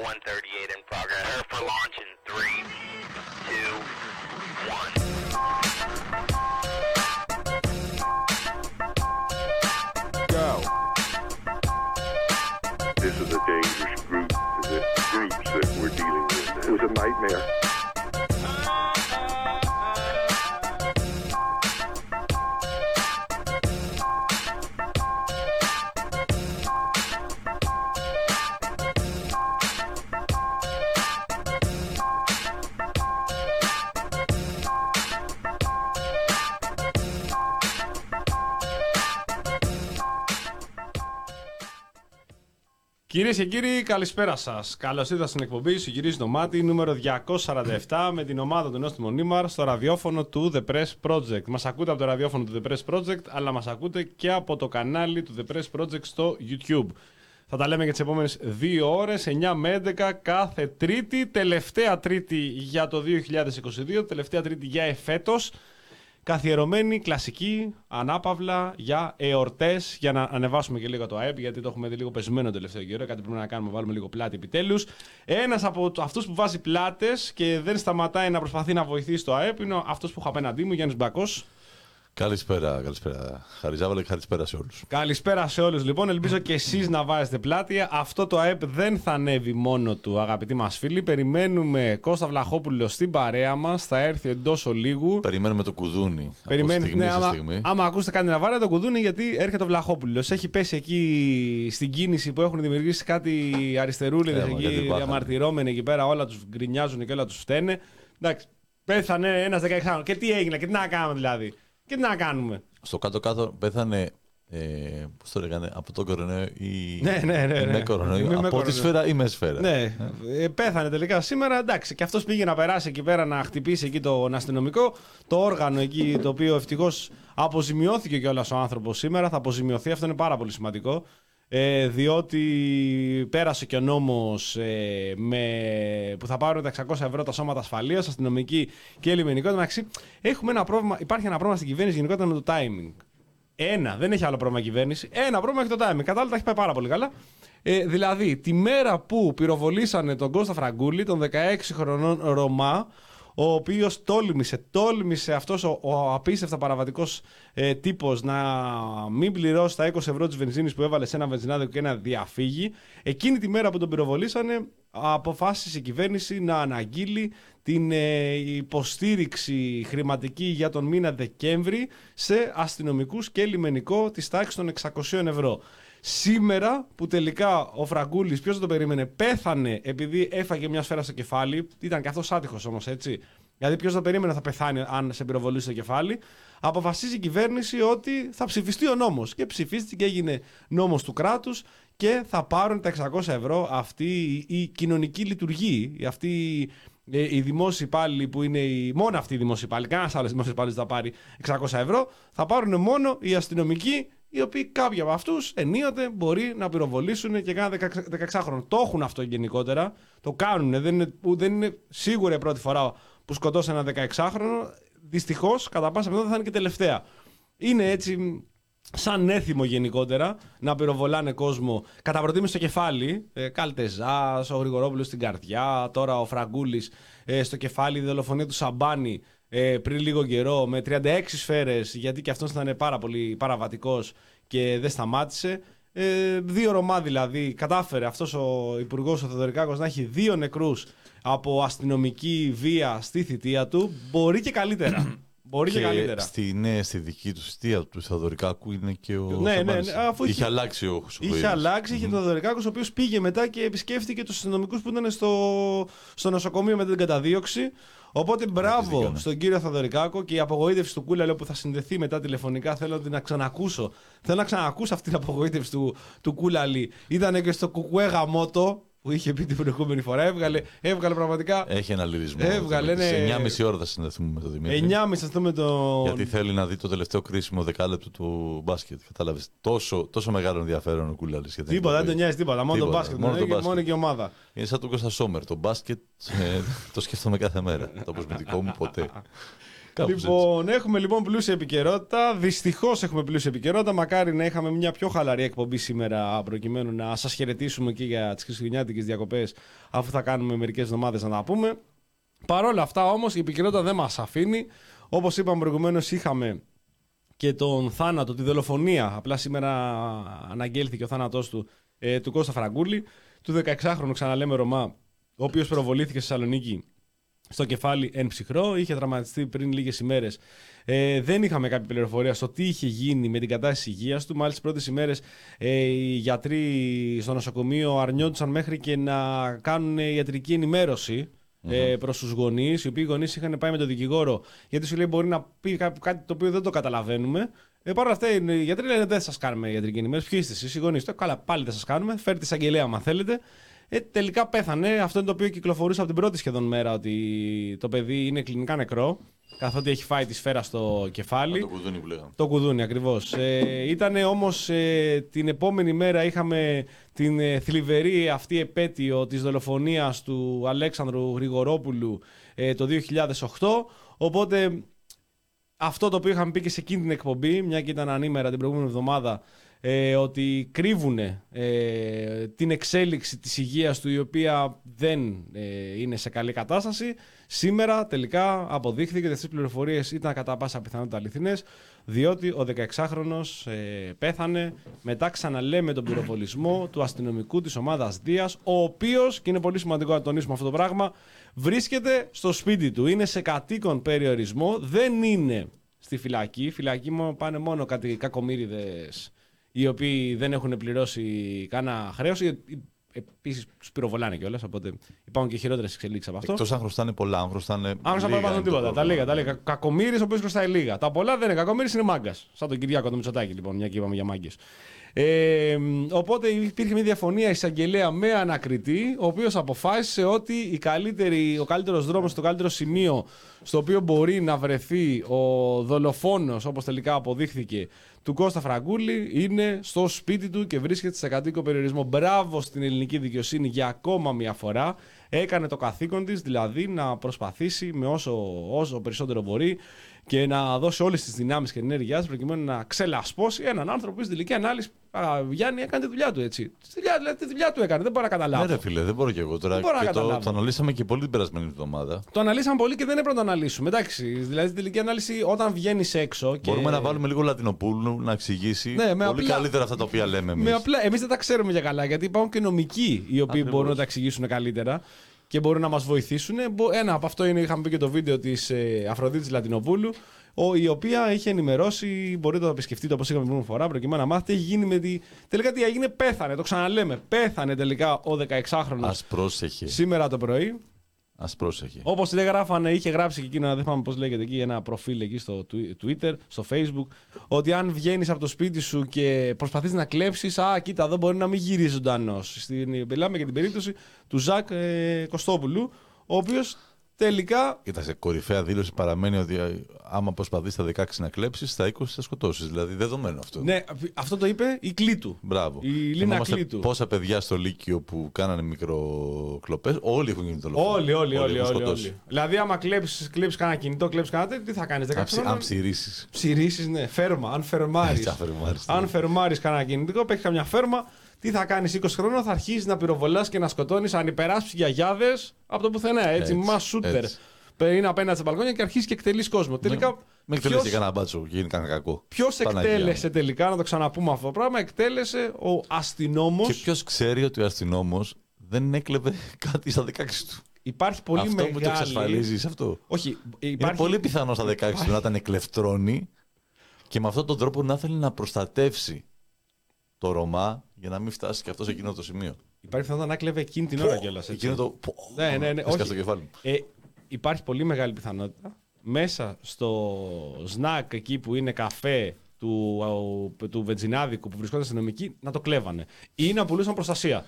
138 in progress. Prepare for launch in three, two, one. Go. This is a dangerous group, the groups that we're dealing with. It was a nightmare. Κυρίες και κύριοι, καλησπέρα σας. Καλώς ήρθατε στην εκπομπή Σου γυρίζει το μάτι νούμερο 247 με την ομάδα του Νόστιμου Νίμαρ στο ραδιόφωνο του The Press Project. Μας ακούτε από το ραδιόφωνο του The Press Project, αλλά μας ακούτε και από το κανάλι του The Press Project στο YouTube. Θα τα λέμε για τις επόμενες δύο ώρες, 9 με 11 κάθε Τρίτη. Τελευταία Τρίτη για το 2022, τελευταία Τρίτη για εφέτος καθιερωμένη, κλασική, ανάπαυλα για εορτές, για να ανεβάσουμε και λίγο το ΑΕΠ, γιατί το έχουμε δει λίγο πεσμένο το τελευταίο καιρό. Κάτι πρέπει να κάνουμε, βάλουμε λίγο πλάτη επιτέλους. Ένας από αυτούς που βάζει πλάτες και δεν σταματάει να προσπαθεί να βοηθήσει το ΑΕΠ είναι αυτός που έχω απέναντί μου, Γιάννης Μπακό. Καλησπέρα, καλησπέρα. Χαριζάβαλε, καλησπέρα σε όλους. Καλησπέρα σε όλους λοιπόν. Ελπίζω και εσείς να βάζετε πλάτη. Αυτό το ΑΕΠ δεν θα ανέβει μόνο του, αγαπητοί μας φίλοι. Περιμένουμε Κώστα Βλαχόπουλο στην παρέα μας. Θα έρθει εντός ολίγου. Περιμένουμε το κουδούνι. Περιμένει, από στιγμή ναι, σε άμα, στιγμή. άμα ακούσετε κάτι να βάλετε το κουδούνι, γιατί έρχεται ο Βλαχόπουλος. Έχει πέσει εκεί στην κίνηση που έχουν δημιουργήσει κάτι αριστερούλιδες Ε, μα, γιατί εκεί, πάθανε. διαμαρτυρώμενοι εκεί πέρα. Όλα τους γκρινιάζουν και όλα τους φταίνε. Εντάξει, πέθανε ένας 16 Και τι έγινε, και τι να κάνουμε δηλαδή. Και τι να κάνουμε; Στο κάτω-κάτω πέθανε. Ε, Πώς το λέγανε, από τον κορονοϊό ή. Ναι, ναι, ναι, ή ναι. Με κορονοϊό. Ή με από κορονοϊό. τη σφαίρα ή με σφαίρα. Ναι, ε, πέθανε τελικά σήμερα. Εντάξει, και αυτός πήγε να περάσει εκεί πέρα να χτυπήσει εκεί τον αστυνομικό. Το όργανο εκεί, το οποίο ευτυχώς αποζημιώθηκε κιόλας ο άνθρωπος σήμερα. Θα αποζημιωθεί, αυτό είναι πάρα πολύ σημαντικό. Ε, διότι πέρασε και ο νόμος ε, με, που θα πάρουν τα 600 ευρώ τα σώματα ασφαλείας, αστυνομική και λιμενικό. Εν τω μεταξύ, έχουμε ένα πρόβλημα, υπάρχει ένα πρόβλημα στην κυβέρνηση γενικότερα με το timing. Ένα, δεν έχει άλλο πρόβλημα η κυβέρνηση. Ένα πρόβλημα έχει το timing. Κατά τα έχει πάει πάρα πολύ καλά. Ε, δηλαδή, τη μέρα που πυροβολήσανε τον Κώστα Φραγκούλη, τον 16 χρονών Ρωμά, ο οποίος τόλμησε, τόλμησε αυτός ο, ο απίστευτα παραβατικός ε, τύπος να μην πληρώσει τα 20 ευρώ της βενζίνης που έβαλε σε ένα βενζινάδικο και να διαφύγει. Εκείνη τη μέρα που τον πυροβολήσανε, αποφάσισε η κυβέρνηση να αναγγείλει την ε, υποστήριξη χρηματική για τον μήνα Δεκέμβρη σε αστυνομικούς και λιμενικό της τάξης των 600 ευρώ. Σήμερα που τελικά ο Φραγκούλης, ποιος δεν το περίμενε, πέθανε επειδή έφαγε μια σφαίρα στο κεφάλι. Ήταν και αυτός άτυχος όμως, έτσι. Δηλαδή, ποιος δεν περίμενε θα πεθάνει αν σε πυροβολήσει στο κεφάλι. Αποφασίζει η κυβέρνηση ότι θα ψηφιστεί ο νόμος. Και ψηφίστηκε και έγινε νόμος του κράτους και θα πάρουν τα 600 ευρώ αυτή η κοινωνική λειτουργή, αυτή ε, οι δημόσιοι υπάλληλοι που είναι οι, μόνο αυτοί οι δημόσιοι υπάλληλοι, κανένας άλλος δημόσιος υπάλληλος θα πάρει 600 ευρώ, θα πάρουν μόνο οι αστυνομικοί οι οποίοι κάποιοι από αυτούς ενίοτε μπορεί να πυροβολήσουν και κάνα 16χρονο. Το έχουν αυτό γενικότερα. Το κάνουν. Δεν είναι, που δεν είναι σίγουρα η πρώτη φορά που σκοτώσαν ένα 16χρονο. Δυστυχώς, κατά πάσα πιθανότητα θα είναι και τελευταία. Είναι έτσι σαν έθιμο γενικότερα να πυροβολάνε κόσμο κατά προτίμηση στο κεφάλι. Ε, Καλτεζάς, ο Γρηγορόπουλος στην καρδιά, τώρα ο Φραγκούλης ε, στο κεφάλι, η δολοφονία του Σαμπάνη ε, πριν λίγο καιρό με 36 σφαίρες γιατί και αυτός ήταν πάρα πολύ παραβατικός και δεν σταμάτησε. Ε, δύο Ρωμά δηλαδή κατάφερε αυτός ο υπουργός ο Θεοδωρικάκος να έχει δύο νεκρούς από αστυνομική βία στη θητεία του. Μπορεί και καλύτερα. Μπορεί και, καλύτερα. Στη, ναι, στη δική του θητεία του Θεοδωρικάκου είναι και ο. Ναι, ναι, Σαμπάνης. ναι, αφού είχε είχε- αλλάξει ο Χρυσοκοίδης. Είχε αλλάξει, είχε τον Δωρικάκο, ο οποίος πήγε μετά και επισκέφτηκε τους αστυνομικούς που ήταν στο, στο νοσοκομείο μετά την καταδίωξη. Οπότε μπράβο ζητήκανε. στον κύριο Θαδωρικάκο και η απογοήτευση του Κούλα λέω, που θα συνδεθεί μετά τηλεφωνικά. Θέλω να την να ξανακούσω. Θέλω να ξανακούσω αυτή την απογοήτευση του, του Κούλαλη. Ήταν και στο Κουκουέ Γαμότο που είχε πει την προηγούμενη φορά. Έβγαλε, έβγαλε πραγματικά. Έχει ένα λυρισμό. Έβγαλε, ναι. Σε 9,5 ώρα θα συνδεθούμε με τον Δημήτρη. 9,5 αυτό με τον. Γιατί θέλει να δει το τελευταίο κρίσιμο δεκάλεπτο του μπάσκετ. Κατάλαβες. Τόσο, τόσο μεγάλο ενδιαφέρον ο Κούλαλη. Τίποτα, δεν τον νοιάζει τίποτα. Μόνο τον Τίποτα, μπάσκετ. μόνο Μόνο, τον μπάσκετ. μόνο και η ομάδα. Είναι σαν τον Κώστα Σόμερ. Το μπάσκετ ε, το σκέφτομαι κάθε μέρα. Το αποσμητικό μου ποτέ. Κάπως έτσι. Λοιπόν, έχουμε λοιπόν πλούσια επικαιρότητα. Δυστυχώς έχουμε πλούσια επικαιρότητα. Μακάρι να είχαμε μια πιο χαλαρή εκπομπή σήμερα, προκειμένου να σας χαιρετήσουμε και για τις χριστουγεννιάτικες διακοπές, αφού θα κάνουμε μερικές εβδομάδες να τα πούμε. Παρ' όλα αυτά όμως η επικαιρότητα δεν μας αφήνει. Όπως είπαμε προηγουμένως, είχαμε και τον θάνατο, τη δολοφονία. Απλά σήμερα αναγγέλθηκε ο θάνατός του, ε, του Κώστα Φραγκούλη, του 16χρονου, ξαναλέμε Ρωμά, ο οποίος προβολήθηκε στη Θεσσαλονίκη στο κεφάλι εν ψυχρό. Είχε τραυματιστεί πριν λίγες ημέρες. Ε, δεν είχαμε κάποια πληροφορία στο τι είχε γίνει με την κατάσταση υγείας του. Μάλιστα, τις πρώτες ημέρες ε, οι γιατροί στο νοσοκομείο αρνιόντουσαν μέχρι και να κάνουν ιατρική ενημέρωση ε, προς τους γονείς. Οι οποίοι γονείς είχαν πάει με τον δικηγόρο, γιατί σου λέει μπορεί να πει κά- κάτι το οποίο δεν το καταλαβαίνουμε. Ε, Παρ' όλα αυτά, οι γιατροί λένε δεν σας κάνουμε ιατρική ενημέρωση. Ποιοι είστε εσείς, οι γονείς. Καλά, πάλι δεν σας κάνουμε. Φέρτε εισαγγελέα, αν θέλετε. Ε, τελικά πέθανε. Αυτό είναι το οποίο κυκλοφορούσε από την πρώτη σχεδόν μέρα ότι το παιδί είναι κλινικά νεκρό. Καθότι έχει φάει τη σφαίρα στο κεφάλι. Το κουδούνι που λέγαμε. Το κουδούνι ακριβώς. Ε, ήταν όμως την επόμενη μέρα είχαμε την ε, θλιβερή αυτή επέτειο της δολοφονίας του Αλέξανδρου Γρηγορόπουλου ε, το 2008. Οπότε αυτό το οποίο είχαμε πει και σε εκείνη την εκπομπή, μια και ήταν ανήμερα την προηγούμενη εβδομάδα, ε, ότι κρύβουν ε, την εξέλιξη της υγείας του η οποία δεν ε, είναι σε καλή κατάσταση. Σήμερα τελικά αποδείχθηκε ότι αυτές οι πληροφορίες ήταν κατά πάσα πιθανότητα αληθινές διότι ο 16χρονος ε, πέθανε μετά ξαναλέμε τον πυροβολισμό του αστυνομικού της ομάδας Δίας ο οποίος, και είναι πολύ σημαντικό να τονίσουμε αυτό το πράγμα, βρίσκεται στο σπίτι του. Είναι σε κατοίκον περιορισμό, δεν είναι στη φυλακή. Φυλακή μόνο- πάνε μόνο κάτι κακομύριδες οι οποίοι δεν έχουν πληρώσει κανένα χρέος. Επίσης τους πυροβολάνε κιόλας, οπότε υπάρχουν και χειρότερες εξελίξεις από αυτό. Εκτός αν χρωστάνε πολλά, αν χρωστάνε. Αν δεν λίγα παραπάνω είναι το τίποτα. Τα πρόβλημα. λίγα, τα λίγα. Κακομύρι ο οποίος χρωστάει λίγα. Τα πολλά δεν είναι κακομύρι, είναι μάγκας. Σαν τον Κυριάκο το Μητσοτάκη, λοιπόν, μια και είπαμε για μάγκες. Ε, οπότε υπήρχε μια διαφωνία εισαγγελέα με ανακριτή, ο οποίος αποφάσισε ότι η καλύτερη, ο καλύτερος δρόμος, το καλύτερο σημείο στο οποίο μπορεί να βρεθεί ο δολοφόνος, όπως τελικά αποδείχθηκε, του Κώστα Φραγκούλη είναι στο σπίτι του και βρίσκεται σε κατοίκο περιορισμό. Μπράβο στην ελληνική δικαιοσύνη για ακόμα μια φορά. Έκανε το καθήκον της, δηλαδή να προσπαθήσει με όσο, όσο περισσότερο μπορεί και να δώσει όλες τις δυνάμεις και ενέργειάς της προκειμένου να ξελασπώσει έναν άνθρωπο που στην τελική ανάλυση, α, Γιάννη, έκανε τη δουλειά του έτσι. Τη δουλειά, δηλαδή, τη δουλειά του έκανε, δεν μπορώ να καταλάβω. Ναι, ρε φίλε, δεν μπορώ κι εγώ τώρα. Δεν μπορώ να και το, καταλάβω. το αναλύσαμε και πολύ την περασμένη εβδομάδα. Το αναλύσαμε πολύ και δεν έπρεπε να το αναλύσουμε. Εντάξει, δηλαδή στην τελική ανάλυση όταν βγαίνεις έξω. Και... Μπορούμε να βάλουμε λίγο Λατινοπούλου να εξηγήσει Ναι, με πολύ απλά- καλύτερα αυτά τα οποία λέμε εμείς. Με απλά, εμείς δεν τα ξέρουμε για καλά γιατί υπάρχουν και νομικοί οι οποίοι Ακριβώς. μπορούν να τα εξηγήσουν καλύτερα και μπορούν να μας βοηθήσουν. Μπο- Ένα από αυτό είναι, είχαμε πει και το βίντεο της ε, Αφροδίτης Λατινοπούλου, ο, η οποία είχε ενημερώσει, μπορείτε να το επισκεφτείτε όπως είχαμε την προηγούμενη φορά, προκειμένου να μάθετε τι έχει γίνει με τη. Τελικά τι έγινε, πέθανε, το ξαναλέμε. Πέθανε τελικά ο 16χρονο Α πρόσεχε. σήμερα το πρωί. Α πρόσεχε. Όπως δεν γράφανε, είχε γράψει και εκείνο, δεν θυμάμαι πώς λέγεται εκεί, ένα προφίλ εκεί στο του- Twitter, στο Facebook, ότι αν βγαίνεις από το σπίτι σου και προσπαθείς να κλέψεις, Α, κοίτα, εδώ μπορεί να μην γυρίζει ζωντανός. Μιλάμε για την περίπτωση του Ζακ ε, Κωστόπουλου, ο οποίος τελικά. Κοίταξε, κορυφαία δήλωση παραμένει ότι ε, άμα προσπαθείς στα 16 να κλέψεις, στα 20 θα σκοτώσεις. Δηλαδή, δεδομένο αυτό. Ναι, αυτό το είπε η Κλήτου. Μπράβο. Η Λίνα Θυμόμαστε Κλήτου. Πόσα παιδιά στο Λύκειο που κάνανε μικροκλοπές, όλοι έχουν γίνει δολοφόνοι. Όλοι, όλοι, όλοι. έχουν όλοι, σκοτώσει. όλοι. Δηλαδή, άμα κλέψεις κλέψεις κανένα κινητό, κλέψεις κανένα τέτοιο, τι θα κάνεις, 16 Αν ψη- χρόνια. Αν ψηρήσει. Ψηρίσει, ναι, φέρμα. Αν φερμάρεις. Έτσι, αν φερμάρεις, ναι. αν φερμάρεις κανένα κινητικό, παίξεις καμιά φέρμα, τι θα κάνεις 20 χρόνια, θα αρχίσεις να πυροβολάς και να σκοτώνεις ανυπεράσπιοι γιαγιάδες από το πουθενά. Έτσι, Έτσι, μα σούτερ. έτσι. Είναι απέναντι στα μπαλκόνια και αρχίζει και εκτελείς κόσμο. Τελικά. Ναι. Μην εκτελέσεις ποιος- κανένα μπάτσο, γίνει κανένα κακό. Ποιος Παναγία εκτέλεσε μου. τελικά, να το ξαναπούμε αυτό το πράγμα, εκτέλεσε ο αστυνόμος. Και ποιος ξέρει ότι ο αστυνόμος δεν έκλεβε κάτι στα 16 του. Υπάρχει πολύ αυτό μεγάλη. που το εξασφαλίζεις αυτό. Όχι, Είναι υπάρχει. πολύ πιθανό στα 16 του να ήταν εκλεφτρώνει και με αυτόν τον τρόπο να θέλει να προστατεύσει το Ρωμά για να μην φτάσει και αυτό σε εκείνο το σημείο. Υπάρχει πιθανότητα να κλέβε εκείνη την ώρα κιόλας. Εκείνο το. πω, Ναι, ναι, ναι. έσκασε όχι. το κεφάλι μου. Ε, υπάρχει πολύ μεγάλη πιθανότητα μέσα στο σνακ εκεί που είναι καφέ του, ο- του βενζινάδικου που βρισκόταν αστυνομικοί να το κλέβανε. Ή να πουλούσαν προστασία.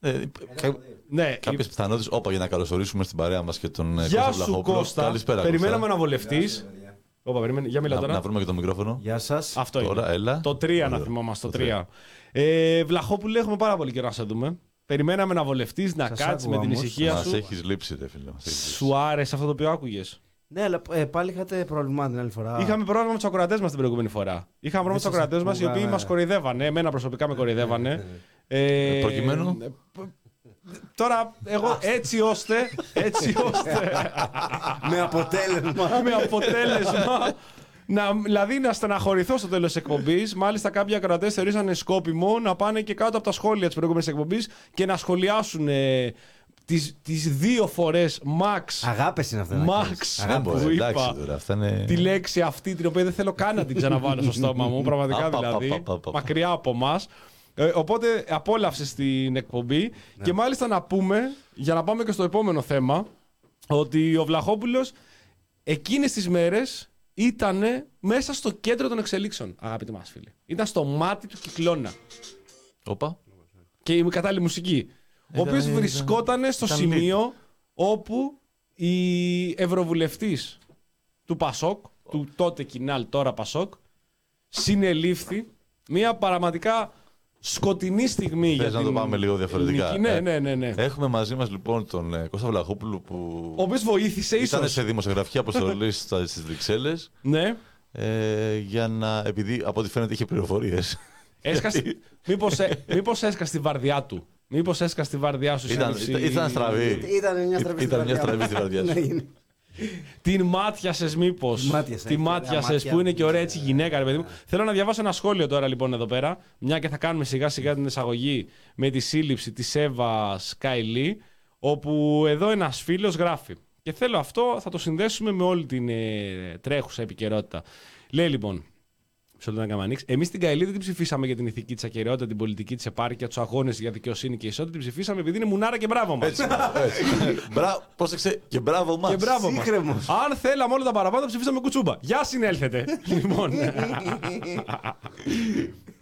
Ε, κα- Ναι, Κάποιες πιθανότητες. Όπα, για να καλωσορίσουμε στην παρέα μας και τον ε, Γεια Κώστα σου Βλαχόπουλο. Κώστα. Καλησπέρα. Περιμέναμε Κώστα. να βολευτείς. Όπα, περίμενε. Για μιλά να, τώρα. να βρούμε και το μικρόφωνο. Γεια σας. Αυτό Τώρα, είναι. έλα. Το 3 να Ωραία. θυμόμαστε. Το Το 3. Ε, Βλαχόπουλε, έχουμε πάρα πολύ καιρό να σε δούμε. Περιμέναμε να βολευτείς, να Σας κάτσεις με άκουγα την όμως. ησυχία Μας σου. έχεις λείψει, ρε φίλε. Μας έχεις λείψει. Σου άρεσε αυτό το οποίο άκουγες; Ναι, αλλά ε, πάλι είχατε πρόβλημα την άλλη φορά. Είχαμε πρόβλημα με τους ακροατές μας την προηγούμενη φορά. Είχαμε πρόβλημα με τους σας ακροατές μας οι οποίοι ακούγανε. μας κοροϊδεύανε. Εμένα προσωπικά με κοροϊδεύανε. Ε, προκειμένου; Ε, π- Τώρα, εγώ έτσι ώστε. Έτσι ώστε. Με αποτέλεσμα. με αποτέλεσμα. Να, δηλαδή να στεναχωρηθώ στο τέλος της εκπομπής. Μάλιστα, κάποιοι ακροατές θεωρήσανε σκόπιμο να πάνε και κάτω από τα σχόλια της προηγούμενης εκπομπής και να σχολιάσουν ε, τις, τις δύο φορές max Αγάπες είναι αυτά. να Max. κάνεις. Δεν Αγάπες. μπορεί, που εντάξει είπα. τώρα. Αυτά είναι. τη λέξη αυτή την οποία δεν θέλω καν να την ξαναβάλω στο στόμα μου. Πραγματικά Πα, πα, δηλαδή. πα, πα, πα, πα. Μακριά από εμάς. Οπότε απόλαυσες την εκπομπή. Ναι. Και μάλιστα να πούμε, για να πάμε και στο επόμενο θέμα, ότι ο Βλαχόπουλος εκείνες τις μέρες ήταν μέσα στο κέντρο των εξελίξεων, αγαπητοί μας φίλοι. Ήταν στο μάτι του κυκλώνα. Όπα. Και η κατάλληλη μουσική. Ο Ήταν- οποίος ήταν- βρισκόταν στο ήταν σημείο όπου η Ευρωβουλευτής του Πασόκ, του τότε Κινάλ, τώρα Πασόκ, συνελήφθη μια πραγματικά σκοτεινή στιγμή για Θες να την το πάμε λίγο διαφορετικά. ελληνική- Ναι, Ε, ναι, ναι, ναι. Έχουμε μαζί μας λοιπόν τον ε, Κώστα Βλαχόπουλο που Ο οποίος βοήθησε ήταν ίσως. σε δημοσιογραφική αποστολή στις Βρυξέλλες. Ναι. Ε, για να. Επειδή από ό,τι φαίνεται είχε πληροφορίες. Έσκασε... μήπως, ε, μήπως έσκασε τη βαρδιά του. Μήπως έσκασε τη βαρδιά σου. ήταν, σύλληψη- ήταν, ήταν στραβή. Ήταν μια στραβή Ήταν στη μια βαρδιά στραβή μου. στη βαρδιά Ναι, σου. Είναι. Την μάτιασε, μήπως. Μάτιασα, Τη έχει μάτιασε ωραία μάτια. που είναι και ωραία έτσι γυναίκα, ρε παιδί μου. Θέλω να διαβάσω ένα σχόλιο τώρα λοιπόν εδώ πέρα. Μια και θα κάνουμε σιγά σιγά την εισαγωγή με τη σύλληψη της Εύα Σκάιλι. Όπου εδώ ένας φίλος γράφει. Και θέλω αυτό, θα το συνδέσουμε με όλη την ε, τρέχουσα επικαιρότητα. Λέει λοιπόν, Μισό λεπτό να κάνουμε ανοίξει. Εμείς την Καηλή δεν την ψηφίσαμε για την ηθική της ακαιρεότητα, την πολιτική της επάρκεια, τους αγώνες για δικαιοσύνη και ισότητα. Την ψηφίσαμε επειδή είναι μουνάρα και μπράβο μας. Έτσι. έτσι. Μπράβο, πρόσεξε και μπράβο μας. Και μπράβο μας. Σύγχρεμος. Αν θέλαμε όλα τα παραπάνω, θα ψηφίσαμε κουτσούμπα. Γεια συνέλθετε. λοιπόν.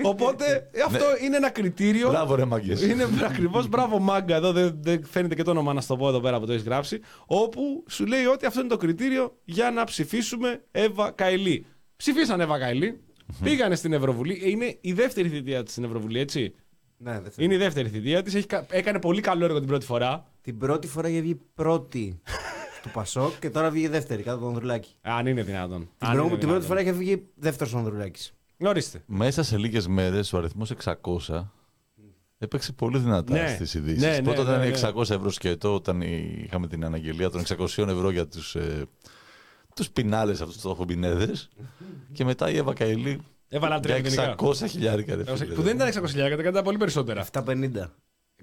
Οπότε ε, αυτό είναι ένα κριτήριο. Μπράβο, ρε μαγκές. Είναι ακριβώς μπράβο μάγκα. Εδώ δεν, δεν φαίνεται και το όνομα να στο πω εδώ πέρα που το έχεις γράψει. Όπου σου λέει ότι αυτό είναι το κριτήριο για να ψηφίσουμε Εύα Καηλή. Ψηφίσαν Εύα Καηλή. Πήγανε στην Ευρωβουλή. Ε, Είναι η δεύτερη θητεία της στην Ευρωβουλή, έτσι; Ναι, δεν θέλω. Είναι η δεύτερη θητεία της. Έκανε πολύ καλό έργο την πρώτη φορά. Την πρώτη φορά είχε βγει πρώτη του Πασόκ και τώρα βγήκε δεύτερη κάτω από τον Ανδρουλάκη. Αν είναι δυνατόν. Την, Αν προ- είναι την πρώτη δυνατόν. φορά είχε βγει δεύτερος ο Ανδρουλάκης. Ορίστε. Μέσα σε λίγες μέρες ο αριθμός 600 έπαιξε πολύ δυνατά Ναι. στις ειδήσεις. Ναι, ναι, Πρώτα ήταν ναι, ναι. 600 ευρώ σκέτο όταν είχαμε την αναγγελία των 600 ευρώ για τους ε, τους πινάλες αυτούς τους οχομπινέδες και μετά η Εύα Καηλή Έβαλα τρία για 600 χιλιάρικα ρε φίλε. Που δεν ήταν 600 χιλιάδε, ήταν πολύ περισσότερα. 750.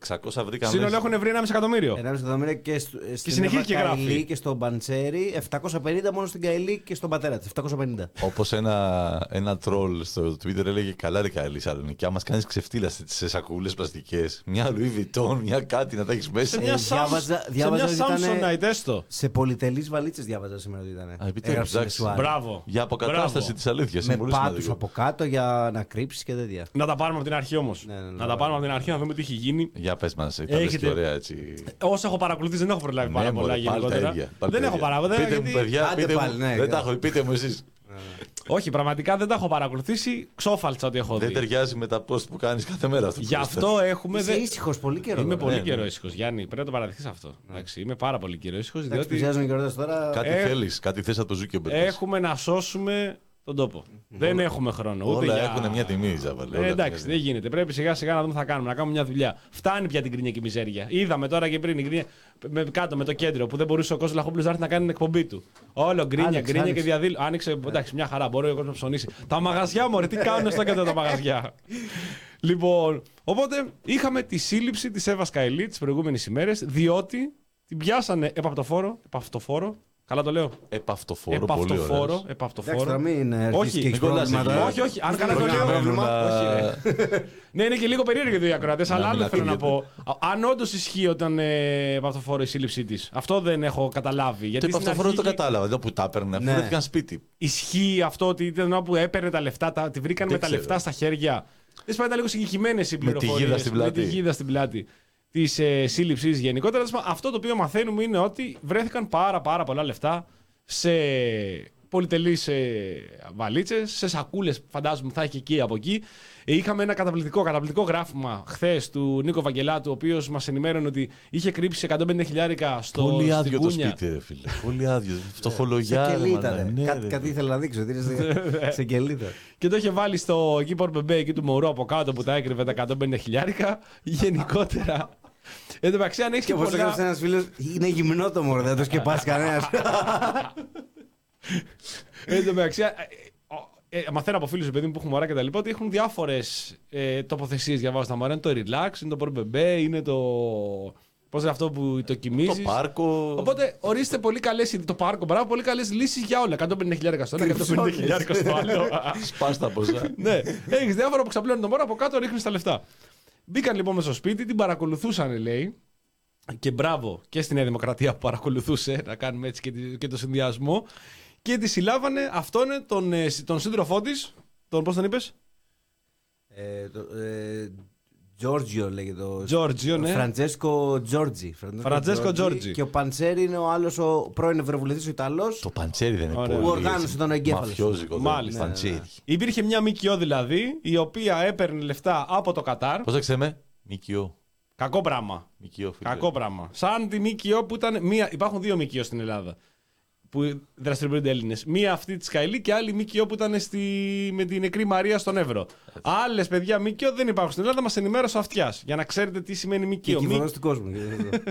600 βρήκαν Σύνολο μέσα. έχουν βρει 1,5 εκατομμύριο. 1,5 εκατομμύρια και, στο- ε, στην συνεχίζει και Εύα γράφει. Καηλή και στον Παντσέρι. 750 μόνο στην Καηλή και στον πατέρα της. 750. Όπως ένα, ένα τρόλ στο Twitter έλεγε καλά ρε Καηλή Σαλονίκη, άμα κάνεις ξεφτύλα σε σακούλες πλαστικές, μια Louis Vuitton, μια κάτι να τα έχεις μέσα. Σε μια, Ε, Samsung- διάβαζα- σε διάβαζα μια ότι ήταν- Samsonite έστω. Σε πολυτελείς βαλίτσες διάβαζα σήμερα ότι ήταν. επιτέλους, Έγραψε εντάξει. μεσουάρι. Μπράβο. Για αποκατάσταση Μπράβο. της αλήθειας. Με Είναι πολύ πάτους σημαντικό. από κάτω για να κρύψεις και τέτοια. Να τα πάρουμε από την αρχή όμως. Ναι, ναι, ναι, να τα ναι. πάρουμε από την αρχή να δούμε τι έχει γίνει. Για πες μας, ήταν Έχετε- και ωραία έτσι. Όσο έχω παρακολουθήσει, δεν έχω προλάβει πάρα Ναι, πολλά μωρέ, πάλι τα γενικότερα. ίδια, πάλι Δεν τα έχω ίδια. παρακολουθήσει. Πείτε μου, παιδιά, Άντε πείτε πάλι, μου. ναι, Δεν τα ναι. έχω, πείτε μου εσείς. Όχι, πραγματικά δεν τα έχω παρακολουθήσει. Ξόφαλτσα ότι έχω Δεν δει. ταιριάζει με τα post που κάνεις κάθε μέρα αυτό. που Γι' λες. αυτό έχουμε. Είσαι δε- ήσυχος πολύ καιρό. Είμαι τώρα. πολύ ναι, καιρό ναι. ήσυχος, Γιάννη. Πρέπει να το παραδεχθεί αυτό. Εντάξει, Είμαι πάρα πολύ καιρό ήσυχος, Εντάξει, διότι πλησιάζουν οι καιρότητε τώρα. Κάτι Ε, θέλεις, κάτι θες από το Zuckerberg. έχουμε να σώσουμε τον τόπο. Δεν έχουμε χρόνο. Ούτε Όλα για... έχουν μια τιμή, Ζαβαλέ. Ε, όλα εντάξει, έχουν δεν γίνεται. Πρέπει σιγά σιγά να δούμε τι θα κάνουμε. Να κάνουμε μια δουλειά. Φτάνει πια την κρίνια και η μιζέρια. Είδαμε τώρα και πριν η κρίνια με, κάτω με το κέντρο που δεν μπορούσε ο κόσμο Λαχόπουλος να έρθει να κάνει την εκπομπή του. Όλο γκρίνια, Άνοιξε, γκρίνια και άνοιξε. διαδήλω. Άνοιξε, εντάξει, μια χαρά. Μπορεί ο κόσμος να ψωνίσει. Τα μαγαζιά μου, τι κάνουν στο κέντρο τα μαγαζιά; λοιπόν, οπότε είχαμε τη σύλληψη της Εύας Καηλή τις προηγούμενες ημέρες, διότι την πιάσανε επαυτοφόρο. Επαυτοφόρο. Καλά το λέω. Επαυτοφόρο, πολύ Επαυτοφόρο. ωραίο. Εντάξει, επαυτοφόρο. τώρα μην αρχίσει Όχι, και έχεις μην κολλάς πρόβλημα εκεί. τώρα. Όχι, όχι. Αν καλά το Πρόβλημα, λέω. πρόβλημα. Όχι, ρε. ναι, είναι και λίγο περίεργο οι ακροατές, αλλά Να μην άλλο θέλω να πω. ακούγεται. Α- Αν όντως ισχύει όταν ε, επαυτοφόρο η σύλληψή της. Αυτό δεν έχω καταλάβει. Το Γιατί στην επαυτοφόρο δεν το αρχή κατάλαβα. Δεν που τα έπαιρνε. Αφού Ναι. βρέθηκαν σπίτι. Ισχύει αυτό ότι ήταν ένα που έπαιρνε τα λεφτά, τα, τη βρήκαν Δεν με τα ξέρω. λεφτά στα χέρια. Δεν σπάει, ήταν λίγο συγκεκριμένε οι τη πληροφορίες. γίδα στην πλάτη. Με τη γίδα στην πλάτη. Της ε, σύλληψης γενικότερα. Τέλος πάντων, Αυτό το οποίο μαθαίνουμε είναι ότι βρέθηκαν πάρα, πάρα πολλά λεφτά σε πολυτελείς βαλίτσες, σε σακούλες φαντάζομαι θα έχει εκεί από εκεί. Ε, είχαμε ένα καταπληκτικό, καταπληκτικό γράφημα χθες του Νίκο Βαγγελάτου, ο οποίος μας ενημέρωνε ότι είχε κρύψει 150 χιλιάρικα στο Πολύ στην άδειο το κούνια. σπίτι, ρε φίλε. Πολύ άδειο. Φτωχολογιά. Σε ρε, κελίτα, μαλάκα. ρε. Ναι, Κάτι, ρε, κάτι φίλε. ήθελα να δείξω. ότι είναι σε- σε κελίτα. Και το είχε βάλει στο Keeper Bebé εκεί του Μωρού από κάτω που τα έκρυβε τα 150 χιλιάρικα. Γενικότερα. Εν τω μεταξύ, αν έχεις Και και όπω πολλά. έγραψε ένας φίλος, είναι γυμνό το μωρό, δεν το σκεπάσει κανένας. Εν τω μεταξύ, ε, ε, ε, μαθαίνω από φίλους παιδί μου που έχουν μωρά και τα λοιπά ότι έχουν διάφορες ε, τοποθεσίες για βάζω τα μωρά. Είναι το relax, είναι το port bebé, είναι το. Πώς είναι αυτό που το Το κοιμίζει. πάρκο. Οπότε ορίστε πολύ καλές. Το πάρκο, μπράβο, πολύ καλές λύσεις για όλα. 150.000 στο ένα, 150.000 στο άλλο. Σπάστα ποσά. ναι, έχεις διάφορα που ξαπλώνουν το μωρό από κάτω, ρίχνεις τα λεφτά. Μπήκαν λοιπόν μέσα στο σπίτι, την παρακολουθούσαν, λέει. Και μπράβο και στη Νέα Δημοκρατία που παρακολουθούσε, να κάνουμε έτσι και, τη- και το συνδυασμό. Και τη συλλάβανε αυτόν τον, ε, τον σύντροφό της, τον πώς τον είπες, Ε, το, ε, Giorgio λέγεται το. Τζόρτζιο, ναι. Φραντζέσκο Τζόρτζι. Φραντζέσκο Τζόρτζι. Και ο Παντσέρη είναι ο άλλος ο πρώην Ευρωβουλευτής ο Ιταλός. Το παντσέρι δεν είναι Ωραία. πολύ. Που οργάνωσε τον εγκέφαλο. Μαφιόζικο. Μάλιστα. Το Παντσέρι. Υπήρχε μια ΜΚΟ δηλαδή, η οποία έπαιρνε λεφτά από το Κατάρ. Πώς θα ξέρουμε, Μικιό. Κακό πράγμα. Μικιό, φίλε. Κακό πράγμα. Σαν τη ΜΚΟ που ήταν. Μία, υπάρχουν δύο ΜΚΟ στην Ελλάδα που δραστηριοποιούνται Έλληνες. Μία αυτή της Καηλή και άλλη ΜΚΟ που ήταν στη, με την νεκρή Μαρία στον Εύρο. Άλλες παιδιά ΜΚΟ δεν υπάρχουν στην Ελλάδα, μας ενημέρωσε ο αυτιάς. Για να ξέρετε τι σημαίνει Και ΜΚΟ. Μη- κυβερνό του κόσμου.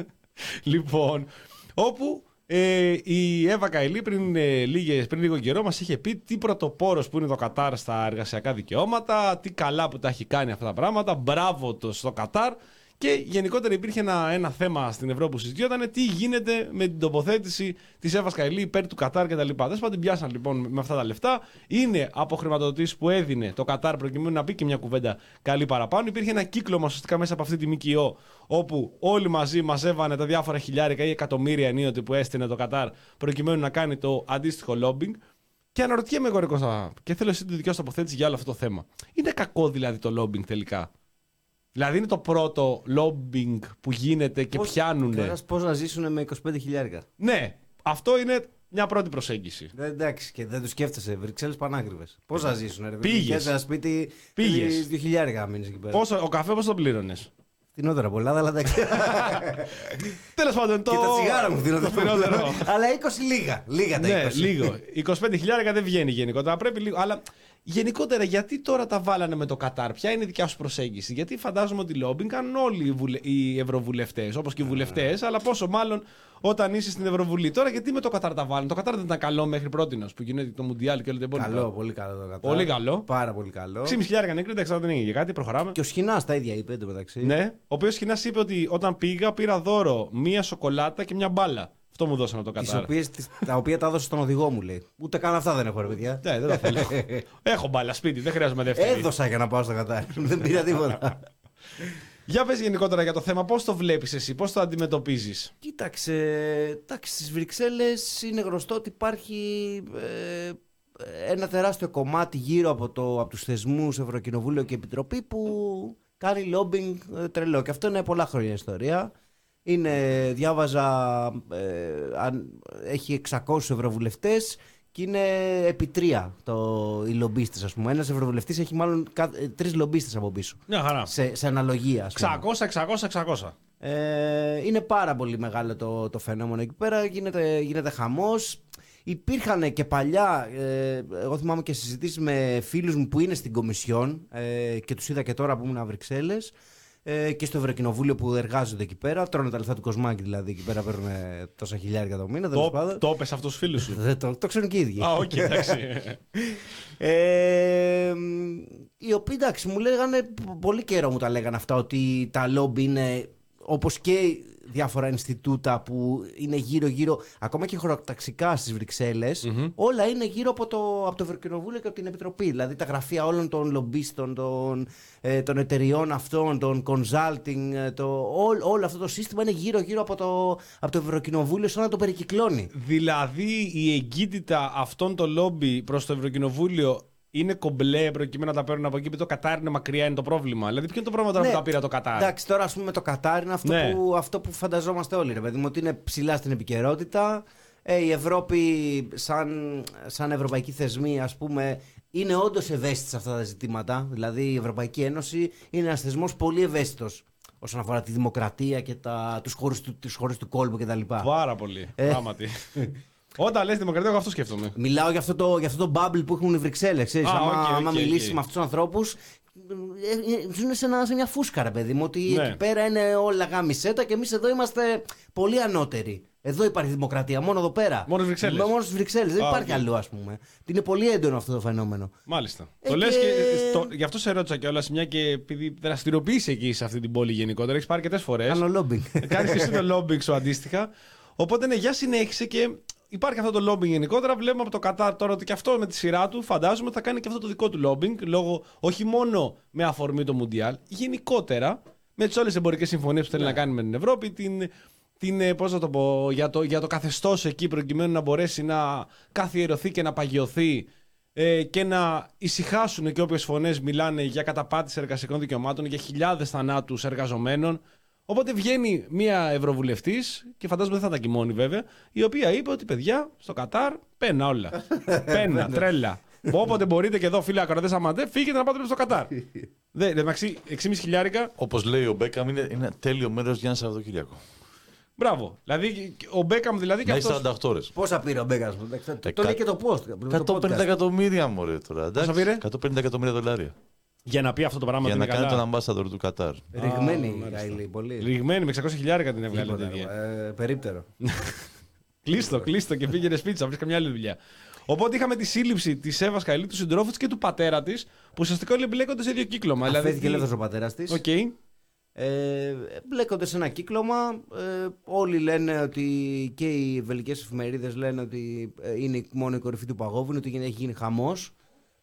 Λοιπόν, όπου ε, η Εύα Καηλή πριν, ε, λίγες, πριν λίγο καιρό μας είχε πει τι πρωτοπόρος που είναι το Κατάρ στα εργασιακά δικαιώματα, τι καλά που τα έχει κάνει αυτά τα πράγματα, μπράβο το στο Κατάρ και γενικότερα υπήρχε ένα, ένα θέμα στην Ευρώπη που συζητιόταν τι γίνεται με την τοποθέτηση της Εύας Καηλή υπέρ του Κατάρ κτλ. Δεν σου την πιάσαν λοιπόν με αυτά τα λεφτά. Είναι από χρηματοδοτήσει που έδινε το Κατάρ προκειμένου να πει και μια κουβέντα καλή παραπάνω. Υπήρχε ένα κύκλωμα ουσιαστικά μέσα από αυτή τη ΜΚΟ όπου όλοι μαζί μαζεύανε τα διάφορα χιλιάρικα ή εκατομμύρια ενίοτε που έστεινε το Κατάρ προκειμένου να κάνει το αντίστοιχο lobbying. Και αναρωτιέμαι εγώ, ρε Κώστα, και θέλω εσύ τη δικιά σου τοποθέτηση για όλο αυτό το θέμα. Είναι κακό δηλαδή το lobbying τελικά; Δηλαδή είναι το πρώτο lobbying που γίνεται και πιάνουν. Πώς να ζήσουν με 25 χιλιάρικα; Ναι, αυτό είναι μια πρώτη προσέγγιση. Ε, Εντάξει, και δεν τους σκέφτεσαι. Βρυξέλλες πανάκριβες. Πώς να ζήσουν, ρε παιδί. Πήγες. Πήγες ένα σπίτι. Πήγες. θέλεις Δύο χιλιάρικα να μείνεις εκεί πέρα. Πόσο, ο καφέ πώς τον πλήρωνες; Φτηνότερα πολλά, αλλά εντάξει. Τέλος πάντων, το. Και τα τσιγάρα μου το φθηνότερο. Αλλά 20 λίγα. Λίγα τα 20. ναι, λίγο. 25 χιλιάρικα δεν βγαίνει γενικότερα. Πρέπει λίγο. Αλλά γενικότερα, γιατί τώρα τα βάλανε με το Κατάρ, ποια είναι η δικιά σου προσέγγιση; Γιατί φαντάζομαι ότι λόμπινγκ κάνουν όλοι οι, βουλε... οι ευρωβουλευτές, όπως και οι βουλευτές, αλλά πόσο μάλλον όταν είσαι στην Ευρωβουλή. Τώρα, γιατί με το Κατάρ τα βάλανε; Το Κατάρ δεν ήταν καλό μέχρι πρώτη που γίνεται το Μουντιάλ και όλο το Καλό, πολύ καλό το κατά. Πολύ καλό. Πάρα πολύ καλό. 6,5 χιλιάρικα νεκροί, δεν ξέρω αν δεν είναι για κάτι, προχωράμε. Και ο Σχοινάς τα ίδια είπε εντωμεταξύ. Ναι, ο οποίος Χινά είπε ότι όταν πήγα πήρα δώρο μία σοκολάτα και μια μπάλα. Αυτό μου δώσανε από το Τις Κατάρ. οποίες, τις- τα οποία τα έδωσε στον οδηγό μου, λέει. Ούτε καν αυτά δεν έχω, ρε παιδιά. Ναι, δεν τα θέλω. Έχω μπάλα σπίτι, δεν χρειάζομαι δεύτερη. Έδωσα για να πάω στο Κατάρ. δεν πήρα τίποτα. Για πες γενικότερα για το θέμα, πώς το βλέπεις εσύ, πώς το αντιμετωπίζεις; Κοίταξε, εντάξει, στις Βρυξέλλες είναι γνωστό ότι υπάρχει ε, ένα τεράστιο κομμάτι γύρω από, το, από τους θεσμούς Ευρωκοινοβούλιο και Επιτροπή που κάνει lobbying ε, τρελό και αυτό είναι πολλά χρόνια ιστορία. Είναι, διάβαζα, ε, αν, έχει 600 ευρωβουλευτές και είναι επί τρία το, οι λομπίστες ας πούμε. Ένας ευρωβουλευτής έχει μάλλον κα, ε, τρεις λομπίστες από πίσω. Μια χαρά. Σε, σε αναλογία ας πούμε. 600, 600, 600. Ε, είναι πάρα πολύ μεγάλο το, το φαινόμενο εκεί πέρα. Γίνεται, γίνεται χαμός. Υπήρχαν και παλιά, ε, εγώ θυμάμαι και συζητήσεις με φίλους μου που είναι στην Κομισιόν ε, και τους είδα και τώρα που ήμουν Βρυξέλλες ε, και στο Ευρωκοινοβούλιο που εργάζονται εκεί πέρα. Τρώνε τα λεφτά του κοσμάκη δηλαδή εκεί πέρα παίρνουν τόσα χιλιάρια το μήνα. τέλος Το, πάντων. το 'πες σ' αυτούς τους φίλους σου. Δεν το, το ξέρουν και οι ίδιοι. Α, οκ, εντάξει. Ε, οι οποίοι εντάξει μου λέγανε πολύ καιρό μου τα λέγανε αυτά ότι τα λόμπι είναι όπως και διάφορα Ινστιτούτα που είναι γύρω γύρω ακόμα και χωροταξικά στις βρυξελλες όλα είναι γύρω από το, από το Ευρωκοινοβούλιο και από την Επιτροπή. Δηλαδή τα γραφεία όλων των λομπίστων των, ε, των εταιριών αυτών των consulting ε, το, όλο, όλο αυτό το σύστημα είναι γύρω γύρω από το, από το Ευρωκοινοβούλιο σαν να το περικυκλώνει. Δηλαδή η εγκύτητα αυτών των λόμπι προς το Ευρωκοινοβούλιο είναι κομπλέ προκειμένου να τα παίρνουν από εκεί που το Κατάρ είναι μακριά είναι το πρόβλημα. Δηλαδή ποιο είναι το πρόβλημα τώρα που τα πήρα το Κατάρ; Ναι. Εντάξει, τώρα ας πούμε το Κατάρ είναι αυτό, Ναι. που, αυτό που φανταζόμαστε όλοι, ρε παιδί μου, ότι είναι ψηλά στην επικαιρότητα. Ε, η Ευρώπη, σαν, σαν ευρωπαϊκή θεσμή, ας πούμε, είναι όντως ευαίσθητη σε αυτά τα ζητήματα. Δηλαδή, η Ευρωπαϊκή Ένωση είναι ένας θεσμός πολύ ευαίσθητος όσον αφορά τη δημοκρατία και τα, τους, χώρους του, τους χώρους του κόλπου κτλ. Πάρα πολύ. Ε. Πράγματι. Όταν λες δημοκρατία, εγώ αυτό σκέφτομαι. Μιλάω για αυτό, το, για αυτό το bubble που έχουν οι Βρυξέλλες. Ξέρεις, Α, άμα, ok, ok, άμα οκ. μιλήσεις με αυτούς τους ανθρώπους, ζουν σε, ένα, σε μια φούσκα, ρε παιδί μου. Ότι Ναι. εκεί πέρα είναι όλα γάμησέ τα και εμείς εδώ είμαστε πολύ ανώτεροι. Εδώ υπάρχει δημοκρατία, μόνο εδώ πέρα. Μόνο στις Βρυξέλλες. Μόνο στις Βρυξέλλες. Δεν Α, υπάρχει οκ. αλλού, ας πούμε. Είναι πολύ έντονο αυτό το φαινόμενο. Μάλιστα. Ε, το λες και- και. Στο, γι' αυτό σε ρώτησα κιόλας, μια και επειδή δραστηριοποιείσαι εκεί σε αυτή την πόλη γενικότερα. Έχεις πάρει αρκετές φορές. Κάνω λόμπινγκ. Κάνεις και εσύ το lobbying σου αντίστοιχα. Οπότε ναι, για συνέχισε και υπάρχει αυτό το lobbying γενικότερα. Βλέπουμε από το Κατάρ τώρα ότι και αυτό με τη σειρά του φαντάζομαι θα κάνει και αυτό το δικό του lobbying. Λόγω, όχι μόνο με αφορμή το Μουντιάλ, γενικότερα με τις όλες τις εμπορικές συμφωνίες που θέλει να κάνει με την Ευρώπη, την, την, ε, πώς να το πω, για το, για το καθεστώς εκεί προκειμένου να μπορέσει να καθιερωθεί και να παγιωθεί ε, και να ησυχάσουν και όποιες φωνές μιλάνε για καταπάτηση εργασιακών δικαιωμάτων, για χιλιάδες θανάτους εργαζομένων. Οπότε βγαίνει μία ευρωβουλευτής, και φαντάζομαι δεν θα ήταν και η μόνη βέβαια, η οποία είπε ότι παιδιά στο Κατάρ πένα όλα. πένα, τρέλα. Όποτε μπορείτε και εδώ, φίλοι ακροατές, αμαντέ, φύγετε να πάτε στο Κατάρ. Δε, εντάξει, 6,5 χιλιάρικα, Όπως λέει ο Μπέκαμ, είναι είναι ένα τέλειο μέρος για ένα Σαββατοκύριακο. μπράβο. Δηλαδή, ο Μπέκαμ δηλαδή και Να έχει αυτό. 48 ώρες. Πόσα πήρε ο Μπέκα μου. Το, το Εκα- λέει και το post. το 150 podcast. εκατομμύρια μωρέ τώρα. εντάξει. Πόσα πήρε; 150 εκατομμύρια δολάρια. Για να πει αυτό το πράγμα Για ότι να είναι κάνει καλά. τον ambassador του Κατάρ. Ριγμένη Α, η μάλιστα. Καηλή, πολύ. Ριγμένη με 600 χιλιάρικα την έβγαλε. Τίποτα, τέτοια. ε, περίπτερο. Κλείστο, κλείστο και πήγαινε σπίτι, θα βρει καμιά άλλη δουλειά. Οπότε είχαμε τη σύλληψη της Εύας Καηλή, του συντρόφου της και του πατέρα της, που ουσιαστικά όλοι μπλέκονται σε ίδιο κύκλωμα. Αφέθηκε τι- ελεύθερος ο πατέρας της. Οκ. Ε, μπλέκονται σε ένα κύκλωμα. Ε, όλοι λένε ότι και οι βελγικές εφημερίδες λένε ότι ε, είναι η- μόνο η κορυφή του παγόβουνου, ότι έχει γίνει χαμός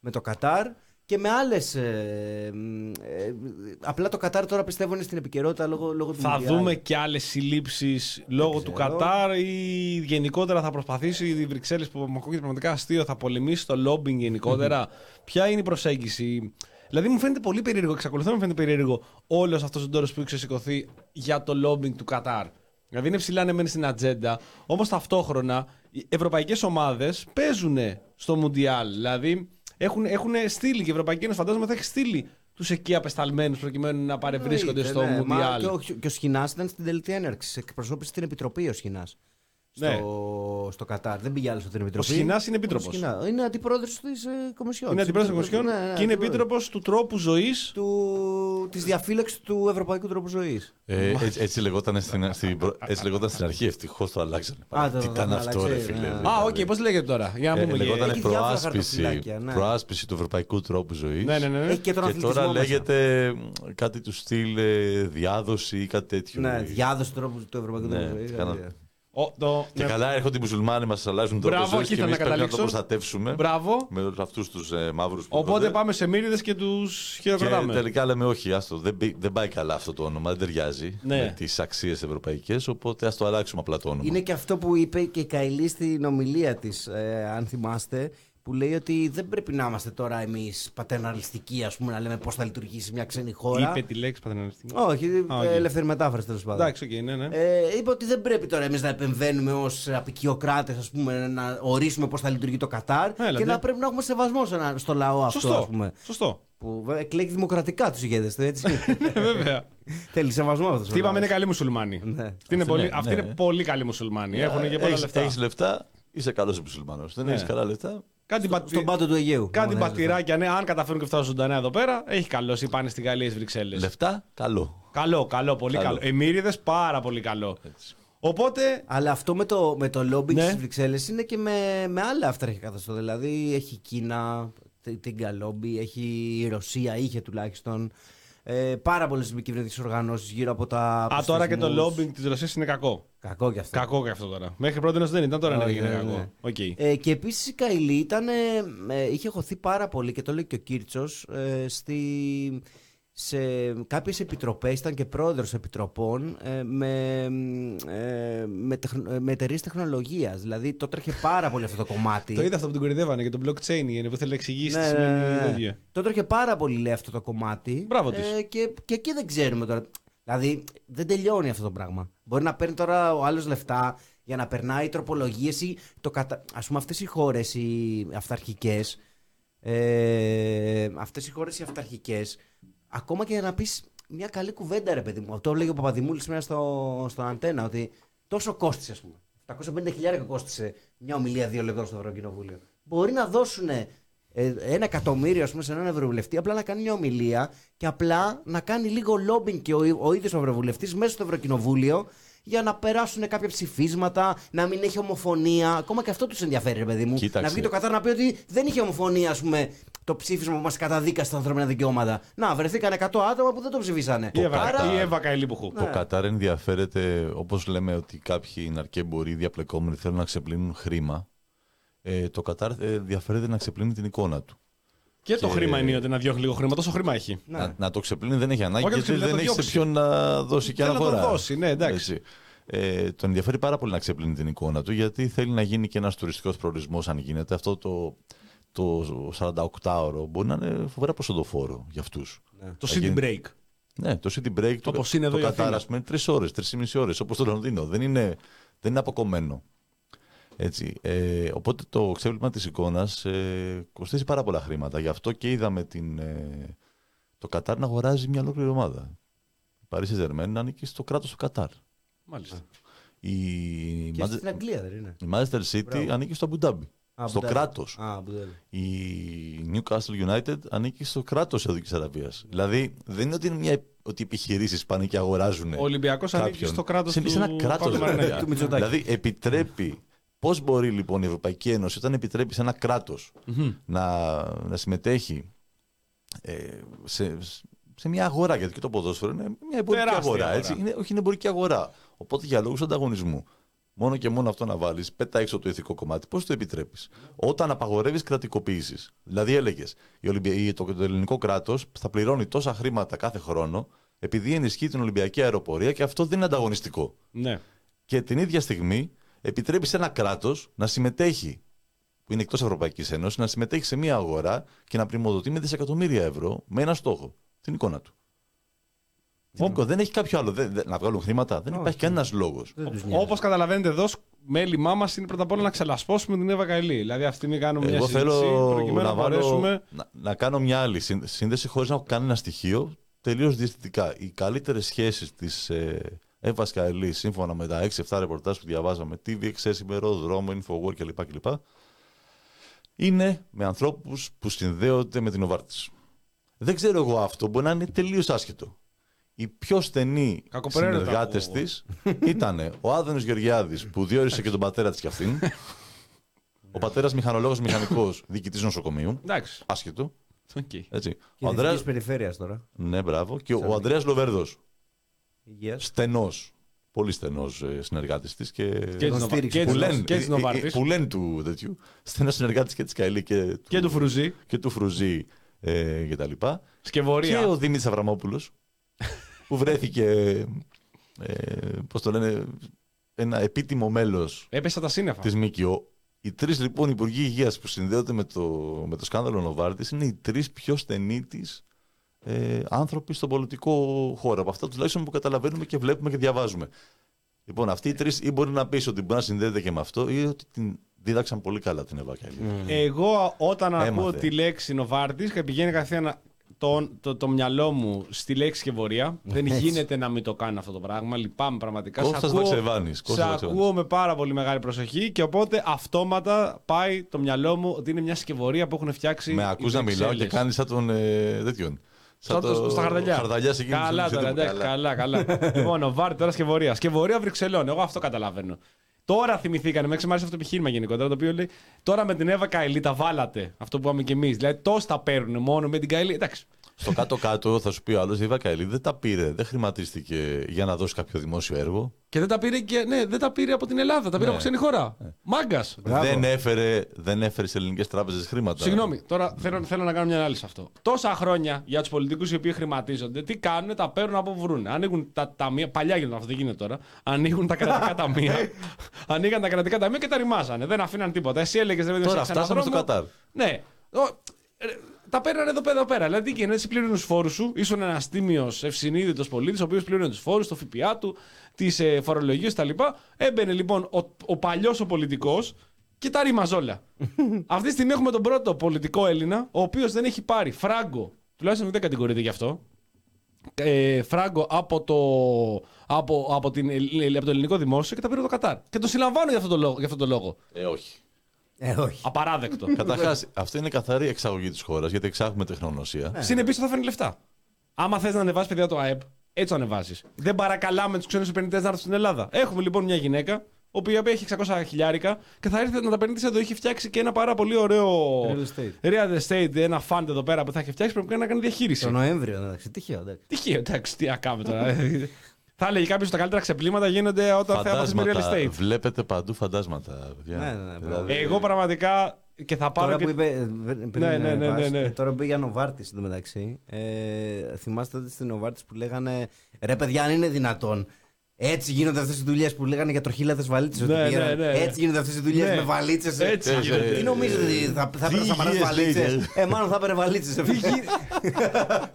με το Κατάρ και με άλλες... Ε, μ, ε, απλά το Κατάρ τώρα πιστεύω είναι στην επικαιρότητα λόγω, λόγω του Θα Μουντιάλ. δούμε και άλλες συλλήψεις λόγω του ξέρω. Κατάρ ή γενικότερα θα προσπαθήσει η Βρυξέλλες που μου ακούγεται πραγματικά αστείο, θα πολεμήσει το lobbying γενικότερα. Ποια είναι η προσέγγιση; Δηλαδή μου φαίνεται πολύ περίεργο, εξακολουθώ να μου φαίνεται περίεργο όλος αυτός ο τόρο που έχει ξεσηκωθεί για το lobbying του Κατάρ. Δηλαδή είναι ψηλά ναι, μεν στην ατζέντα, όμως ταυτόχρονα οι ευρωπαϊκές ομάδες παίζουν στο Μουντιάλ. Δηλαδή έχουν, έχουν στείλει και η Ευρωπαϊκή Ένωση φαντάζομαι θα έχει στείλει τους εκεί απεσταλμένους προκειμένου να παρευρίσκονται Εννοείται, στο ναι. Μα Μουντιάλ. Και ο, και ο Σχοινάς ήταν στην τελική έναρξη. Εκπροσώπησε την Επιτροπή ο Σχοινάς. Στο, Ναι. στο Κατάρ. Δεν πήγε άλλο στην Επιτροπή. Σχοινάς είναι επίτροπος. Ο Σχοινάς. Είναι αντιπρόεδρος της ε, Κομισιόν. Είναι της αντιπρόεδρος των Επιτροπής. Κομισιόν Ναι, ναι, και είναι αντιπρόεδρος. επίτροπος του τρόπου ζωής. του, της διαφύλαξης του ευρωπαϊκού τρόπου ζωής. Ε, έτσι, έτσι, λεγόταν στην, στην, προ- έτσι λεγόταν στην αρχή. Ευτυχώς το αλλάξανε. Α, το- Τι το- ήταν το αυτό, άλλαξε, ρε φίλε. ναι. δηλαδή. Α, οκ, πώς λέγεται τώρα; Για να Ε, πούμε. λεγόταν Έχει διάφορα προάσπιση, χαρτοφυλάκια, ναι. προάσπιση του ευρωπαϊκού τρόπου ζωής. Ναι, ναι, ναι. ναι. Έχει και τον Και αθλητισμό τώρα μέσα. λέγεται μ, κάτι του στυλ ε, διάδοση ή κάτι τέτοιο. Ναι, διάδοση του τρόπου του ευρωπαϊκού Ναι, τρόπου ζωής. Κάνα- δηλαδή. Ο, το, Και ναι. καλά έρχονται οι μουσουλμάνοι μας αλλάζουν τρόπο Μπράβο, ζωή εκεί και ήθελα εμείς να πρέπει να το καταλήξω. προστατεύσουμε. Μπράβο. Με όλους αυτούς τους ε, μαύρους που Οπότε έρχονται. πάμε σε μύριδες και τους Και χειροκροτάμε. τελικά λέμε όχι, άστο, δεν, μπη- δεν πάει καλά αυτό το όνομα, δεν ταιριάζει Ναι. με τις αξίες ευρωπαϊκές. Οπότε ας το αλλάξουμε απλά το όνομα. Είναι και αυτό που είπε και η Καηλή στην ομιλία της, αν θυμάστε, που λέει ότι δεν πρέπει να είμαστε τώρα εμείς πατερναλιστικοί, ας πούμε, να λέμε πώς θα λειτουργήσει μια ξένη χώρα. Είπε τη λέξη πατερναλιστική. Όχι, Α, οκ. ελεύθερη μετάφραση τέλος πάντων. Εντάξει, οκ, ναι, ναι. Ε, είπε ότι δεν πρέπει τώρα εμείς να επεμβαίνουμε ως αποικιοκράτες, ας πούμε, να ορίσουμε πώς θα λειτουργεί το Κατάρ Έλατε. και να πρέπει να έχουμε σεβασμό σε ένα- στο λαό αυτό, Σωστό. ας πούμε. Σωστό. Που βέβαια, εκλέγει δημοκρατικά τους ηγέτες του, έτσι. Ε, Βέβαια. Θέλει σεβασμό αυτός. Τι είπαμε είναι καλοί μουσουλμάνοι. Ναι. Αυτοί είναι, Αυτοί πολύ, ναι, αυτοί ναι. είναι πολύ καλοί μουσουλμάνοι. Έχουν και πολλά λεφτά. Έχεις λεφτά, είσαι καλός μουσουλμάνος. Δεν Ναι. έχεις καλά λεφτά. Κάτι, Στο, πατη- στον πάτο του Αιγαίου. κάτι Μόνο έτσι. πατηράκια, ναι, αν καταφέρουν και φτάσουν ζωντανά εδώ πέρα, έχει καλό. Ή πάνε στη Γαλλία ή Βρυξέλλες. Λεφτά, καλό. Καλό, καλό, πολύ καλό. Καλό. Εμμύριδε, πάρα πολύ καλό. Οπότε. Αλλά αυτό με το, με το lobbying Ναι. στις Βρυξέλλες είναι και με, με άλλα αυταρχικά καθεστώτα. Δηλαδή έχει η Κίνα, τε- την Καλόμπι, έχει η Ρωσία, είχε τουλάχιστον. Ε, πάρα πολλές μη κυβερνητικές οργανώσεις γύρω από τα. Α, τώρα και το πληθυσμούς. lobbying της Ρωσίας είναι κακό. Κακό κι αυτό. Κακό και αυτό τώρα. Μέχρι πρότινος δεν ήταν, τώρα είναι Όχι, έγινε ναι, κακό. ναι. Οκ. Ε, και επίσης η Καηλή ήταν, ε, ε, είχε χωθεί πάρα πολύ και το λέει και ο Κύρτσος ε, στη, σε κάποιες επιτροπές, ήταν και πρόεδρος επιτροπών ε, με, ε, με, τεχνο, ε, με εταιρείες τεχνολογίας. Δηλαδή το 'τρεχε πάρα πολύ αυτό το κομμάτι. Το είδα αυτό που την κοροϊδεύανε και το blockchain είναι που θέλει να εξηγήσει Ναι, τι ναι, σημαίνει ναι, ναι. τέτοιο. Το 'τρεχε πάρα πολύ λέει αυτό το κομμάτι. Μπράβο της. Ε, και, και εκεί δεν ξέρουμε τώρα. Δηλαδή δεν τελειώνει αυτό το πράγμα. Μπορεί να παίρνει τώρα ο άλλος λεφτά για να περνάει τροπολογίες ή το κατα... Α πούμε, αυτές οι χώρες οι αυταρχικές. Ε, αυτές οι χώρες οι αυταρχικές, ακόμα και για να πεις μια καλή κουβέντα, ρε παιδί μου. Αυτό λέγει ο Παπαδημούλης σήμερα στο, στον αντένα, ότι τόσο κόστησε, ας πούμε. 750 χιλιάρικα κόστησε μια ομιλία δύο λεπτών στο Ευρωκοινοβούλιο. Μπορεί να δώσουν ένα εκατομμύριο ας πούμε, σε έναν Ευρωβουλευτή, απλά να κάνει μια ομιλία και απλά να κάνει λίγο λόμπινγκ και ο, ο ίδιος ο Ευρωβουλευτής μέσα στο Ευρωκοινοβούλιο για να περάσουν κάποια ψηφίσματα, να μην έχει ομοφωνία. Ακόμα και αυτό τους ενδιαφέρει, ρε παιδί μου. Κοίταξε. Να βγει το Κατάρ να πει ότι δεν είχε ομοφωνία, ας πούμε, το ψήφισμα που μας καταδίκασε τα ανθρώπινα δικαιώματα. Να, βρεθήκαν 100 άτομα που δεν το ψηφίσανε. Η Εύα, Άρα- η Εύα Καηλήπουχου. Το Κατάρ ενδιαφέρεται, όπως λέμε, ότι κάποιοι ναρκέμποροι διαπλεκόμενοι θέλουν να ξεπλύνουν χρήμα. Ε, το Κατάρ ε, ενδιαφέρεται να ξεπλύνει την εικόνα του. Και το Και- χρήμα είναι ότι να διώχνει λίγο χρήμα. Τόσο χρήμα έχει. Ναι. Να, να το ξεπλύνει δεν έχει ανάγκη Όχι να το γιατί ξεπλύνει, δεν να το έχει σε διώξει. ποιον να δώσει και Θέλει να το αναφορά. δώσει, ναι, εντάξει. Έτσι. Ε, τον ενδιαφέρει πάρα πολύ να ξεπλύνει την εικόνα του γιατί θέλει να γίνει και ένας τουριστικός προορισμός αν γίνεται. Αυτό το, το 48ωρο μπορεί να είναι φοβερά προσοντοφόρο για αυτούς. Το Θα city γίνει- break. Ναι, το city break το, Όπως είναι εδώ το η Κατάρ, Αθήνα. ας πούμε, τρεις ώρες, τρεις ή μισή ώρες, όπως το Λονδίνο. Δεν είναι, δεν είναι αποκομμένο. Έτσι. Ε, οπότε το ξέπλυμα της εικόνας ε, κοστίζει πάρα πολλά χρήματα. Γι' αυτό και είδαμε την, ε, το Κατάρ να αγοράζει μια ολόκληρη ομάδα. Η Παρίσι Ζερμέν ανήκει στο κράτος του Κατάρ. Μάλιστα. Η, Και Manchester- στην Αγγλία δεν είναι. η Manchester City Μπράβο. ανήκει στο Αμπουντάμπι. Α, Στο Αμπουδάμπι. κράτος. Α, Αμπουδάμπι. Η Newcastle United ανήκει στο κράτος τη Σαουδική Αραβίας. Δηλαδή δεν είναι ότι, είναι μια, ότι οι επιχειρήσεις πάνε και αγοράζουν. Ο Ολυμπιακός ανήκει κάποιον. στο κράτος Σε- του. σε ένα κράτος. Παύλου Μαρινάκη. Του Μητσοτάκη. Δηλαδή επιτρέπει. Πώς μπορεί λοιπόν η Ευρωπαϊκή Ένωση όταν επιτρέπει σε ένα κράτος να, να συμμετέχει ε, σε, σε μια αγορά, γιατί και το ποδόσφαιρο είναι μια εμπορική Τεράστια αγορά, αγορά. Έτσι, είναι, όχι είναι εμπορική αγορά. Οπότε για λόγους ανταγωνισμού, μόνο και μόνο αυτό να βάλεις, πέτα έξω το ηθικό κομμάτι, πώς το επιτρέπεις; Όταν απαγορεύεις κρατικοποιήσεις. Δηλαδή έλεγες, το, το ελληνικό κράτος θα πληρώνει τόσα χρήματα κάθε χρόνο επειδή ενισχύει την Ολυμπιακή αεροπορία και αυτό δεν είναι ανταγωνιστικό. Ναι. Και την ίδια στιγμή επιτρέπει σε ένα κράτος να συμμετέχει, που είναι εκτός Ευρωπαϊκής Ένωσης, να συμμετέχει σε μια αγορά και να πρημοδοτεί με δισεκατομμύρια ευρώ με ένα στόχο. Την εικόνα του. Την εικόνα. Δεν έχει κάποιο άλλο. Δεν- δεν- να βγάλουν χρήματα. Δεν υπάρχει κανένας λόγος. Δεν τους νοιάζει. Όπως καταλαβαίνετε εδώ, σ- μέλημά μας είναι πρώτα απ' όλα να ξελασπώσουμε την Εύα Καηλή. Δηλαδή αυτή είναι κάνουμε μια Εγώ συζήτηση θέλω προκειμένου να, να βάλω, μπορέσουμε. να, να κάνω μια άλλη σύνδε- σύνδεση χωρίς να έχω κανένα στοιχείο τελείως διευθυντικά. Οι καλύτερες σχέσεις της ε, Εύας Καηλής, σύμφωνα με τα 6-7 ρεπορτάζ που διαβάζαμε, TV, Accessible, δρόμο, Infowar κλπ. κλπ είναι με ανθρώπους που συνδέονται με την Οβάρτη. Δεν ξέρω εγώ αυτό, μπορεί να είναι τελείως άσχετο. Οι πιο στενοί Κακοπεραίρετα συνεργάτες ακούω. της ήταν ο Άδωνο Γεωργιάδης που διόρισε και τον πατέρα της κι αυτήν. ο πατέρας μηχανολόγος μηχανικός διοικητής νοσοκομείου. Εντάξει. Άσχετο. οκ. Έτσι. Και Ο Ανδρέας... Ανδρέας... περιφέρειας τώρα. Ναι, μπράβο. Και ο Ανδρέας Λοβέρδος, Υγείας. στενός, πολύ στενός ε, συνεργάτης της και, Και της Τον Νοβα- στήριξε. και της που Νο- λένε, και της ε, ε, Νοβάρτης. που λένε του τέτοιου, στενός συνεργάτης και της Καηλή και, Και του Φρουζή. και του Φρουζή ε, και τα λοιπά. Και Σκευωρία. ο Δημήτρης Αβραμόπουλος που βρέθηκε, ε, πώς το λένε, ένα επίτιμο μέλος Έπεσε απ' τα σύννεφα. της ΜΚΟ. Οι τρεις λοιπόν υπουργοί υγείας που συνδέονται με το, με το σκάνδαλο Νοβάρτης είναι οι τρεις πιο στενοί της ε, άνθρωποι στον πολιτικό χώρο. Από αυτά τουλάχιστον που καταλαβαίνουμε και βλέπουμε και διαβάζουμε. Λοιπόν, αυτοί οι τρεις ή μπορεί να πεις ότι μπορεί να συνδέεται και με αυτό ή ότι την δίδαξαν πολύ καλά την Εύα Καηλή. Εγώ όταν ακούω Έμαθε. τη λέξη Νοβάρτης και πηγαίνει καθένα το, το, το μυαλό μου στη λέξη σκευωρία. Δεν γίνεται να μην το κάνω αυτό το πράγμα. Λυπάμαι πραγματικά. Σε Κώστας ακούω- Βαξεβάνης, Σε Κώστας Βαξεβάνης. ακούω με πάρα πολύ μεγάλη προσοχή και οπότε αυτόματα πάει το μυαλό μου ότι είναι μια σκευωρία που έχουν φτιάξει. Με οι ακούς να μιλάω και Βρυξέλλες. κάνεις σαν τον ε, τέτοιον. Σαν το, στα χαρδαλιά. Χαρδαλιάς εκείνος που Καλά συνήθω τώρα, που- εντάξει, καλά, καλά. λοιπόν, ο Βάρ τώρα σκευωρίας. Σκευωρία Βρυξελών. Εγώ αυτό καταλαβαίνω. Τώρα θυμηθήκανε, με έξι αυτό το επιχείρημα γενικότερα, το οποίο λέει τώρα με την Εύα Καηλή τα βάλατε. Αυτό που είπαμε κι εμείς. Δηλαδή, τόσο τα παίρνουν μόνο με την Καηλή. Εντάξει. Στο κάτω-κάτω θα σου πει ο άλλος: Η Εύα Καηλή δεν τα πήρε, δεν χρηματίστηκε για να δώσει κάποιο δημόσιο έργο. Και δεν τα πήρε, και, ναι, δεν τα πήρε από την Ελλάδα, τα πήρε Ναι. από ξένη χώρα. Μάγκας. Μπράβο. Δεν έφερε, δεν έφερε σε ελληνικές τράπεζες χρήματα. Συγγνώμη, τώρα θέλω, θέλω να κάνω μια ανάλυση σε αυτό. Τόσα χρόνια για τους πολιτικούς οι οποίοι χρηματίζονται, τι κάνουν, τα παίρνουν από που βρουν. Ανοίγουν τα ταμεία, παλιά γίνονταν αυτό, δεν γίνεται τώρα. Ανοίγουν τα κρατικά ταμεία. ανοίγαν τα κρατικά ταμεία και τα ρημάζανε. Δεν αφήναν τίποτα. Εσύ έλεγες δεν Τώρα φτάσαμε στο Κατάρ. Ναι. Ο- ε, τα παίρνανε εδώ πέρα. Εδώ πέρα. Δηλαδή, τι γίνεται, εσύ πλήρωνε τους φόρους σου, ήσουν ένας τίμιος ευσυνείδητος πολίτης, ο οποίος πλήρωνε τους φόρους, το ΦΠΑ του, τις ε, φορολογίες κτλ. Έμπαινε λοιπόν ο, ο παλιός ο πολιτικός και τα ρημαζόλα. Αυτή τη στιγμή έχουμε τον πρώτο πολιτικό Έλληνα, ο οποίος δεν έχει πάρει φράγκο, τουλάχιστον δεν κατηγορείται γι' αυτό, ε, φράγκο από το, από, από, την, ε, από το ελληνικό δημόσιο και τα πήρε το Κατάρ. Και το συλλαμβάνω για αυτόν τον λόγο. Για αυτόν τον λόγο. Ε, όχι. Ε, όχι. Απαράδεκτο. Καταρχάς, αυτή είναι καθαρή εξαγωγή της χώρας γιατί εξάγουμε τεχνογνωσία. Συνεπεί θα φέρνει λεφτά. Άμα θες να ανεβάσεις παιδιά το ΑΕΠ, έτσι το ανεβάζεις. Δεν παρακαλάμε τους ξένους επενδυτές να έρθουν στην Ελλάδα. Έχουμε λοιπόν μια γυναίκα, η οποία έχει 600 χιλιάρικα και θα έρθει να τα επενδύσει εδώ. Έχει φτιάξει και ένα πάρα πολύ ωραίο Real estate. real estate, ένα fund εδώ πέρα που θα έχει φτιάξει. Πρέπει να κάνει διαχείριση. Το Νοέμβριο, εντάξει. Τυχαίο, εντάξει. Τυχαίο, εντάξει, τι να κάνουμε τώρα. θα έλεγε κάποιος ότι τα καλύτερα ξεπλήματα γίνονται όταν θα με real Φαντάσματα. estate. Βλέπετε παντού φαντάσματα. παιδιά. Ναι, ναι, ναι, Δηλαδή, Εγώ πραγματικά και θα πάρω. Τώρα και... που είπε. ε, πριν, Ναι, ναι, ναι, ε, πας, ναι, ναι. ε, Τώρα που πήγε ο Νοβάρτη εντωμεταξύ. Ε, θυμάστε ότι στην Νοβάρτη που λέγανε Ρε παιδιά, αν είναι δυνατόν. Έτσι γίνονται αυτές οι δουλειές που λέγανε για τροχίλατε βαλίτσες. Ναι, ναι, ναι. Έτσι γίνονται αυτές οι δουλειές Ναι. με βαλίτσες. Έτσι Ε, γίνεται. Τι νομίζετε, ότι θα, θα έπαιρνε Three Σαμαράς years βαλίτσες; later. Ε, μάλλον θα έπαιρνε βαλίτσες. Τι, γι-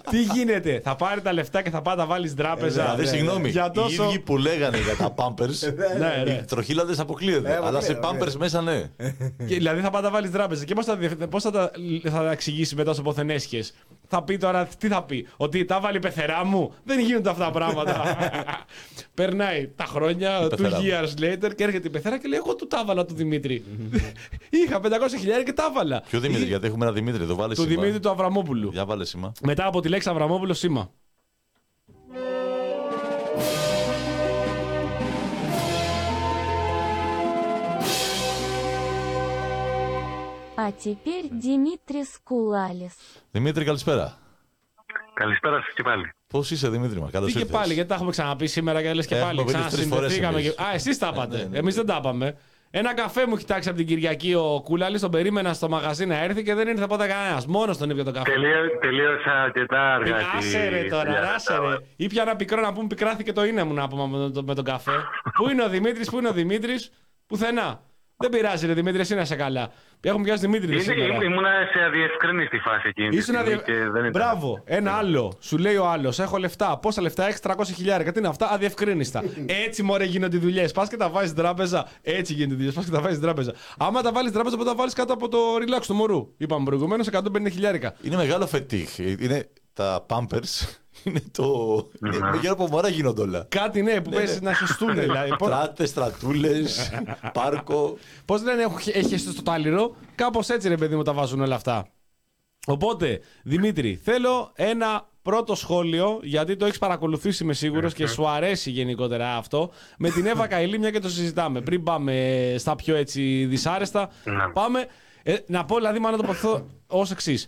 Τι γίνεται, θα πάρει τα λεφτά και θα πάει να τα βάλει τράπεζα. Δηλαδή, συγγνώμη, Για οι τόσο. ίδιοι που λέγανε για τα Pampers, Ναι, ναι. οι τροχίλατε αποκλείονται. Ε, αλλά σε αποκλείονται, Pampers μέσα ναι. Και, δηλαδή θα πάει να τα βάλει τράπεζα. Και πώς θα, διε- πώς θα, τα, θα τα εξηγήσει μετά στο ποθενέσχες; Θα πει τώρα, τι θα πει, Ότι τα βάλει η πεθερά μου; Δεν γίνονται αυτά τα πράγματα. Περνάει τα χρόνια, two πεθερά μου. years later και έρχεται η πεθερά και λέει: Εγώ του τα έβαλα του Δημήτρη. Είχα 500 χιλιάρια και τα έβαλα. Ποιο Δημήτρη, Ή- γιατί έχουμε ένα Δημήτρη εδώ, βάλε Του σήμα. Δημήτρη του Αβραμόπουλου. Για βάλε σήμα. Μετά από τη λέξη Αβραμόπουλο, σήμα. А теперь Димитрис Кулалис. Δημήτρη, καλησπέρα. Καλησπέρα σα και πάλι. Πώς είσαι, Δημήτρη, μα, καλώς Τι και πάλι, γιατί τα έχουμε ξαναπεί σήμερα και λες και Έχουμε πάλι. πει τις τρεις φορές Ξανασυνδεθήκαμε. Και... εμείς. Α, εσείς τα είπατε. ναι, ναι. Εμείς δεν τα είπαμε. Ένα καφέ μου έχει τάξει από την Κυριακή ο Κούλαλη, τον περίμενα στο μαγαζί να έρθει και δεν ήρθε ποτέ κανένας. Μόνος τον ήπια το καφέ. Τελείω- τελείωσα αρκετά αργά. της Άσε ρε τώρα, δουλειά. άσε ρε. Ήπια ένα πικρό να πούμε πικράθηκε το είναι μου να πούμε με, τον- με τον καφέ. πού είναι ο Δημήτρης, πού είναι ο Δημήτρης, πουθενά. Δεν πειράζει, ρε Δημήτρη, εσύ να είσαι καλά. Έχουμε πιάσει Δημήτρη Είναι- σήμερα. Ήμουνα σε αδιευκρίνηστη φάση εκείνη τη Ήσουν στιγμή αδια... και δεν ήταν. Μπράβο, ένα άλλο. Σου λέει ο άλλος: Έχω λεφτά. Πόσα λεφτά έχεις, 300 χιλιάρια. Τι είναι αυτά, αδιευκρίνηστα. Έτσι μωρέ γίνονται οι δουλειές. Πας και τα βάζεις τράπεζα. Έτσι γίνονται οι δουλειές. Πας και τα βάζεις τράπεζα. Άμα τα βάλεις τράπεζα, μπορεί να τα βάλεις κάτω από το relax του μωρού. Είπαμε προηγουμένως 150 χιλιάρικα. Είναι μεγάλο φετίχ. Είναι τα Pampers. Είναι το. Ναι. Είναι γύρω από μωρά γίνονται όλα. Κάτι ναι, που πες να χεστούν. δηλαδή. Στράτε, στρατούλε, πάρκο. Πώς λένε, έχω, έχει χεστεί στο τάλιρο. Κάπως έτσι ρε παιδί μου τα βάζουν όλα αυτά. Οπότε, Δημήτρη, θέλω ένα πρώτο σχόλιο, γιατί το έχεις παρακολουθήσει είμαι σίγουρος και σου αρέσει γενικότερα αυτό. Με την Εύα Καηλή, μια και το συζητάμε. Πριν πάμε στα πιο έτσι δυσάρεστα, Ναι. πάμε. Ε, να πω δηλαδή, μάλλον να τοποθετώ ως εξής.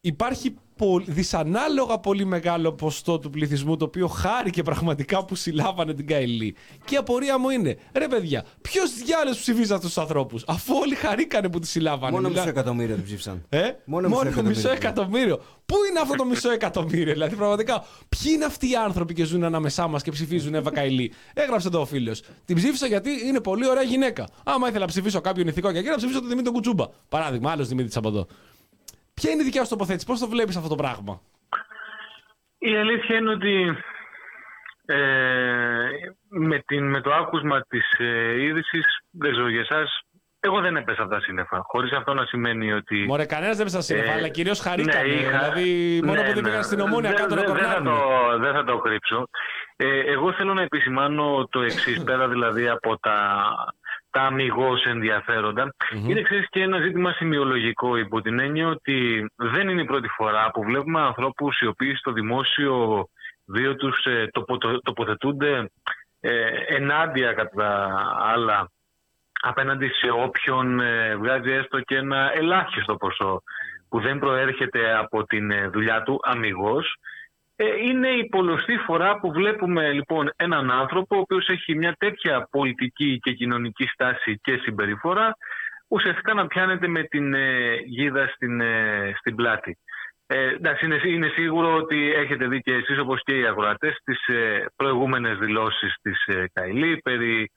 Υπάρχει πολ- δυσανάλογα πολύ μεγάλο ποστό του πληθυσμού το οποίο χάρηκε πραγματικά που συλλάβανε την Καηλή. Και η απορία μου είναι, ρε παιδιά, ποιος διάλογο ψηφίζει αυτούς τους ανθρώπους, αφού όλοι χαρήκανε που τη συλλάβανε. Μόνο Μιλά- μισό εκατομμύριο την ψήφισαν. ε; Μόνο Μόνο, μισό μισό, εκατομμύριο. εκατομμύριο. Πού είναι αυτό το μισό εκατομμύριο, δηλαδή πραγματικά. Ποιοι είναι αυτοί οι άνθρωποι και ζουν ανάμεσά μας και ψηφίζουν Εύα Καηλή. Έγραψε το ο φίλος. Την ψήφισα γιατί είναι πολύ ωραία γυναίκα. Άμα ήθελα να ψηφίσω κάποιον ηθικό και εκεί να ψηφίσω τον Δημήτρη τον Κουτσούμπα. Παράδειγμα, άλλος Δημήτρης από εδώ. Ποια είναι η δικιά σου τοποθέτηση, πώς το βλέπεις αυτό το πράγμα; Η αλήθεια είναι ότι ε, με, την, με το άκουσμα της ε, είδησης, δεν ξέρω για εσάς, εγώ δεν έπεσα από τα σύννεφα. Χωρίς αυτό να σημαίνει ότι... Μωρέ, κανένας δεν ψάχνει Ε, αλλά κυρίως χαρήκανε. ναι, είχα- Δηλαδή, μόνο ναι, που δεν ναι. πήγαν στην ομόνια Δεν- κάτω να δεν- δεν θα κορνάρουν. το- Δεν θα το κρύψω. Ε, εγώ θέλω να επισημάνω το εξής πέρα δηλαδή από τα, τα αμυγός ενδιαφέροντα. Είναι ξέρεις και ένα ζήτημα σημειολογικό υπό την έννοια ότι δεν είναι η πρώτη φορά που βλέπουμε ανθρώπους οι οποίοι στο δημόσιο βίο τους ε, τοπο- τοποθετούνται ε, ενάντια κατά άλλα απέναντι σε όποιον ε, βγάζει έστω και ένα ελάχιστο ποσό που δεν προέρχεται από την ε, δουλειά του αμυγός. Ε, είναι η πολλωστή φορά που βλέπουμε λοιπόν έναν άνθρωπο ο οποίος έχει μια τέτοια πολιτική και κοινωνική στάση και συμπεριφορά ουσιαστικά να πιάνεται με την ε, γίδα στην, ε, στην πλάτη. Ε, εντάξει, είναι, είναι σίγουρο ότι έχετε δει και εσείς όπως και οι αγροατές τις ε, προηγούμενες δηλώσεις της ε, Καηλή περί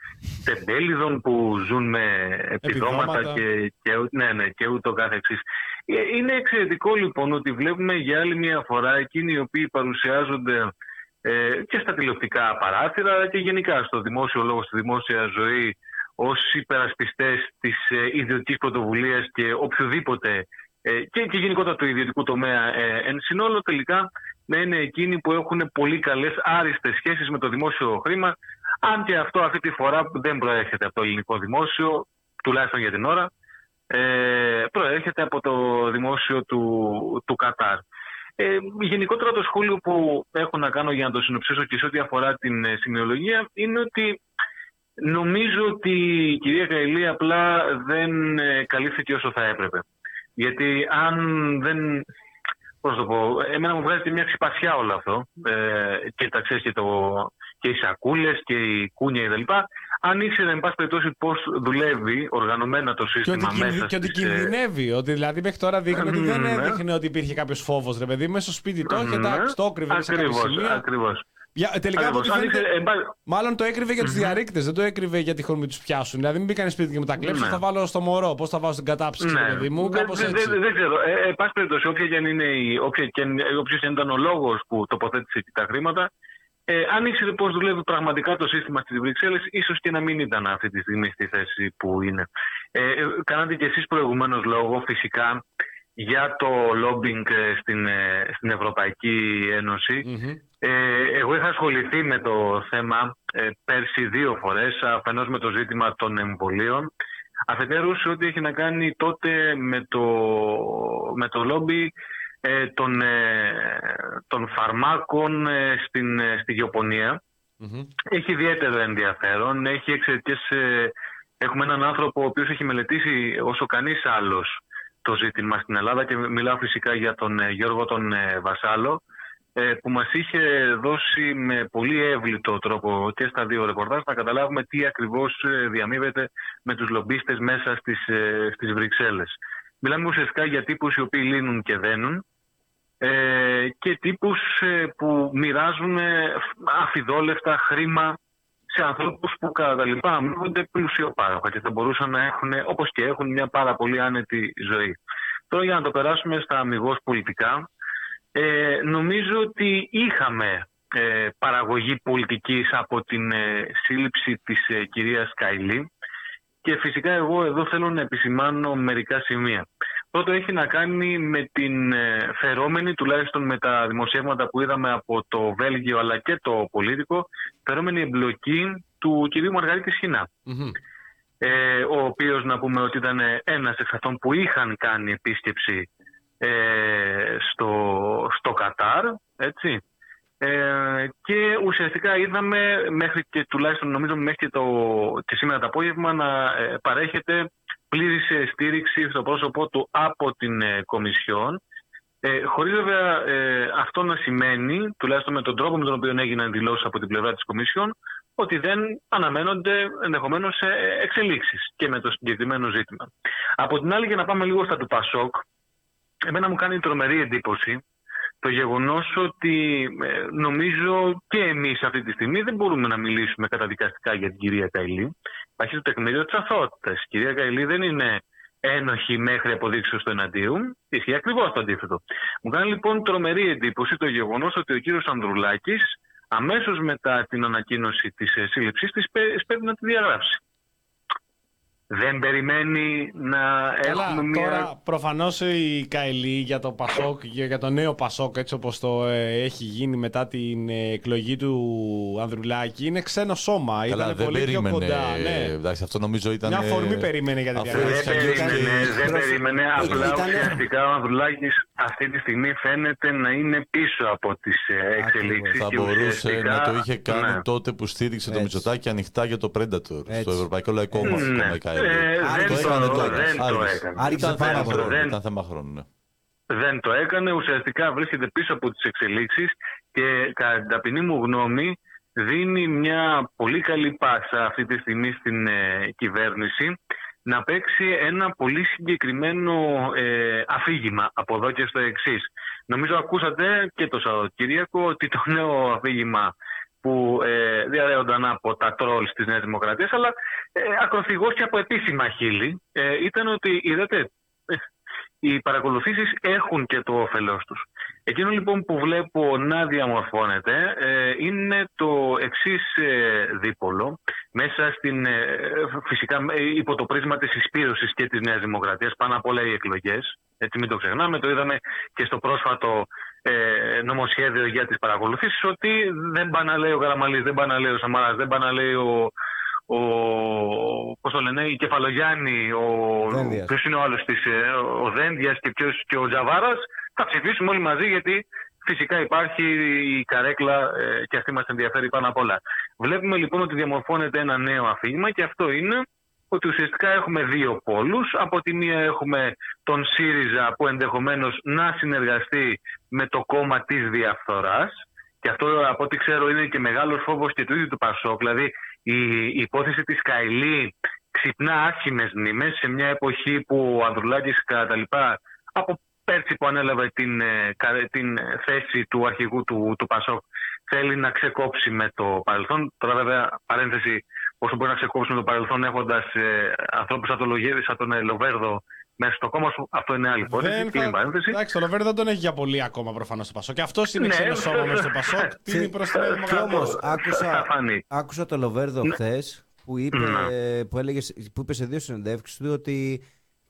τεμπέλιδων που ζουν με επιδόματα Επιδόματα. και, και, ναι, ναι, και ούτω καθεξής. Ε, Είναι εξαιρετικό λοιπόν ότι βλέπουμε για άλλη μια φορά εκείνοι οι οποίοι παρουσιάζονται ε, και στα τηλεοπτικά παράθυρα αλλά και γενικά στο δημόσιο λόγο, στη δημόσια ζωή ως υπερασπιστές της ε, ιδιωτικής πρωτοβουλίας και οποιοδήποτε ε, και, και γενικότερα του ιδιωτικού τομέα ε, εν συνόλο τελικά να είναι εκείνοι που έχουν πολύ καλές άριστες σχέσεις με το δημόσιο χρήμα αν και αυτό αυτή τη φορά δεν προέρχεται από το ελληνικό δημόσιο τουλάχιστον για την ώρα ε, προέρχεται από το δημόσιο του, του Κατάρ. Ε, γενικότερα το σχόλιο που έχω να κάνω για να το συνοψίσω και σε ό,τι αφορά την ε, σημειολογία είναι ότι νομίζω ότι η κυρία Καηλή απλά δεν ε, καλύφθηκε όσο θα έπρεπε. Γιατί αν δεν... Πώς να το πω, εμένα μου βγάζει και μια ξυπασιά όλο αυτό ε, και τα ξέρεις και, το, και οι σακούλες και οι κούνια κτλ. Αν ήξερε, εν πάση περιπτώσει, πώς δουλεύει οργανωμένα το Και σύστημα ότι, κινδυ- μέσα και ότι στις, ε, κινδυνεύει. Ότι δηλαδή μέχρι τώρα δείχνει ότι δεν ναι. έδειχνε ότι υπήρχε κάποιος φόβος, ρε παιδί. Μέσα στο σπίτι το είχε, ναι, εντάξει, το έκρυβε σε κάποια ακριβώς, σημεία. ακριβώς. Για, τελικά από Ακριβώς. ό,τι Αν φαίνεται, ήξερε, εν πάση- μάλλον το έκρυβε για τους διαρρήκτες, δεν το έκρυβε για τη χορμή τους πιάσουν. Δηλαδή μην μπήκανε σπίτι και μου τα κλέψουν, Ναι. θα βάλω στο μωρό. Πώς θα βάλω στην κατάψυξη, ρε παιδί μου, Δεν- κάπως δεν- έτσι. Δεν, δεν ξέρω. Ε, ε, πάση περιπτώσει, όποια και αν είναι η, όποια και αν- ε, όποιος και αν ήταν ο λόγος που τοποθέτησε εκεί τα χρήματα, ε, αν ήξερε πώς δουλεύει πραγματικά το σύστημα στις Βρυξέλλες, ίσως και να μην ήταν αυτή τη στιγμή στη θέση που είναι. Ε, ε, κάνατε και εσείς προηγουμένως λόγο, φυσικά, για το lobbying ε, στην, ε, στην Ευρωπαϊκή Ένωση. Μμμ. Ε, εγώ είχα ασχοληθεί με το θέμα ε, πέρσι δύο φορές, αφενός με το ζήτημα των εμβολίων, αφετέρου σε ό,τι έχει να κάνει τότε με το, με το λόμπι ε, των, ε, των φαρμάκων ε, στην, ε, στη γεωπονία. Μμμ. Έχει ιδιαίτερο ενδιαφέρον, έχει εξαιρετικές, ε, έχουμε έναν άνθρωπο ο οποίος έχει μελετήσει όσο κανείς άλλος το ζήτημα στην Ελλάδα και μιλάω φυσικά για τον ε, Γιώργο τον ε, Βασάλο ε, που μας είχε δώσει με πολύ εύλητο τρόπο και στα δύο ρεπορτάζ να καταλάβουμε τι ακριβώς ε, διαμείβεται με τους λομπίστες μέσα στις, ε, στις Βρυξέλλες. Μιλάμε ουσιαστικά για τύπους οι οποίοι λύνουν και δένουν ε, και τύπους ε, που μοιράζουν ε, αφιδόλευτα χρήμα σε ανθρώπους που κατά τα λοιπά αμείβονται πλουσιοπάροχα και θα μπορούσαν να έχουν, όπως και έχουν, μια πάρα πολύ άνετη ζωή. Τώρα για να το περάσουμε στα αμυγός πολιτικά, ε, νομίζω ότι είχαμε ε, παραγωγή πολιτικής από την ε, σύλληψη της ε, κυρίας Καϊλή και φυσικά εγώ εδώ θέλω να επισημάνω μερικά σημεία. Πρώτο έχει να κάνει με την ε, φερόμενη, τουλάχιστον με τα δημοσιεύματα που είδαμε από το Βέλγιο αλλά και το Πολίτικο, φερόμενη εμπλοκή του κυρίου Μαργαρίτη Σχοινά. Μμμ. Ε, ο οποίος να πούμε ότι ήταν ένας εξ αυτών που είχαν κάνει επίσκεψη ε, στο, στο Κατάρ, έτσι. Ε, και ουσιαστικά είδαμε μέχρι και τουλάχιστον νομίζω μέχρι και, το, και σήμερα το απόγευμα να ε, παρέχεται πλήρης ε, στήριξη στο πρόσωπό του από την ε, Κομισιόν ε, χωρίς βέβαια ε, αυτό να σημαίνει, τουλάχιστον με τον τρόπο με τον οποίο έγιναν δηλώσεις από την πλευρά της Κομισιόν, ότι δεν αναμένονται ενδεχομένως εξελίξεις και με το συγκεκριμένο ζήτημα. Από την άλλη, για να πάμε λίγο στα του Πασόκ, εμένα μου κάνει τρομερή εντύπωση το γεγονός ότι ε, νομίζω και εμείς αυτή τη στιγμή δεν μπορούμε να μιλήσουμε καταδικαστικά για την κυρία Καηλή. Υπάρχει το τεκμήριο της αθωότητας. Η κυρία Καηλή δεν είναι ένοχη μέχρι αποδείξεως του εναντίου. Ισχύει ακριβώς το αντίθετο. Μου κάνει λοιπόν τρομερή εντύπωση το γεγονός ότι ο κύριος Ανδρουλάκης αμέσως μετά την ανακοίνωση της ε, σύλληψής της πέ- πρέπει να τη διαγράψει. Δεν περιμένει να Καλά, έχουμε μια... τώρα προφανώς η Καηλή για το Πασόκ, για για το νέο Πασόκ, έτσι όπως το ε, έχει γίνει μετά την ε, εκλογή του Ανδρουλάκη, είναι ξένο σώμα. Καλά, Ήταν δεν πολύ περίμενε. πιο κοντά. Ναι. Εντάξει, αυτό νομίζω ήταν. Μια ε, αφορμή περίμενε για την αφού διαγραφή. Δεν έτσι κι αλλιώς περίμενε, και- δεν Προφ- περίμενε. Απλά Ήταν- ουσιαστικά ο Ανδρουλάκης αυτή τη στιγμή φαίνεται να είναι πίσω από τις ε, εξελίξεις. Θα και μπορούσε ουσιαστικά- να το είχε κάνει ναι. τότε που στήριξε το Έτσι. Μητσοτάκη ανοιχτά για το Predator Έτσι. στο Ευρωπαϊκό Λαϊκό Κόμμα. Ναι. ακόμα η Καηλή. Ε, Άργησε. δεν Το έκανε το- τώρα. δεν το Άργησε. έκανε. Άργησε Ήταν θέμα πάρα πολύ. χρόνου. Δεν- Ήταν θέμα χρόνου. ναι. δεν το έκανε. Ουσιαστικά βρίσκεται πίσω από τις εξελίξεις και κατά την ταπεινή μου γνώμη δίνει μια πολύ καλή πάσα αυτή τη στιγμή στην ε, κυβέρνηση να παίξει ένα πολύ συγκεκριμένο ε, αφήγημα από εδώ και στο εξής. Νομίζω ακούσατε και το Σαββατοκύριακο ότι το νέο αφήγημα που ε, διαρρέονταν από τα τρόλ της Νέας Δημοκρατίας αλλά ε, ακροθυγός και από επίσημα χείλη ε, ήταν ότι είδατε ε, οι παρακολουθήσεις έχουν και το όφελός τους. Εκείνο λοιπόν που βλέπω να διαμορφώνεται ε, είναι το εξής δίπολο μέσα στην, ε, φυσικά ε, υπό το πρίσμα της εισπήρωσης και της Νέας Δημοκρατίας πάνω απ' όλα οι εκλογές. Έτσι μην το ξεχνάμε, το είδαμε και στο πρόσφατο ε, νομοσχέδιο για τις παρακολουθήσεις ότι δεν πάνε να λέει ο Καραμαλής, δεν πάνε να λέει ο Σαμαράς, δεν πάνε να λέει ο, ο, πώς το λένε, η Κεφαλογιάννη, ο, Δένδιας. ποιος είναι ο άλλος της, ε, ο Δένδιας και, ποιος, και ο Τζαβάρας, θα ψηφίσουμε όλοι μαζί γιατί φυσικά υπάρχει η καρέκλα ε, και αυτή μας ενδιαφέρει πάνω απ' όλα. Βλέπουμε λοιπόν ότι διαμορφώνεται ένα νέο αφήγημα και αυτό είναι ότι ουσιαστικά έχουμε δύο πόλους. Από τη μία έχουμε τον ΣΥΡΙΖΑ που ενδεχομένως να συνεργαστεί με το κόμμα της διαφθοράς και αυτό από ό,τι ξέρω είναι και μεγάλος φόβος και του ίδιου του Πασόκ. Δηλαδή η, η υπόθεση της Καηλή ξυπνά άσχημες μνήμες σε μια εποχή που ο Ανδρουλάκης κατά τα λοιπά από πέρσι που ανέλαβε την, ε, κα- την θέση του αρχηγού του, του Πασόκ θέλει να ξεκόψει με το παρελθόν. Τώρα βέβαια παρένθεση όσο μπορεί να ξεκόψει με το παρελθόν έχοντας ε, ανθρώπους σαν τον, Λογέ- σαν τον ε, Λοβέρδο μέσα στο κόμμα σου, αυτό είναι άλλη υπόθεση. Δεν Κλείνει θα... παρένθεση. Εντάξει, το Λοβέρδο δεν τον έχει για πολύ ακόμα προφανώς στο Πασόκ. Και αυτός είναι Ναι. ξένο σώμα μέσα στο Πασόκ. Τι είναι προς τη Νέα Κι Δημοκρατία. όμως Θα άκουσα, φανεί. άκουσα το Λοβέρδο χθες που, είπε, που, έλεγε, που είπες σε δύο συνεντεύξεις του ότι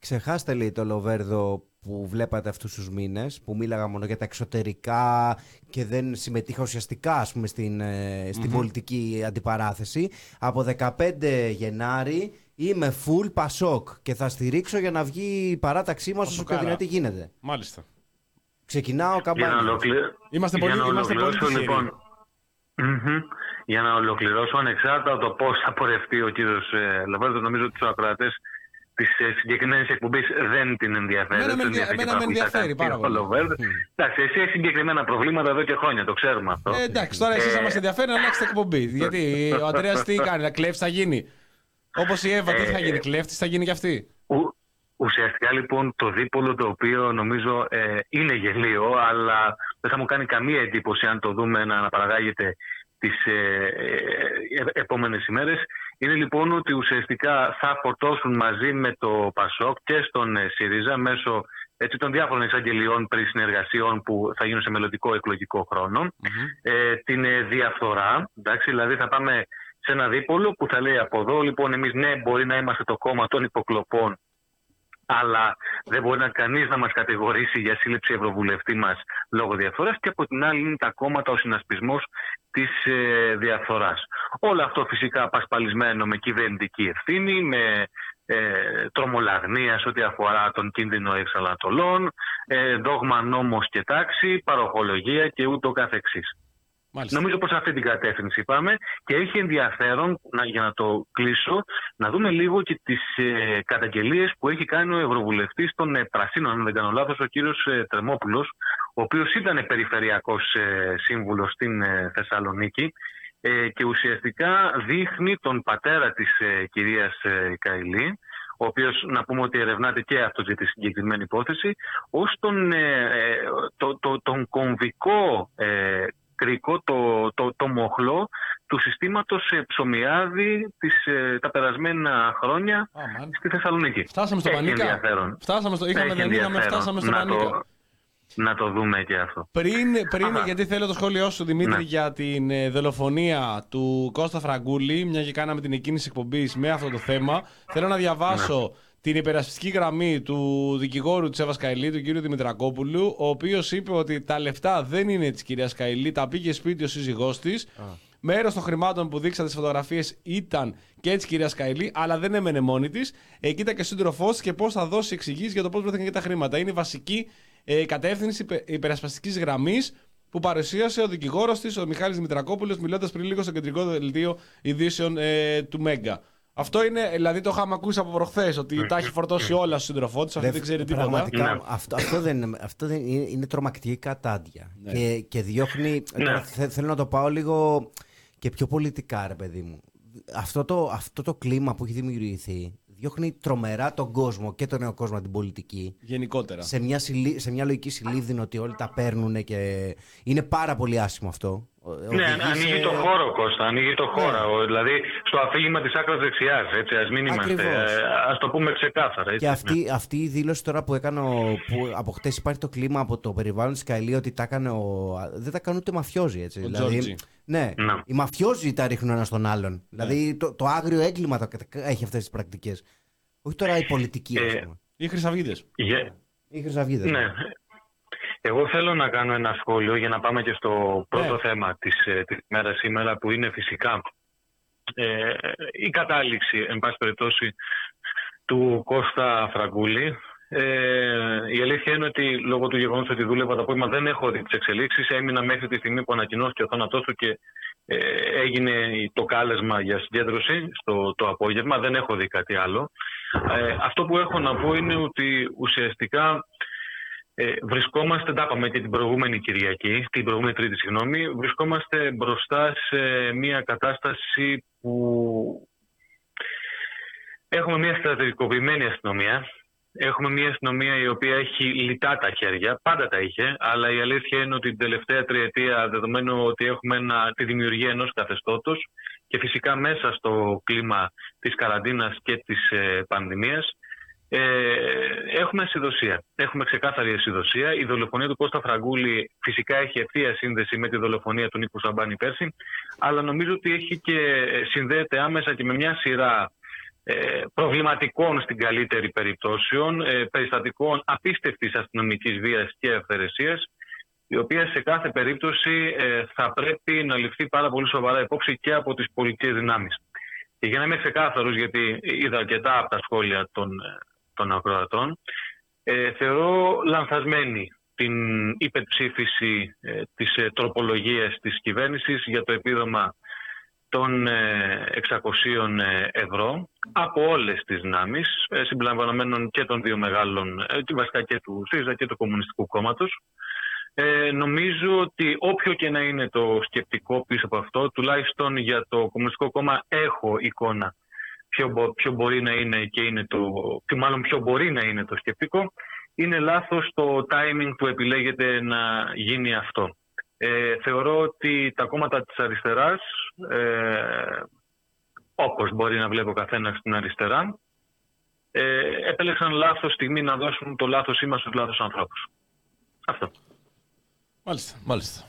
ξεχάστε λέει το Λοβέρδο που βλέπατε αυτούς τους μήνες που μίλαγα μόνο για τα εξωτερικά και δεν συμμετείχα ουσιαστικά ας πούμε στην, ε, στην πολιτική αντιπαράθεση από 15 Γενάρη είμαι full Πασόκ και θα στηρίξω για να βγει η παράταξή μας όσο πιο Πασοκάρα. δυνατή γίνεται. Μάλιστα. Ξεκινάω Για να, καμπάνια. ολοκλη- Είμαστε για πολύ- να είμαστε πολύ ολοκληρώσω, τυχεροί. λοιπόν, μμμ. για να ολοκληρώσω ανεξάρτητα από το πώς θα πορευτεί ο κύριος Λεβέρδο, νομίζω ότι του ακροατές τη συγκεκριμένη εκπομπή δεν την ενδιαφέρει. Εμένα με Δεν ενδια- έχει εμένα με πραγματικά ενδιαφέρει κάτι πάρα ο πολύ. Λοβέρδο. Εντάξει, εσύ έχεις συγκεκριμένα προβλήματα εδώ και χρόνια, το ξέρουμε αυτό. Ε, εντάξει, τώρα εσείς, Ε, αν μα ενδιαφέρει, να αλλάξετε εκπομπή. Γιατί ο Αντρέας τι κάνει, να κλέφτη θα γίνει. Όπως η Εύα, τι θα γίνει, κλέφτη θα γίνει κι αυτή. Ου- Ουσιαστικά λοιπόν το δίπολο το οποίο νομίζω ε, είναι γελίο αλλά δεν θα μου κάνει καμία εντύπωση αν το δούμε να αναπαραγάγεται τις ε, ε, ε, επόμενες ημέρες είναι λοιπόν ότι ουσιαστικά θα φορτώσουν μαζί με το ΠΑΣΟΚ και στον ε, ΣΥΡΙΖΑ μέσω έτσι, των διάφορων εισαγγελιών περί συνεργασιών που θα γίνουν σε μελλοντικό εκλογικό χρόνο ε, την ε, διαφθορά. Εντάξει, δηλαδή θα πάμε σε ένα δίπολο που θα λέει από εδώ λοιπόν εμείς ναι μπορεί να είμαστε το κόμμα των υποκλοπών αλλά δεν μπορεί να κανείς να μας κατηγορήσει για σύλληψη ευρωβουλευτή μας λόγω διαφθοράς και από την άλλη είναι τα κόμματα ο συνασπισμός της ε, διαφθοράς. Όλο αυτό φυσικά πασπαλισμένο με κυβερνητική ευθύνη, με ε, τρομολαγνίας σε ό,τι αφορά τον κίνδυνο εξαλατολών, ε, δόγμα νόμος και τάξη, παροχολογία και ούτω καθεξής. Μάλιστα. Νομίζω προς αυτή την κατεύθυνση πάμε και έχει ενδιαφέρον, να, για να το κλείσω, να δούμε λίγο και τις ε, καταγγελίες που έχει κάνει ο Ευρωβουλευτής των ε, Πρασίνων, αν δεν κάνω λάθος, ο κύριος ε, Τρεμόπουλος, ο οποίος ήταν περιφερειακός ε, σύμβουλος στην ε, Θεσσαλονίκη ε, και ουσιαστικά δείχνει τον πατέρα της ε, κυρίας ε, Καηλή, ο οποίος να πούμε ότι ερευνάται και αυτό για τη συγκεκριμένη υπόθεση, ως τον, ε, ε, το, το, τον κομβικό ε, κρίκο, το, το, το μοχλό του συστήματος ε, ψωμιάδη τις, ε, τα περασμένα χρόνια Α, μάλιστα. στη Θεσσαλονίκη. Φτάσαμε στο Έχει Πανίκα. ενδιαφέρον. Φτάσαμε στο... Είχαμε Έχει δεν είχαμε, ενδιαφέρον φτάσαμε στο να Πανίκα. το, να το δούμε και αυτό. Πριν, πριν Αχα. γιατί θέλω το σχόλιο σου Δημήτρη Ναι. για την ε, δολοφονία του Κώστα Φραγκούλη, μια και κάναμε την εκκίνηση εκπομπής με αυτό το θέμα, θέλω να διαβάσω Ναι. Την υπερασπιστική γραμμή του δικηγόρου της Εύας Καηλή, του κύριου Δημητρακόπουλου, ο οποίος είπε ότι τα λεφτά δεν είναι της κυρίας Καηλή, τα πήγε σπίτι ο σύζυγός της. Μέρο των χρημάτων που δείξατε στις φωτογραφίες ήταν και της κυρίας Καηλή, αλλά δεν έμενε μόνη της. Εκεί ήταν και ο σύντροφός της και πώς θα δώσει εξηγήσεις για το πώς βρέθηκαν και τα χρήματα. Είναι η βασική ε, κατεύθυνση υπε- υπερασπιστικής γραμμής που παρουσίασε ο δικηγόρος της, ο Μιχάλης Δημητρακόπουλος, μιλώντας πριν λίγο στο κεντρικό δελτίο ειδήσεων ε, του Μέγκα. Αυτό είναι, δηλαδή το είχαμε ακούσει από προχθές, ότι τα έχει φορτώσει όλα στο σύντροφό της, αυτή δεν ξέρει τίποτα. Πραγματικά, Ναι. αυτό, αυτό, δεν, είναι- αυτό δεν είναι, είναι τρομακτική κατάντια. Ναι. Και, και διώχνει. τώρα θε- θέλω να το πάω λίγο και πιο πολιτικά, ρε παιδί μου. Αυτό το, αυτό το κλίμα που έχει δημιουργηθεί διώχνει τρομερά τον κόσμο και τον νέο κόσμο την πολιτική. Γενικότερα. Σε μια, συλλη- σε μια λογική συλλήβδινο ότι όλοι τα παίρνουν και είναι πάρα πολύ άσχημο αυτό. Ο- Ναι, οδηγεί ανοίγει σε- το χώρο, Κώστα. Ανοίγει το χώρο. Ναι. Ο- Δηλαδή, στο αφήγημα της άκρας δεξιάς. Έτσι, ας μην είμαστε. Ακριβώς. Α το πούμε ξεκάθαρα. Έτσι, Και αυτή, αυτή η δήλωση τώρα που έκανε, ο- που από χτες υπάρχει το κλίμα από το περιβάλλον της Καηλή ότι τα έκανε ο, δεν τα κάνουν ούτε μαφιόζοι. Έτσι. Ο δηλαδή, Τζόρτζι. ναι, Ναι. οι μαφιόζοι τα ρίχνουν ένα στον άλλον. Δηλαδή το, το άγριο έγκλημα τα, έχει αυτές τις πρακτικές. Όχι τώρα η πολιτική, ας Ε, πούμε. Οι Χρυσαυγίτες. Για- Οι Χρυσαυγίδες. Ναι. Εγώ θέλω να κάνω ένα σχόλιο για να πάμε και στο πρώτο Ναι. θέμα της, ε, της ημέρας σήμερα που είναι φυσικά ε, η κατάληξη, εν πάση περιπτώσει, του Κώστα Φραγκούλη. Ε, η αλήθεια είναι ότι λόγω του γεγονός ότι δούλευα το απόγευμα δεν έχω δει τις εξελίξεις. Έμεινα μέχρι τη στιγμή που ανακοινώθηκε ο θάνατός του και ε, έγινε το κάλεσμα για συγκέντρωση στο το απόγευμα. Δεν έχω δει κάτι άλλο. Ε, αυτό που έχω να πω είναι ότι ουσιαστικά ε, βρισκόμαστε, τα είπαμε και την προηγούμενη Κυριακή, την προηγούμενη Τρίτη, συγγνώμη, βρισκόμαστε μπροστά σε μια κατάσταση που έχουμε μια στρατηγικοποιημένη αστυνομία. Έχουμε μια αστυνομία η οποία έχει λιτά τα χέρια, πάντα τα είχε, αλλά η αλήθεια είναι ότι την τελευταία τριετία, δεδομένου ότι έχουμε ένα, τη δημιουργία ενός καθεστώτος και φυσικά μέσα στο κλίμα της καραντίνας και της ε, πανδημίας, ε, έχουμε ασυδοσία. Έχουμε ξεκάθαρη ασυδοσία. Η δολοφονία του Κώστα Φραγκούλη φυσικά έχει ευθεία σύνδεση με τη δολοφονία του Νίκου Σαμπάνη πέρσι, αλλά νομίζω ότι έχει και συνδέεται άμεσα και με μια σειρά ε, προβληματικών στην καλύτερη περιπτώσεων, ε, περιστατικών απίστευτης αστυνομικής βίας και αυθαιρεσίας, η οποία σε κάθε περίπτωση ε, θα πρέπει να ληφθεί πάρα πολύ σοβαρά υπόψη και από τις πολιτικές δυνάμεις. Και για να είμαι ξεκάθαρος, γιατί είδα αρκετά από τα σχόλια των, ε, των ακροατών, ε, θεωρώ λανθασμένη την υπερψήφιση ε, της ε, τροπολογίας της κυβέρνησης για το επίδομα των ε, 600 ε, ευρώ από όλες τις δυνάμεις, ε, συμπεριλαμβανομένων και των δύο μεγάλων, ε, και βασικά και του ΣΥΡΙΖΑ και του Κομμουνιστικού Κόμματος. Ε, νομίζω ότι όποιο και να είναι το σκεπτικό πίσω από αυτό, τουλάχιστον για το Κομμουνιστικό Κόμμα έχω εικόνα ποιο, μπο- ποιο μπορεί να είναι και είναι το, και μάλλον ποιο μπορεί να είναι το σκεπτικό, είναι λάθος το timing που επιλέγεται να γίνει αυτό. Ε, θεωρώ ότι τα κόμματα της αριστεράς, ε, όπως μπορεί να βλέπει ο καθένας στην αριστερά, ε, επέλεξαν λάθος στιγμή να δώσουν το λάθος σήμα στους λάθος ανθρώπους. Αυτό. Μάλιστα. Μάλιστα.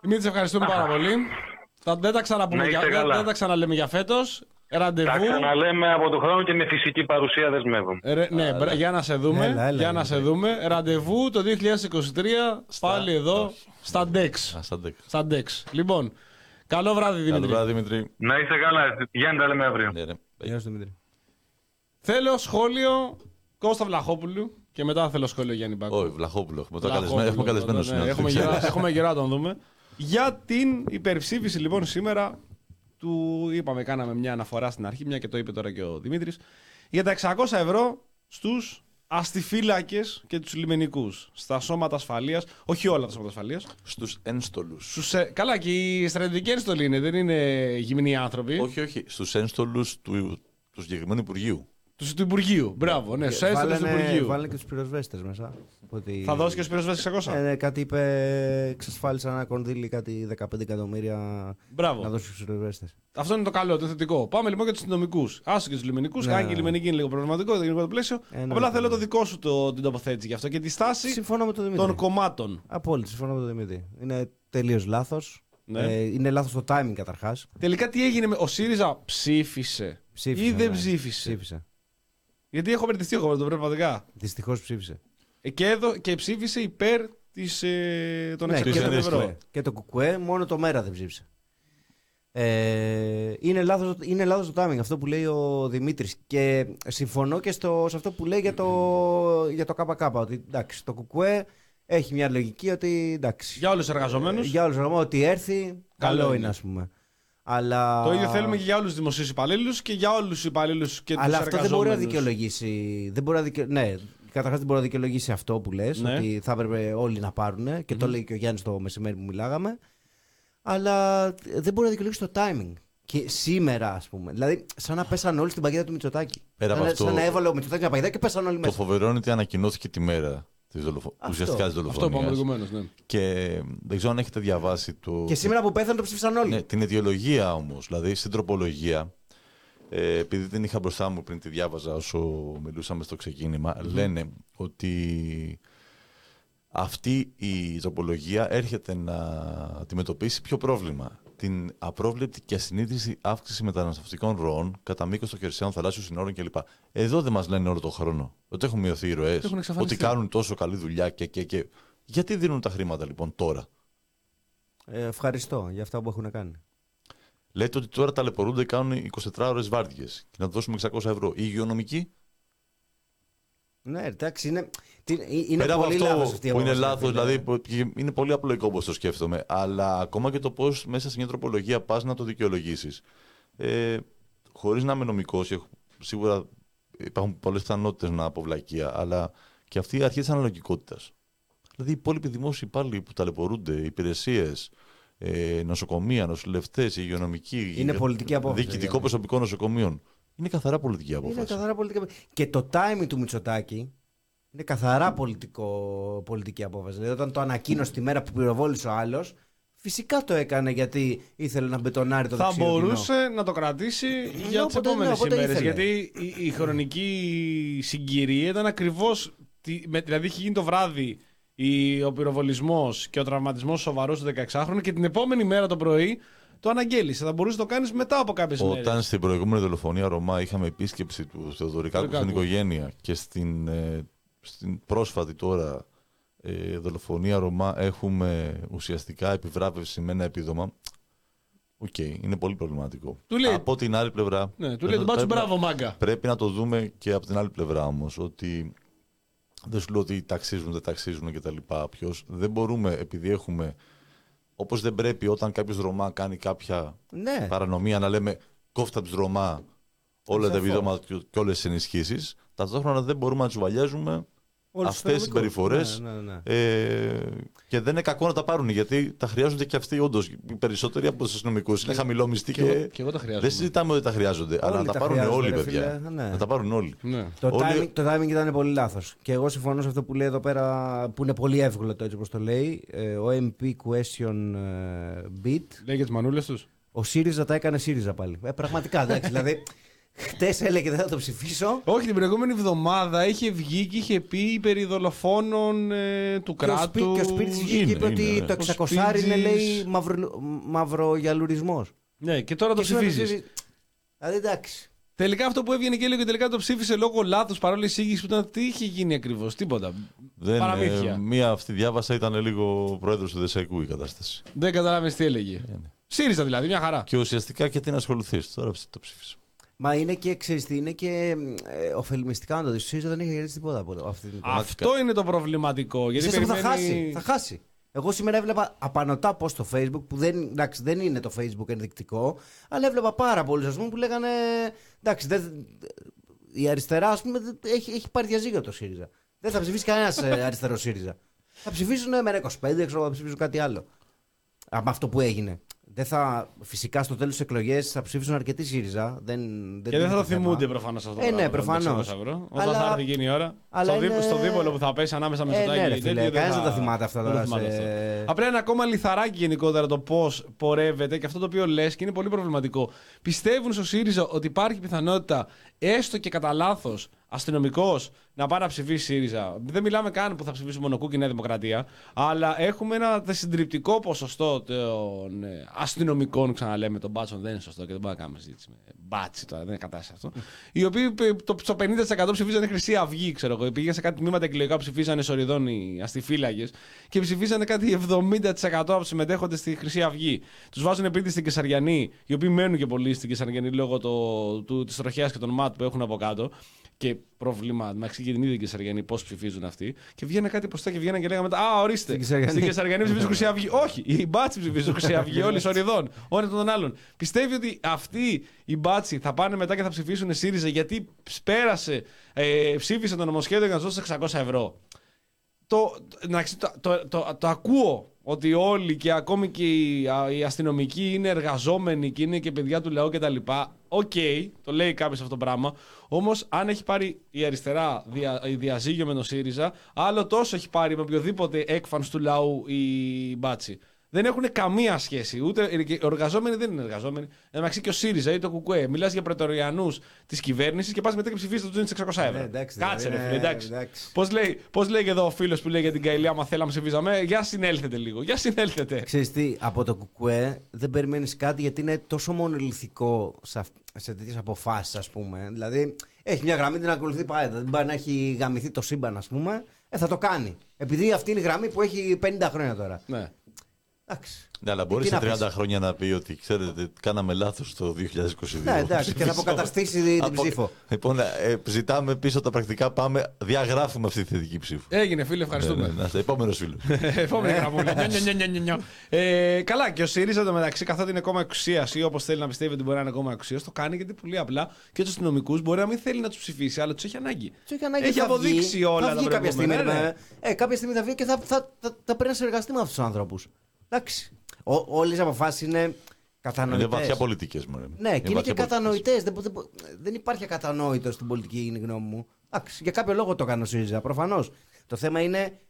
Δημήτρη, σε ευχαριστούμε πάρα πολύ. Θα, δεν τα ξαναπούμε Να για, είστε δεν, καλά. δεν τα ξαναλέμε για φέτο. Τα Ραντεβού. ξαναλέμε από το χρόνο και με φυσική παρουσία δεσμεύω. Ρε, ναι, μπρα- για να σε δούμε. Έλα, έλα, για έλα. να σε δούμε. Ραντεβού το 2023 πάλι εδώ στα DEX. Α, σαν τεκ. Στα DEX. Λοιπόν, καλό βράδυ Καλό Δημήτρη. βράδυ, Δημήτρη. Να είστε καλά. Γιάννη, τα λέμε αύριο. Ναι, ρε. Γεια σου, Δημήτρη. Θέλω σχόλιο Κώστα Βλαχόπουλου και μετά θέλω σχόλιο Γιάννη Μπάκου. Όχι, Βλαχόπουλο. Έχουμε το Βλαχόπουλο, καλεσμένο. Έχουμε καλεσμένο ναι, σήμερα. Έχουμε γερά, έχουμε γερά να τον δούμε. Για την υπερψήφιση λοιπόν σήμερα του είπαμε, κάναμε μια αναφορά στην αρχή, μια και το είπε τώρα και ο Δημήτρης, για τα 600 ευρώ στους αστιφύλακες και τους λιμενικούς, στα σώματα ασφαλείας, όχι όλα τα σώματα ασφαλείας. Στους ένστολους. Στους, ε, καλά και οι στρατιωτικοί ένστολοι είναι, δεν είναι γυμνοί άνθρωποι. Όχι, όχι. Στους ένστολους του, του συγκεκριμένου Υπουργείου. Τους του Υπουργείου, μπράβο, ναι, στους ένστολους του Υπουργείου. βάλανε και τους πυροσβέστες μέσα. Ότι... Θα δώσει και στους πυροσβέστες 600. Ε, ναι, κάτι είπε, εξασφάλισαν ένα κονδύλι, κάτι 15 εκατομμύρια Μπράβο. να δώσει στους πυροσβέστες. Αυτό είναι το καλό, το θετικό. Πάμε λοιπόν για τους αστυνομικού. Άσο και τους λιμενικούς. Ναι. Κάνει και οι λιμενικοί είναι λίγο προβληματικό το γενικό το πλαίσιο. Ε, ναι, Απλά ναι, θέλω ναι. το δικό σου το, την τοποθέτηση γι' αυτό και τη στάση Συμφωνώ με τον Δημήτρη. των κομμάτων. Απόλυτα, συμφωνώ με τον Δημήτρη. Είναι τελείως λάθος. Ναι. Ε, είναι λάθος το timing καταρχάς. Τελικά τι έγινε με. Ο ΣΥΡΙΖΑ ψήφισε, Ψήφισε. ή δεν ναι. ψήφισε; Ψήφισε. Γιατί έχω μπερδευτεί εγώ με τον πραγματικά. Δυστυχώς ψήφισε. Ε, και, εδώ, και ψήφισε υπέρ της, ε, των Ναι, 600 και, το ευρώ. κουκουέ. και το κουκουέ, μόνο το μέρα δεν ψήφισε. Ε, είναι, λάθος, είναι λάθος το timing αυτό που λέει ο Δημήτρης και συμφωνώ και στο, σε αυτό που λέει για το, για το ΚΚ ότι εντάξει το κουκουέ έχει μια λογική ότι εντάξει Για όλους τους εργαζομένους. ε, για όλους τους εργαζομένους, ότι έρθει καλό, Καλό είναι. είναι. ας πούμε αλλά... Το ίδιο θέλουμε και για όλους τους δημοσίους υπαλλήλους και για όλους τους υπαλλήλους και τους Αλλά αυτό δεν μπορεί να εργαζόμενους. δικαιολογήσει. Δεν μπορεί να δικαι... Ναι, καταρχάς δεν μπορεί να δικαιολογήσει αυτό που λες, Ναι. ότι θα έπρεπε όλοι να πάρουν. Και το λέει και ο Γιάννης το μεσημέρι που μιλάγαμε. Αλλά δεν μπορεί να δικαιολογήσει το timing. Και σήμερα, ας πούμε. Δηλαδή, σαν να πέσαν όλοι στην παγίδα του Μητσοτάκη. Πέρα από σαν, αυτό- σαν να έβαλε ο Μητσοτάκη μια παγίδα και πέσαν όλοι Το μέσα. φοβερό είναι ότι ανακοινώθηκε τη μέρα της δολοφο... Αυτό. ουσιαστικά της Αυτό είπαμε δολοφονίας. προηγουμένως. Ναι. Και δεν ξέρω αν έχετε διαβάσει το... Και σήμερα που πέθανε το ψήφισαν όλοι. Ναι, την αιτιολογία όμως, δηλαδή στην τροπολογία, ε, επειδή την είχα μπροστά μου πριν τη διάβαζα όσο μιλούσαμε στο ξεκίνημα, λένε ότι αυτή η τροπολογία έρχεται να αντιμετωπίσει ποιο πρόβλημα. Την απρόβλεπτη και ασυνείδηση αύξηση μεταναστευτικών ροών κατά μήκος των χερσαίων θαλάσσιων συνόρων κλπ. Εδώ δεν μας λένε όλο τον χρόνο ότι έχουν μειωθεί οι ροές, Έχουν εξαφανιστεί. ότι κάνουν τόσο καλή δουλειά και, και, και. Γιατί δίνουν τα χρήματα λοιπόν τώρα; Ε, ευχαριστώ για αυτά που έχουν κάνει. Λέτε ότι τώρα ταλαιπωρούνται κάνουν 24 ώρε βάρδιες και να του δώσουμε 600 ευρώ. Οι υγειονομικοί, Ναι, εντάξει, είναι, τι- είναι πέρα από πολύ αυτό λάθος αυτή η που είναι απόφαση, λάθος, φίλε. δηλαδή που- και είναι πολύ απλοϊκό όπως το σκέφτομαι, αλλά ακόμα και το πώς μέσα σε μια τροπολογία πας να το δικαιολογήσεις. Ε, Χωρίς να είμαι νομικός, σίγουρα υπάρχουν πολλές πιθανότητες να αποβλακία, αλλά και αυτή η αρχή της αναλογικότητας. Δηλαδή οι υπόλοιποι δημόσιοι υπάλληλοι που ταλαιπωρούνται, υπηρεσίες, ε, νοσοκομεία, νοσηλευτές, υγειονομικοί, Είναι πολιτική απόφαση, διοικητικό Γιάννη. προσωπικό νοσοκομείων. Είναι καθαρά πολιτική απόφαση. Είναι καθαρά πολιτική Και το timing του Μητσοτάκη είναι καθαρά πολιτικό, πολιτική απόφαση. Δηλαδή, όταν το ανακοίνωσε τη μέρα που πυροβόλησε ο άλλος, φυσικά το έκανε γιατί ήθελε να μπετονάρει το Θα δεξιό κοινό. μπορούσε να το κρατήσει για τις όποτε- επόμενες ναι, όποτε ημέρες. ήθελε. Γιατί η, η χρονική συγκυρία ήταν ακριβώς. Δηλαδή, είχε γίνει το βράδυ η, ο πυροβολισμός και ο τραυματισμός σοβαρός του 16χρονου και την επόμενη μέρα το πρωί το αναγγέλισε. Θα μπορούσε να το κάνεις μετά από κάποιες ημέρες. Όταν στην προηγούμενη δολοφονία Ρωμά είχαμε επίσκεψη του Θεοδωρικάκου στην Θεοδωρικάκου. οικογένεια και στην, ε, στην πρόσφατη τώρα ε, δολοφονία Ρωμά έχουμε ουσιαστικά επιβράβευση με ένα επίδομα. Οκ, είναι πολύ προβληματικό. Του λέει- από την άλλη πλευρά. Ναι, του πρέπει- λέει τον μπάτσο πρέπει να- μπράβο, μάγκα. Πρέπει να το δούμε και από την άλλη πλευρά όμως. Ότι δεν σου λέω ότι τ' αξίζουν, δεν τ' αξίζουν κτλ. Ποιο δεν μπορούμε, επειδή έχουμε. Όπως δεν πρέπει όταν κάποιος Ρωμά κάνει κάποια Ναι. παρανομία να λέμε κόφ' τα στους Ρωμά όλα τα Σαφώς. επιδόματα και- και όλες τις ενισχύσεις. Ταυτόχρονα δεν μπορούμε να τους τσουβαλιάζουμε Όλους τους αυτές τις αστυνομικούς. συμπεριφορές. Ναι, ναι, ναι. Ε, και δεν είναι κακό να τα πάρουν γιατί τα χρειάζονται και αυτοί όντως. Οι περισσότεροι από τους αστυνομικούς είναι χαμηλό μισθή Και και, εγώ- και εγώ τα χρειάζομαι. δεν συζητάμε ότι τα χρειάζονται. αλλά να τα, τα πάρουν χρειάζονται, όλοι, ρε παιδιά. φίλε, ναι. Να τα πάρουν όλοι. Ναι. Το, Όλοι- timing, το timing ήταν πολύ λάθος. Και εγώ συμφωνώ σε αυτό που λέει εδώ πέρα, που είναι πολύ εύκολο το έτσι όπως το λέει. Ε, ο MP question ε, beat. Λέει και τις μανούλες τους. Ο ΣΥΡΙΖΑ τα έκανε ΣΥΡΙΖΑ πάλι. Ε, πραγματικά εντάξει. δηλαδή, χτες έλεγε δεν θα το ψηφίσω. Όχι, την προηγούμενη εβδομάδα είχε βγει και είχε πει περί δολοφόνων ε, του Και ο, κράτους. Σπί, και ο Σπίρτης βγήκε και Είναι, είπε ότι είναι, το ναι. 600 Ο είναι Σπίρτζης- λέει μαυρο, μαυρογιαλουρισμός. Ναι, και τώρα το ψηφίζεις. Δηλαδή εντάξει. Τελικά αυτό που έβγαινε και έλεγε τελικά το ψήφισε λόγω λάθους παρόλη εισήγηση που ήταν. Τι είχε γίνει ακριβώς, τίποτα. Δεν, Παραμύθια. ε, μία αυτή διάβασα ήταν λίγο πρόεδρος του Δεσαϊκού η κατάσταση. Δεν κατάλαβε τι έλεγε. ΣΥΡΙΖΑ δηλαδή, μια χαρά. Και ουσιαστικά και τι να ασχοληθείς. Τώρα το ψήφισα. Μα είναι και, ξέρεις τι, είναι και ε, ωφελημιστικά να το δεις. Ο ΣΥΡΙΖΑ δεν έχει κερδίσει τίποτα από αυτή την Αυτό είναι το προβληματικό. Γιατί Ξέρεις που θα περιμένει- χάσει. Θα χάσει. Εγώ σήμερα έβλεπα απανοτά πώ στο Facebook, που δεν, εντάξει, δεν είναι το Facebook ενδεικτικό, αλλά έβλεπα πάρα πολλούς ας πούμε, που λέγανε. Εντάξει, δεν, η αριστερά ας πούμε, δεν- έχει, έχει πάρει διαζύγιο το ΣΥΡΙΖΑ. Δεν θα ψηφίσει κανένας αριστερό ΣΥΡΙΖΑ. Θα ψηφίσουν με ένα 25, ξέρω, θα ψηφίσουν κάτι άλλο. Από αυτό που έγινε. Δεν θα, φυσικά στο τέλος της εκλογέ θα ψήφισουν αρκετοί ΣΥΡΙΖΑ. Δεν, δεν Και δεν θα είναι το θέμα. θυμούνται προφανώς αυτό. το Ε, ναι, πράγμα, προφανώς. το 600 ευρώ. Όταν Αλλά- θα έρθει γίνει η ώρα. αλλά στο, δί- είναι- στο δίπολο που θα πέσει ανάμεσα με Ε, Μητσοτάκη ναι, ρε και φίλε, τέτοιο, κανένας θα- δεν τα θυμάται αυτά δεν τώρα το θυμάται σε- αυτό. Απλά ένα ακόμα λιθαράκι γενικότερα το πώς πορεύεται και αυτό το οποίο λες και είναι πολύ προβληματικό. Πιστεύουν στο ΣΥΡΙΖΑ ότι υπάρχει πιθανότητα έστω και κατά λάθος αστυνομικός να πάει να ψηφίσει ΣΥΡΙΖΑ. Δεν μιλάμε καν που θα ψηφίσει μονοκούκι Νέα Δημοκρατία, αλλά έχουμε ένα συντριπτικό ποσοστό των ε, αστυνομικών, ξαναλέμε, των μπάτσων δεν είναι σωστό και δεν μπορούμε να κάνουμε συζήτηση με μπάτσι τώρα, δεν είναι κατάσταση αυτό. Οι οποίοι π- το, στο 50% ψηφίζανε Χρυσή Αυγή, ξέρω εγώ. Πήγαν σε κάτι τμήματα εκλογικά που ψηφίζανε σοριδών οι αστιφύλακε και ψηφίζανε κάτι 70% από τους συμμετέχοντες στη Χρυσή Αυγή. Τους βάζουν επίτη στην Κεσαριανή, οι οποίοι μένουν και πολύ στην Κεσαριανή λόγω το, του, της τροχιάς και των ΜΑΤ που έχουν από κάτω. Και πρόβλημα, με και την ίδια Κεσαριανή πώς ψηφίζουν αυτοί. Και βγαίνουν κάτι ποστά και βγαίνουν και λέγαμε μετά, Α, ορίστε. Στην Κεσαριανή. Στην Κεσαριανή ψηφίζουν Χρυσή Αυγή. Όχι, οι μπάτσι ψηφίζουν Χρυσή Αυγή, όλοι σοριδών. Όλοι των άλλων. Πιστεύει ότι αυτοί οι μπάτσι θα πάνε μετά και θα ψηφίσουν ΣΥΡΙΖΑ γιατί πέρασε, ε, ψήφισε το νομοσχέδιο για να τους δώσει 600 ευρώ. το, εντάξει, το, το, το, το ακούω ότι όλοι και ακόμη και οι, α, οι αστυνομικοί είναι εργαζόμενοι και είναι και παιδιά του λαού κτλ. Οκ, το λέει κάποιος αυτό το πράγμα. Όμως, αν έχει πάρει η αριστερά δια, η διαζύγιο με τον ΣΥΡΙΖΑ, άλλο τόσο έχει πάρει με οποιοδήποτε έκφανση του λαού οι μπάτσοι. Δεν έχουν καμία σχέση. Ούτε οι εργαζόμενοι δεν είναι εργαζόμενοι. Εντάξει και ο ΣΥΡΙΖΑ ή το ΚΚΕ. Μιλάς για πραιτωριανούς της κυβέρνησης και πας μετά και ψηφίζει το του 600 ευρώ. Ναι, εντάξει, Κάτσε, ρε δηλαδή, φίλε, ναι, εντάξει. εντάξει. Πώς λέει, πώς λέει και εδώ ο φίλος που λέει για την Καηλία, άμα θέλαμε ψηφίζαμε. Για συνέλθετε λίγο. Για συνέλθετε. Ξέρεις τι, από το κουκουέ δεν περιμένεις κάτι γιατί είναι τόσο μονολυθικό σε, αυ- σε τέτοιες αποφάσεις, ας πούμε. Δηλαδή, έχει μια γραμμή την ακολουθεί πάει. Δεν πάει να έχει γαμηθεί το σύμπαν, ας πούμε. Ε, θα το κάνει. Επειδή αυτή είναι η γραμμή που έχει 50 χρόνια τώρα. Ναι. Εντάξει. Ναι, αλλά μπορεί Τι σε να 30 πεις. χρόνια να πει ότι ξέρετε, κάναμε λάθος το 2022. Ναι, εντάξει, και θα αποκαταστήσει την Από- ψήφο. Λοιπόν, ε, ζητάμε πίσω τα πρακτικά, πάμε, διαγράφουμε αυτή τη θετική ψήφο. Έγινε, φίλε, ευχαριστούμε. Ναι, ναι, να είστε επόμενος φίλος. Επόμενη γραμμούλα. Νιο, νιο, νιο, νιο, νιο. Ε, καλά, και ο ΣΥΡΙΖΑ το μεταξύ, καθότι είναι κόμμα εξουσίας ή όπως θέλει να πιστεύει ότι μπορεί να είναι κόμμα εξουσίας, το κάνει γιατί πολύ απλά και τους αστυνομικούς μπορεί να μην θέλει να τους ψηφίσει, αλλά τους έχει ανάγκη. Τους έχει ανάγκη, Έχει θα αποδείξει βγει, όλα θα τα βγει κάποια στιγμή. προηγούμενα, ρε, ναι. Ε, κάποια στιγμή θα βγει και θα, θα, θα, θα πρέπει να συνεργαστεί με αυτούς τους άνθρωπου. Εντάξει. Όλες οι αποφάσεις είναι κατανοητές. Είναι βαθιά πολιτικές μου. Ναι, και είναι και κατανοητές. Δεν, δεν, δεν υπάρχει ακατανόητο στην πολιτική, είναι η γνώμη μου. Εντάξει, για κάποιο λόγο το κάνει ο ΣΥΡΙΖΑ, προφανώς. Το θέμα είναι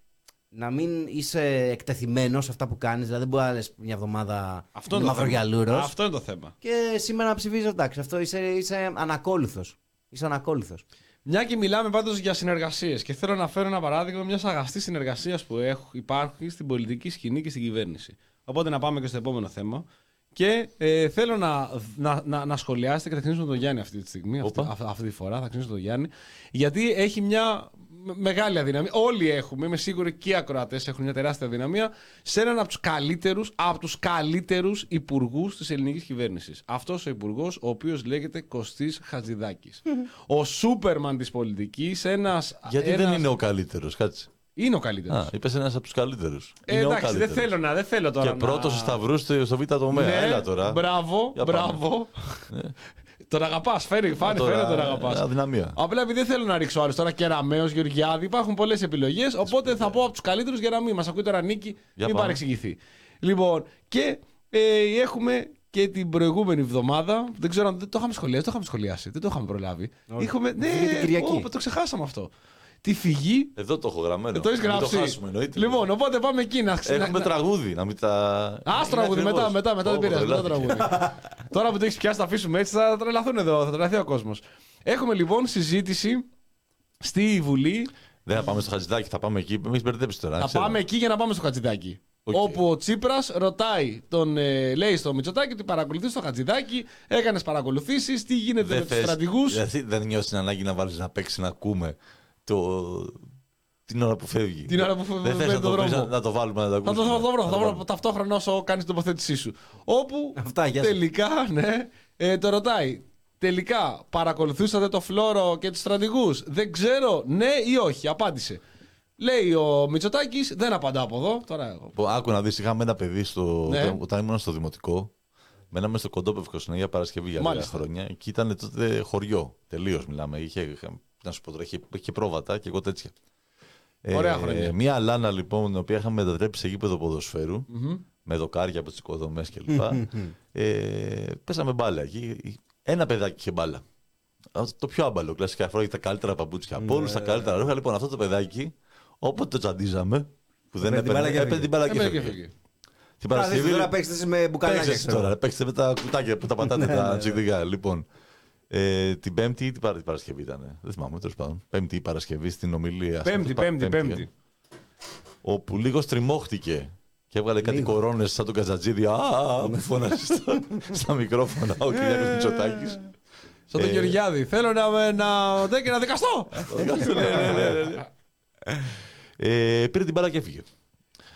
να μην είσαι εκτεθειμένος σε αυτά που κάνεις. Δηλαδή, δεν μπορείς να λες μια εβδομάδα Αυτό είναι, το θέμα. μαυρογιαλούρος. αυτό είναι το θέμα. Και σήμερα να ψηφίζει, εντάξει, αυτό είσαι, είσαι ανακόλουθος. Είσαι ανακόλουθος. Μια και μιλάμε πάντως για συνεργασίες και θέλω να φέρω ένα παράδειγμα μιας αγαστής συνεργασίας που έχω, υπάρχει στην πολιτική σκηνή και στην κυβέρνηση. Οπότε να πάμε και στο επόμενο θέμα. Και ε, θέλω να, να, να, να σχολιάσετε και θα ξεκινήσουμε τον Γιάννη αυτή τη στιγμή. Αυτή, Όπα. αυτή, αυτή τη φορά θα ξεκινήσουμε τον Γιάννη. Γιατί έχει μια με- μεγάλη αδυναμία. Όλοι έχουμε, είμαι σίγουρη και οι ακροατές έχουν μια τεράστια αδυναμία σε έναν από τους καλύτερους από τους καλύτερους υπουργούς της ελληνικής κυβέρνησης. Αυτός ο υπουργός, ο οποίος λέγεται Κωστής Χατζηδάκης. ο Σούπερμαν της πολιτικής, ένα. Γιατί δεν είναι ο καλύτερος, κάτσε. Είναι ο καλύτερος. Α, είπες ένας από τους καλύτερους. Ε, εντάξει, δεν θέλω, να, δεν θέλω τώρα. Και πρώτος να... σταυρούς στο, στο β' τομέα. Ναι, Έλα τώρα. Μπράβο, Για πάμε. μπράβο. Τον αγαπάς, φέρει, φάνη, Τώρα, φαίνεται τον ε, αγαπά. αδυναμία. Απλά επειδή δεν θέλω να ρίξω άλλου τώρα Κεραμαίο, Γεωργιάδη, υπάρχουν πολλές επιλογές. Οπότε θα πω από τους καλύτερους για να μην μας ακούει τώρα Νίκη, Για μην πάμε. παρεξηγηθεί. Λοιπόν, και ε, έχουμε και την προηγούμενη εβδομάδα. Δεν ξέρω αν δεν το είχαμε σχολιάσει, το είχαμε σχολιάσει, δεν το είχαμε προλάβει. Είχαμε, ναι, φύγει την Κυριακή. ω, το ξεχάσαμε αυτό. Τη φυγή. Εδώ το έχω γραμμένο. Το έχεις Μην γράψει. Το χάσουμε, εννοείται. λοιπόν, οπότε πάμε εκεί να Έχουμε να- τραγούδι, να μην τα. Α Είναι τραγούδι, ακριβώς. μετά, μετά, μετά δεν Ω, πειράζει. Μετά τρελάθηκε. τραγούδι. Τώρα που το έχεις πιάσει, θα αφήσουμε έτσι, θα τρελαθούν εδώ, θα τρελαθεί ο κόσμος. Έχουμε λοιπόν συζήτηση στη Βουλή. Δεν θα πάμε στο Χατζηδάκι, θα πάμε εκεί. Μην μπερδέψεις τώρα. Θα ξέρω. πάμε εκεί για να πάμε στο Χατζηδάκι. Οκ. Όπου ο Τσίπρας ρωτάει, τον ε, λέει στο Μητσοτάκι ότι παρακολουθεί το Χατζηδάκι, έκανες παρακολουθήσεις, τι γίνεται Δεν με τους θες- στρατηγούς. Δηλαδή δεν νιώθεις την ανάγκη να βάλεις να παίξεις να ακούμε το... την ώρα που φεύγει. Την ώρα που φεύγει Δεν θες με να τον το, πεις, δρόμο. να, να το βάλουμε να το Θα ακούσουμε. το, θα το βρω, θα το βρω βάλουμε. ταυτόχρονα όσο κάνεις την τοποθέτησή σου. Όπου Αυτά, γεια σας. τελικά, ναι, ε, το ρωτάει. Τελικά, παρακολουθούσατε το φλόρο και τους στρατηγούς; Δεν ξέρω, ναι ή όχι. Απάντησε. Λέει ο Μητσοτάκης, δεν απαντά από εδώ. Τώρα εγώ. Λοιπόν, άκου να δεις, είχαμε ένα παιδί στο... Ναι. όταν- όταν ήμουν στο δημοτικό. Μέναμε στο κοντόπευκο στην Αγία Παρασκευή για λίγα Μάλιστα. χρόνια. Εκεί ήταν τότε χωριό. Τελείως μιλάμε. Είχε, είχε- να σου πω τώρα, είχε, είχε πρόβατα και εγώ τέτοια. Ωραία χρόνια. Μία λάνα λοιπόν, την οποία είχαμε μετατρέψει σε γήπεδο ποδοσφαίρου, με δοκάρια από τις οικοδομές κλπ. ε, πέσαμε μπάλα εκεί. Ένα παιδάκι είχε μπάλα. Αυτό Το πιο άμπαλο, κλασικά. Φοράει τα καλύτερα παπούτσια από όλους, τα καλύτερα ρούχα. Λοιπόν, αυτό το παιδάκι, όποτε το τσαντίζαμε, που δεν Έπαιρνε την μπάλα έπαιρνε, και έπαιρνε έφυγε. την μπάλα και Έπαιρνε και έφυγε. έφυγε. Την Τώρα Παρασκευή. τώρα παίξτε εσείς με μπουκαλάκια. Παίξτε ξέρω. τώρα, παίξτε με τα κουτάκια που τα πατάτε τα τσιγδικά. Λοιπόν, ε, την Πέμπτη ή την Παρα- την Παρασκευή ήταν. Δεν θυμάμαι, τέλος πάντων. Πέμπτη ή Παρασκευή στην ομιλία. Πέμπτη, πέμπτη, πέμπτη. Όπου λίγος στριμώχτηκε και έβγαλε κάτι κορώνες σαν τον Καζατζίδη. Α, που φώνασε στα, στα μικρόφωνα ο Κυριάκος Μητσοτάκης. Σαν τον Ε, Γεωργιάδη. Θέλω να, να, να, να δικαστώ. Ναι, ναι, ναι, ναι, ναι. Ε, πήρε την μπάλα και έφυγε.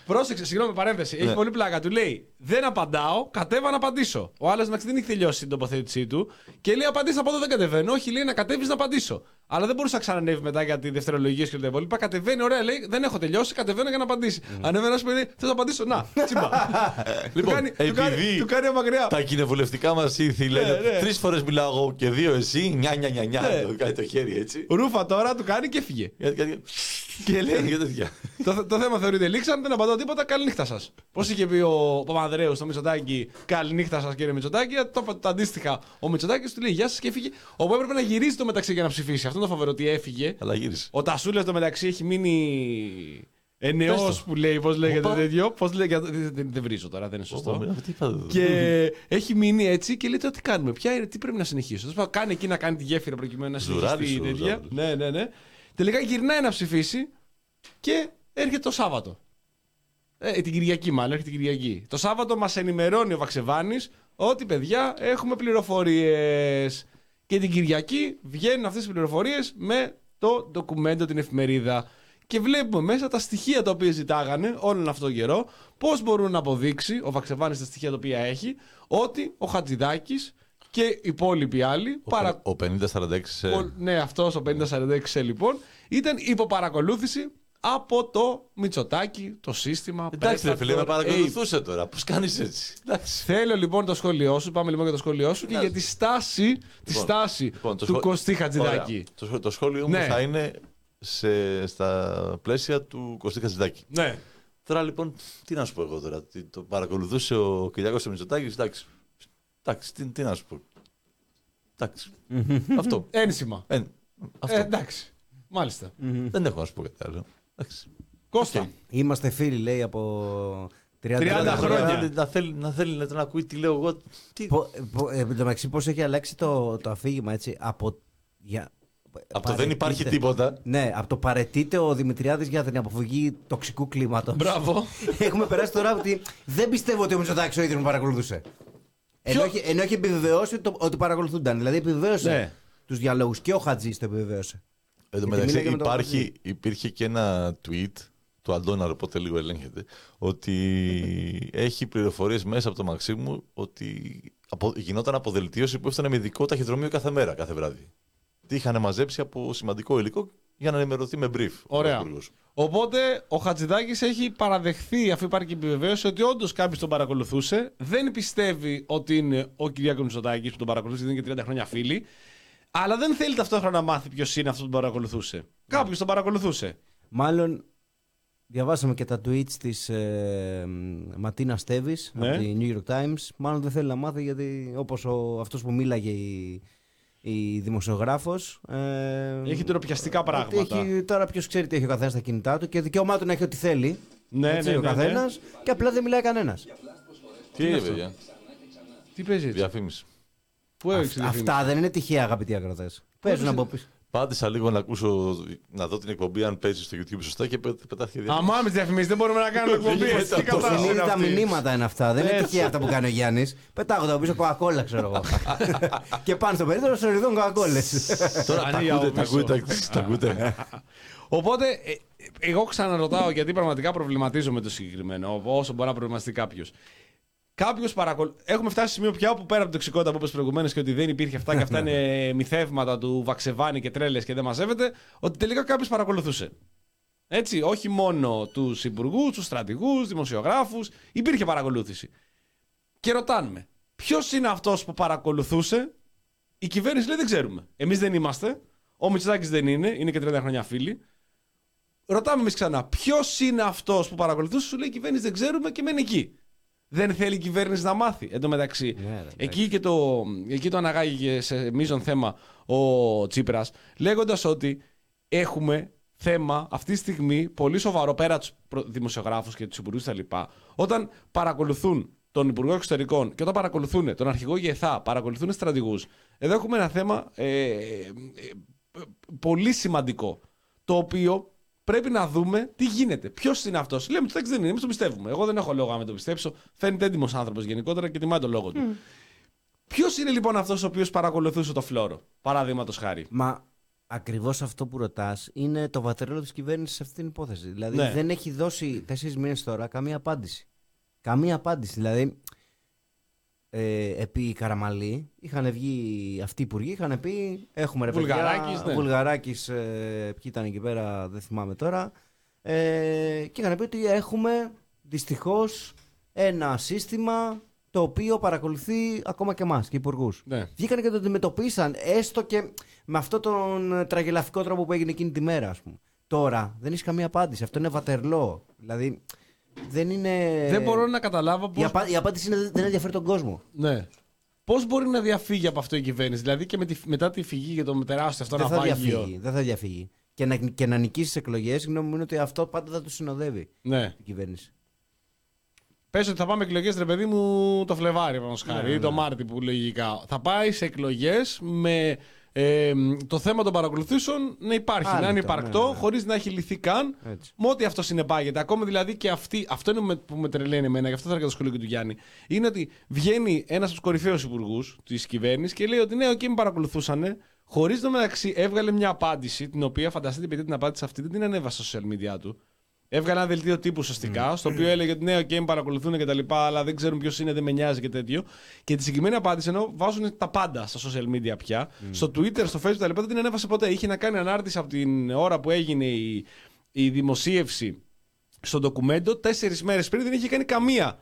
Πρόσεξε, συγγνώμη, παρένθεση. Έχει Ναι. πολύ πλάκα. Του λέει Δεν απαντάω, κατέβα να απαντήσω. Ο άλλος δεν έχει τελειώσει την τοποθέτησή του και λέει Απαντήσει από εδώ δεν κατεβαίνω. Όχι, λέει να κατέβεις να απαντήσω. Αλλά δεν μπορούσε να ξανανεύει μετά για τη δευτερολογία και τα υπόλοιπα. Κατεβαίνει, ωραία, λέει Δεν έχω τελειώσει, κατεβαίνω για να απαντήσει. Ανέβαινε ένα παιδί, Θες να απαντήσω. Να, τσιμπά. Λοιπόν, του, κάνει, του, κάνει, επειδή του κάνει μακριά. τα κοινοβουλευτικά μας ήθη λένε ναι. τρεις φορές μιλάω εγώ και δύο εσύ, νιά νιά νιά νιά. Ναι. Το κάνει το χέρι έτσι. Ρούφα τώρα του κάνει και έφυγε. Γιατί- γιατί- και λέει. Και τέτοια. το, το θέμα θεωρείται λήξαν, δεν απαντώ τίποτα. Καληνύχτα σας. Πώς είχε πει ο Παπανδρέου στο Μητσοτάκι, Καληνύχτα σας κύριε Μητσοτάκι, το, το, το αντίστοιχα ο Μητσοτάκης του λέει Γεια σας και έφυγε. Όπου έπρεπε να γυρίσει το μεταξύ για να ψηφίσει. Αυτό είναι το φοβερό ότι έφυγε. Αλλά γύρισε. Ο Τασούλας το μεταξύ έχει μείνει. Ενεός Πες το. που λέει, πώς λέγεται Οπα. τέτοιο. Πώς λέγεται. Δεν, δεν, δεν βρίζω τώρα, δεν είναι σωστό. Ωπα, τι είπα εδώ. Και έχει μείνει έτσι και λέει τώρα τι κάνουμε. Ποια είναι, τι πρέπει να συνεχίσω. Τέλος πάντων, Κάνει εκεί να κάνει τη γέφυρα προκειμένου να Ζουράρις συνεχίσει η σου, τέτοια. Ναι, ναι, ναι. Τελικά γυρνάει να ψηφίσει και έρχεται το Σάββατο. Ε, την Κυριακή, μάλλον έρχεται την Κυριακή. Το Σάββατο μας ενημερώνει ο Βαξεβάνης ότι παιδιά έχουμε πληροφορίες. Και την Κυριακή βγαίνουν αυτές τι πληροφορίες με το ντοκουμέντο, την εφημερίδα. Και βλέπουμε μέσα τα στοιχεία τα οποία ζητάγανε όλον αυτόν τον καιρό, πώς μπορούν να αποδείξει ο Βαξεβάνης τα στοιχεία τα οποία έχει, ότι ο Χατζηδάκης και οι υπόλοιποι άλλοι. Ο παρα- πε- Ο 50-46 σε- ο- ναι, αυτός ο 5046 λοιπόν ήταν υποπαρακολούθηση από το Μητσοτάκι, το σύστημα. Εντάξει, ρε φίλε, με Predator παρακολουθούσε τώρα. Πώς κάνεις έτσι. Εντάξει. Θέλω λοιπόν το σχόλιο σου, πάμε λοιπόν για το σχόλιο σου και για τη στάση, τη Λοιπόν, στάση λοιπόν, το του σχόλ- Κωστή Χατζηδάκη. Ωραία. Το, σχόλιο- το σχόλιο μου Ναι. θα είναι σε, στα πλαίσια του Κωστή Χατζηδάκη. Ναι. Τώρα λοιπόν, τι να σου πω εγώ τώρα. Τι, το παρακολουθούσε ο Κυριάκος Μητσοτάκης, εντάξει. Εντάξει, τι, τι να σου πω. Εντάξει. αυτό. Ένσημα. Ε, αυτό. Ε, εντάξει. Μάλιστα. Δεν έχω να σου πω κάτι άλλο. Εντάξει. Κώστα. Είμαστε φίλοι, λέει, από 30, 30 χρόνια. Να, να θέλει, να θέλει να τον ακούει τι λέω εγώ. Τι... Πο- πο- ε, Εν τω μεταξύ, πώς έχει αλλάξει το, το αφήγημα έτσι. Από, για, Από το δεν υπάρχει παρετείται. τίποτα. Ναι, από το παρετείται ο Δημητριάδης για την αποφυγή τοξικού κλίματος. Μπράβο. Έχουμε περάσει τώρα ότι δεν πιστεύω ότι ο Μητσοτάκης ο ίδιος με παρακολουθούσε. Ενώ, έχει, ενώ έχει επιβεβαιώσει το, ότι παρακολουθούνταν. Δηλαδή επιβεβαίωσε Ναι. τους διαλόγους και ο Χατζής το επιβεβαίωσε. Εν τω Γιατί μεταξύ μίλαγε με τον υπάρχει, υπήρχε και ένα tweet του Αντώναρο, οπότε λίγο ελέγχεται, ότι έχει πληροφορίες μέσα από το Μαξίμου ότι απο, γινόταν αποδελτίωση που έφτανε με ειδικό ταχυδρομείο κάθε μέρα, κάθε βράδυ. Τι είχαν μαζέψει από σημαντικό υλικό για να ενημερωθεί με brief. ο Ωραία. Πρωθυπουργός. Οπότε ο Χατζηδάκης έχει παραδεχθεί, αφού υπάρχει και επιβεβαίωση, ότι όντως κάποιος τον παρακολουθούσε. Δεν πιστεύει ότι είναι ο Κυριάκος Μητσοτάκης που τον παρακολουθούσε, γιατί είναι και 30 χρόνια φίλοι. Αλλά δεν θέλει ταυτόχρονα να μάθει ποιος είναι αυτός που τον παρακολουθούσε. Κάποιος τον παρακολουθούσε. Μάλλον διαβάσαμε και τα tweets της ε, Ματίνα Στέβης Ναι. από τη New York Times. Μάλλον δεν θέλει να μάθει γιατί όπως ο, αυτός που μίλαγε η, η δημοσιογράφος ε, Έχει τροπιαστικά ότι πράγματα. Έχει, τώρα ποιος ξέρει τι έχει ο καθένας στα κινητά του και δικαίωμά του να έχει ό,τι θέλει. Ναι, έτσι, ναι, ο ναι, ναι. καθένας και απλά δεν μιλάει κανένας. Τι είναι, παιδιά; Τι παίζεις; Έτσι. Διαφήμιση. Πού έριξε τη Αυτά δεν είναι τυχαία αγαπητοί ακροτές. Παίζουν από πίσω. Πάτησα λίγο να ακούσω, να δω την εκπομπή αν παίζει στο YouTube σωστά και πε- πετάχτηκε διαφήμιση. Αμά με τι διαφημίσεις, δεν μπορούμε να κάνουμε εκπομπή. γίνεται έτσι, Τι αυτό. κατάσταση είναι Συνείδητα αυτή. μηνύματα είναι αυτά. Δεν είναι Έτσι. τυχαία αυτά που κάνει ο Γιάννης. Πετάγονται από πίσω κοκακόλα, ξέρω εγώ. και πάνε στο περίπτωμα σε ριδόν κοκακόλε. Τώρα τα Ανοίγει ακούτε, από τα πίσω. ακούτε, τα- τα ακούτε. Οπότε, ε, εγώ ξαναρωτάω γιατί πραγματικά προβληματίζομαι το συγκεκριμένο, όσο μπορεί να προβληματιστεί κάποιος. Κάποιος παρακολ... Έχουμε φτάσει σε σημείο πια όπου πέρα από την τοξικότητα που είπες προηγουμένως και ότι δεν υπήρχε αυτά και αυτά είναι μυθεύματα του Βαξεβάνη και τρέλες και δεν μαζεύεται, ότι τελικά κάποιος παρακολουθούσε. Έτσι, όχι μόνο τους υπουργούς, τους στρατηγούς, δημοσιογράφους, υπήρχε παρακολούθηση. Και ρωτάμε, ποιος είναι αυτός που παρακολουθούσε, η κυβέρνηση λέει δεν ξέρουμε. Εμείς δεν είμαστε, ο Μητσοτάκης δεν είναι, είναι και 30 χρόνια φίλοι. Ρωτάμε εμείς ξανά, ποιος είναι αυτός που παρακολουθούσε, σου λέει η κυβέρνηση δεν ξέρουμε και μένει εκεί. Δεν θέλει η κυβέρνηση να μάθει. Εν τω μεταξύ, Ναι, ρε, εντάξει. εκεί, και το, εκεί το αναγάγηκε σε μείζον θέμα ο Τσίπρας, λέγοντας ότι έχουμε θέμα αυτή τη στιγμή πολύ σοβαρό πέρα τους δημοσιογράφους και τους υπουργούς κτλ. Όταν παρακολουθούν τον Υπουργό Εξωτερικών και όταν παρακολουθούν τον Αρχηγό ΓΕΘΑ, παρακολουθούν στρατηγούς, εδώ έχουμε ένα θέμα ε, ε, ε, πολύ σημαντικό. Το οποίο πρέπει να δούμε τι γίνεται. Ποιος είναι αυτός. Λέμε ότι δεν είναι, εμείς το πιστεύουμε. Εγώ δεν έχω λόγο να με το πιστέψω. Φαίνεται έντιμος άνθρωπος γενικότερα και τιμάει τον λόγο του. Ποιος είναι λοιπόν αυτός ο οποίος παρακολουθούσε το φλόρο, παραδείγματος χάρη; Μα ακριβώς αυτό που ρωτάς είναι το βατερόλο της κυβέρνησης σε αυτή την υπόθεση. Δηλαδή Ναι. δεν έχει δώσει τέσσερις μήνες τώρα καμία απάντηση. Καμία απάντηση. Δηλαδή ε, επί Καραμαλή είχαν βγει αυτοί οι υπουργοί, είχαν πει έχουμε ρε παιδιά, Βουλγαράκης, ναι. Βουλγαράκης, ε, ποιοι ήταν εκεί πέρα, δεν θυμάμαι τώρα. Ε, και είχαν πει ότι έχουμε δυστυχώς ένα σύστημα το οποίο παρακολουθεί ακόμα και εμάς και υπουργούς. Ναι. Βγήκαν και το αντιμετωπίσαν, έστω και με αυτόν τον ε, τραγελαφικό τρόπο που έγινε εκείνη τη μέρα, ας πούμε. Τώρα δεν έχεις καμία απάντηση. Αυτό είναι βατερλό. Δηλαδή δεν είναι. Δεν μπορώ να καταλάβω Η, πώ. απα- η απάντηση είναι δεν ενδιαφέρει τον κόσμο. Ναι. Πώς μπορεί να διαφύγει από αυτό η κυβέρνηση, Δηλαδή και με τη, μετά τη φυγή για το τεράστιο αυτό δεν θα ναυάγιο. διαφύγει. Δεν θα διαφύγει. Και να, και να νικήσει τις εκλογές, η γνώμη μου είναι ότι αυτό πάντα θα του συνοδεύει Ναι. η κυβέρνηση. Πες ότι θα πάμε εκλογές, ρε παιδί μου, το Φλεβάρι, πάνω χάρη, ή το Μάρτι που λογικά. Θα πάει σε εκλογές με ε, το θέμα των παρακολουθήσεων να υπάρχει, να είναι Άλυτο, υπαρκτό, ναι, ναι. χωρίς να έχει λυθεί καν. Έτσι. Με ό,τι αυτό συνεπάγεται. Ακόμα δηλαδή και αυτή, αυτό είναι με- που με τρελαίνει εμένα, γι' αυτό θα έκανα το σχολείο και του Γιάννη. Είναι ότι βγαίνει ένας από τους κορυφαίους υπουργούς της κυβέρνησης και λέει ότι ναι, οκ, με παρακολουθούσαν. Χωρίς το μεταξύ έβγαλε μια απάντηση, την οποία φανταστείτε, επειδή την απάντηση αυτή δεν την ανέβασε στα social media του. Έβγαλε ένα δελτίο τύπου ουσιαστικά, στο οποίο έλεγε ότι ναι, οκ, με παρακολουθούν και τα λοιπά, αλλά δεν ξέρουν ποιος είναι, δεν με νοιάζει και τέτοιο. Και τη συγκεκριμένη απάντηση, ενώ βάζουν τα πάντα στα social media πια, στο Twitter, στο Facebook τα λοιπά, δεν την ανέβασε ποτέ. Είχε να κάνει ανάρτηση από την ώρα που έγινε η, η δημοσίευση στο ντοκουμέντο, τέσσερις μέρες πριν δεν είχε κάνει καμία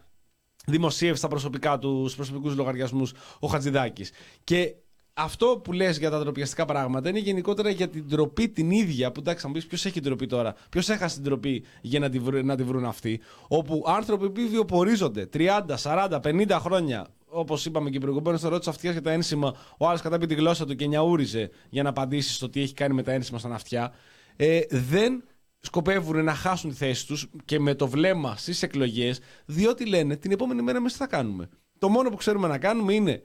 δημοσίευση στα προσωπικά τους, στους προσωπικούς λογαριασμούς ο Χατζηδάκης. Και αυτό που λες για τα ντροπιαστικά πράγματα είναι γενικότερα για την ντροπή την ίδια. Που εντάξει, θα μου πεις ποιος έχει την ντροπή τώρα, ποιος έχασε την ντροπή για να τη, βρουν, να τη βρουν αυτοί. Όπου άνθρωποι που βιοπορίζονται 30, 40, 50 χρόνια, όπως είπαμε και προηγουμένως, στο ρώτησε αυτιά για τα ένσημα, ο άλλος κατάπει τη γλώσσα του και νιαούριζε για να απαντήσει στο τι έχει κάνει με τα ένσημα στα ναυτιά. Ε, δεν σκοπεύουν να χάσουν τη θέση τους και με το βλέμμα στις εκλογές, διότι λένε την επόμενη μέρα εμείς τι θα κάνουμε. Το μόνο που ξέρουμε να κάνουμε είναι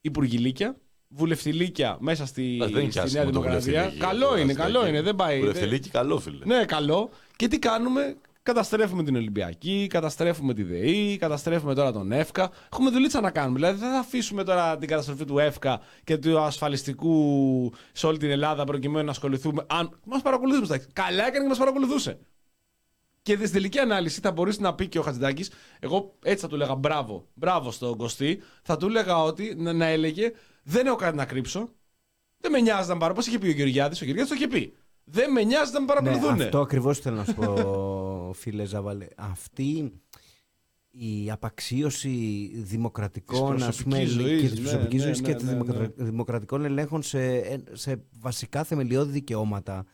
υπουργηλίκια, βουλευτηλίκια μέσα στη, Δεν είναι και στη Νέα άσχημο το Δημοκρατία. βουλευτηλίκι, Καλό το είναι, Χατζηδάκη. καλό είναι, δεν πάει. Βουλευτηλίκι, καλό, φίλε. Ναι, καλό. Και τι κάνουμε, καταστρέφουμε την Ολυμπιακή, καταστρέφουμε τη ΔΕΗ, καταστρέφουμε τώρα τον ΕΦΚΑ. Έχουμε δουλίτσα να κάνουμε. Δηλαδή δεν θα αφήσουμε τώρα την καταστροφή του ΕΦΚΑ και του ασφαλιστικού σε όλη την Ελλάδα προκειμένου να ασχοληθούμε. Αν μας παρακολουθούμε, εντάξει. Καλά έκανε και μας παρακολουθούσε. Και στη τελική ανάλυση θα μπορούσε να πει και ο Χατζηδάκης, εγώ έτσι θα του έλεγα μπράβο, μπράβο στον Κωστή, θα του έλεγα ότι να, να έλεγε δεν έχω κάτι να κρύψω. Δεν με νοιάζει να με παρακολουθούν. Πώς είχε πει ο Γεωργιάδης, ο Γεωργιάδης το είχε πει. Δεν με νοιάζει να με παρακολουθούν. Ναι, αυτό ακριβώς θέλω να σου πω, φίλε Ζαβαλέ. Αυτή η απαξίωση δημοκρατικών Της ας πούμε, προσωπικής και ζωής, της ναι, προσωπικής ναι, ζωής ναι, και των ναι, δημοκρα- δημοκρατικών ελέγχων σε, σε βασικά θεμελιώδη δικαιώματα.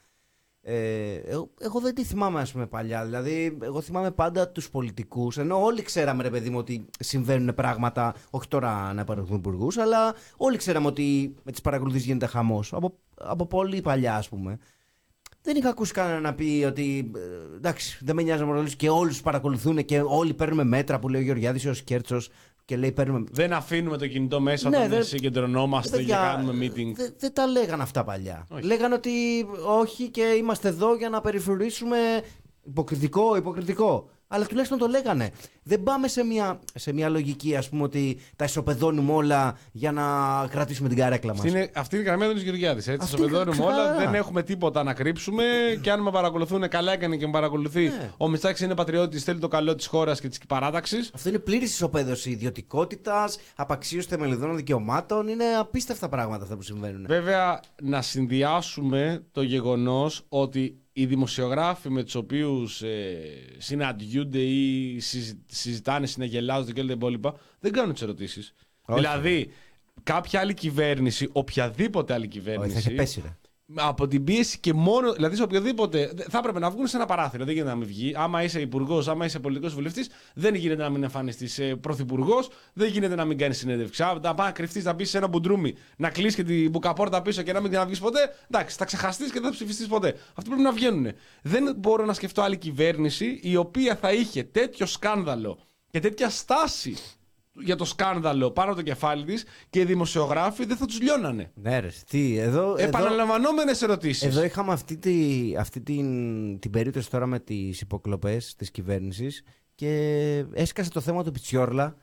Ε, εγώ, εγώ δεν τη θυμάμαι ας πούμε παλιά. Δηλαδή εγώ θυμάμαι πάντα τους πολιτικούς Ενώ όλοι ξέραμε ρε παιδί μου ότι συμβαίνουν πράγματα Όχι τώρα να παρακολουθούν υπουργούς, Αλλά όλοι ξέραμε ότι με τις παρακολουθήσεις γίνεται χαμός. Από, από πολύ παλιά ας πούμε. Δεν είχα ακούσει κανένα να πει ότι ε, εντάξει, δεν με νοιάζει να παρακολουθήσει και όλους τους παρακολουθούν και όλοι παίρνουμε μέτρα που λέει ο Γεωργιάδης ο Σκέρτσος και λέει παίρνουμε. Δεν αφήνουμε το κινητό μέσα Ναι, όταν δεν- συγκεντρωνόμαστε Παιδιά, και κάνουμε meeting. Δεν δεν τα λέγανε αυτά παλιά. Όχι. Λέγανε ότι όχι και είμαστε εδώ για να περιφρουρήσουμε. Υποκριτικό, υποκριτικό. Αλλά τουλάχιστον το λέγανε. Δεν πάμε σε μια, σε μια λογική, ας πούμε, ότι τα ισοπεδώνουμε όλα για να κρατήσουμε την καρέκλα μας. Αυτή είναι, αυτή είναι η γραμμή του Γεωργιάδης. Έτσι, Αυτή στο πεδώνουμε είναι όλα. ξεκάθαρα. Δεν έχουμε τίποτα να κρύψουμε. και αν με παρακολουθούν, καλά έκανε και με παρακολουθεί. Ναι. Ο Μητσάκη είναι πατριώτης, θέλει το καλό της χώρας και της παράταξης. Αυτό είναι πλήρης ισοπαίδωση ιδιωτικότητας, απαξίωση θεμελιδών δικαιωμάτων. Είναι απίστευτα πράγματα αυτά που συμβαίνουν. Βέβαια, να συνδυάσουμε το γεγονός ότι οι δημοσιογράφοι με τους οποίους ε, συναντιούνται ή συζη- συζητάνε, συναγελάζονται και όλα τα υπόλοιπα, δεν κάνουν τις ερωτήσεις. Δηλαδή, κάποια άλλη κυβέρνηση, οποιαδήποτε άλλη Όχι, θα είχε κυβέρνηση. πέσει, ρε. Από την πίεση και μόνο. Δηλαδή, σε οποιοδήποτε. Θα έπρεπε να βγουν σε ένα παράθυρο. Δεν γίνεται να μην βγει. Άμα είσαι υπουργός, άμα είσαι πολιτικός βουλευτής, δεν γίνεται να μην εμφανιστείς ε, πρωθυπουργός, δεν γίνεται να μην κάνεις συνέντευξη. Α, Να πάει να κρυφτείς, να μπει σε ένα μπουντρούμι, να κλείσει και την μπουκαπόρτα πίσω και να μην ξαναβγείς ποτέ. Εντάξει, θα ξεχαστείς και δεν θα ψηφιστείς ποτέ. Αυτοί πρέπει να βγαίνουν. Δεν μπορώ να σκεφτώ άλλη κυβέρνηση η οποία θα είχε τέτοιο σκάνδαλο και τέτοια στάση για το σκάνδαλο πάνω από το κεφάλι της και οι δημοσιογράφοι δεν θα τους λιώνανε. Ναι, ρε. Τι, εδώ, εδώ, Επαναλαμβανόμενες ερωτήσεις. εδώ είχαμε αυτή, τη, αυτή την, την περίπτωση τώρα με τις υποκλοπές της κυβέρνησης και έσκασε το θέμα του Πιτσιόρλα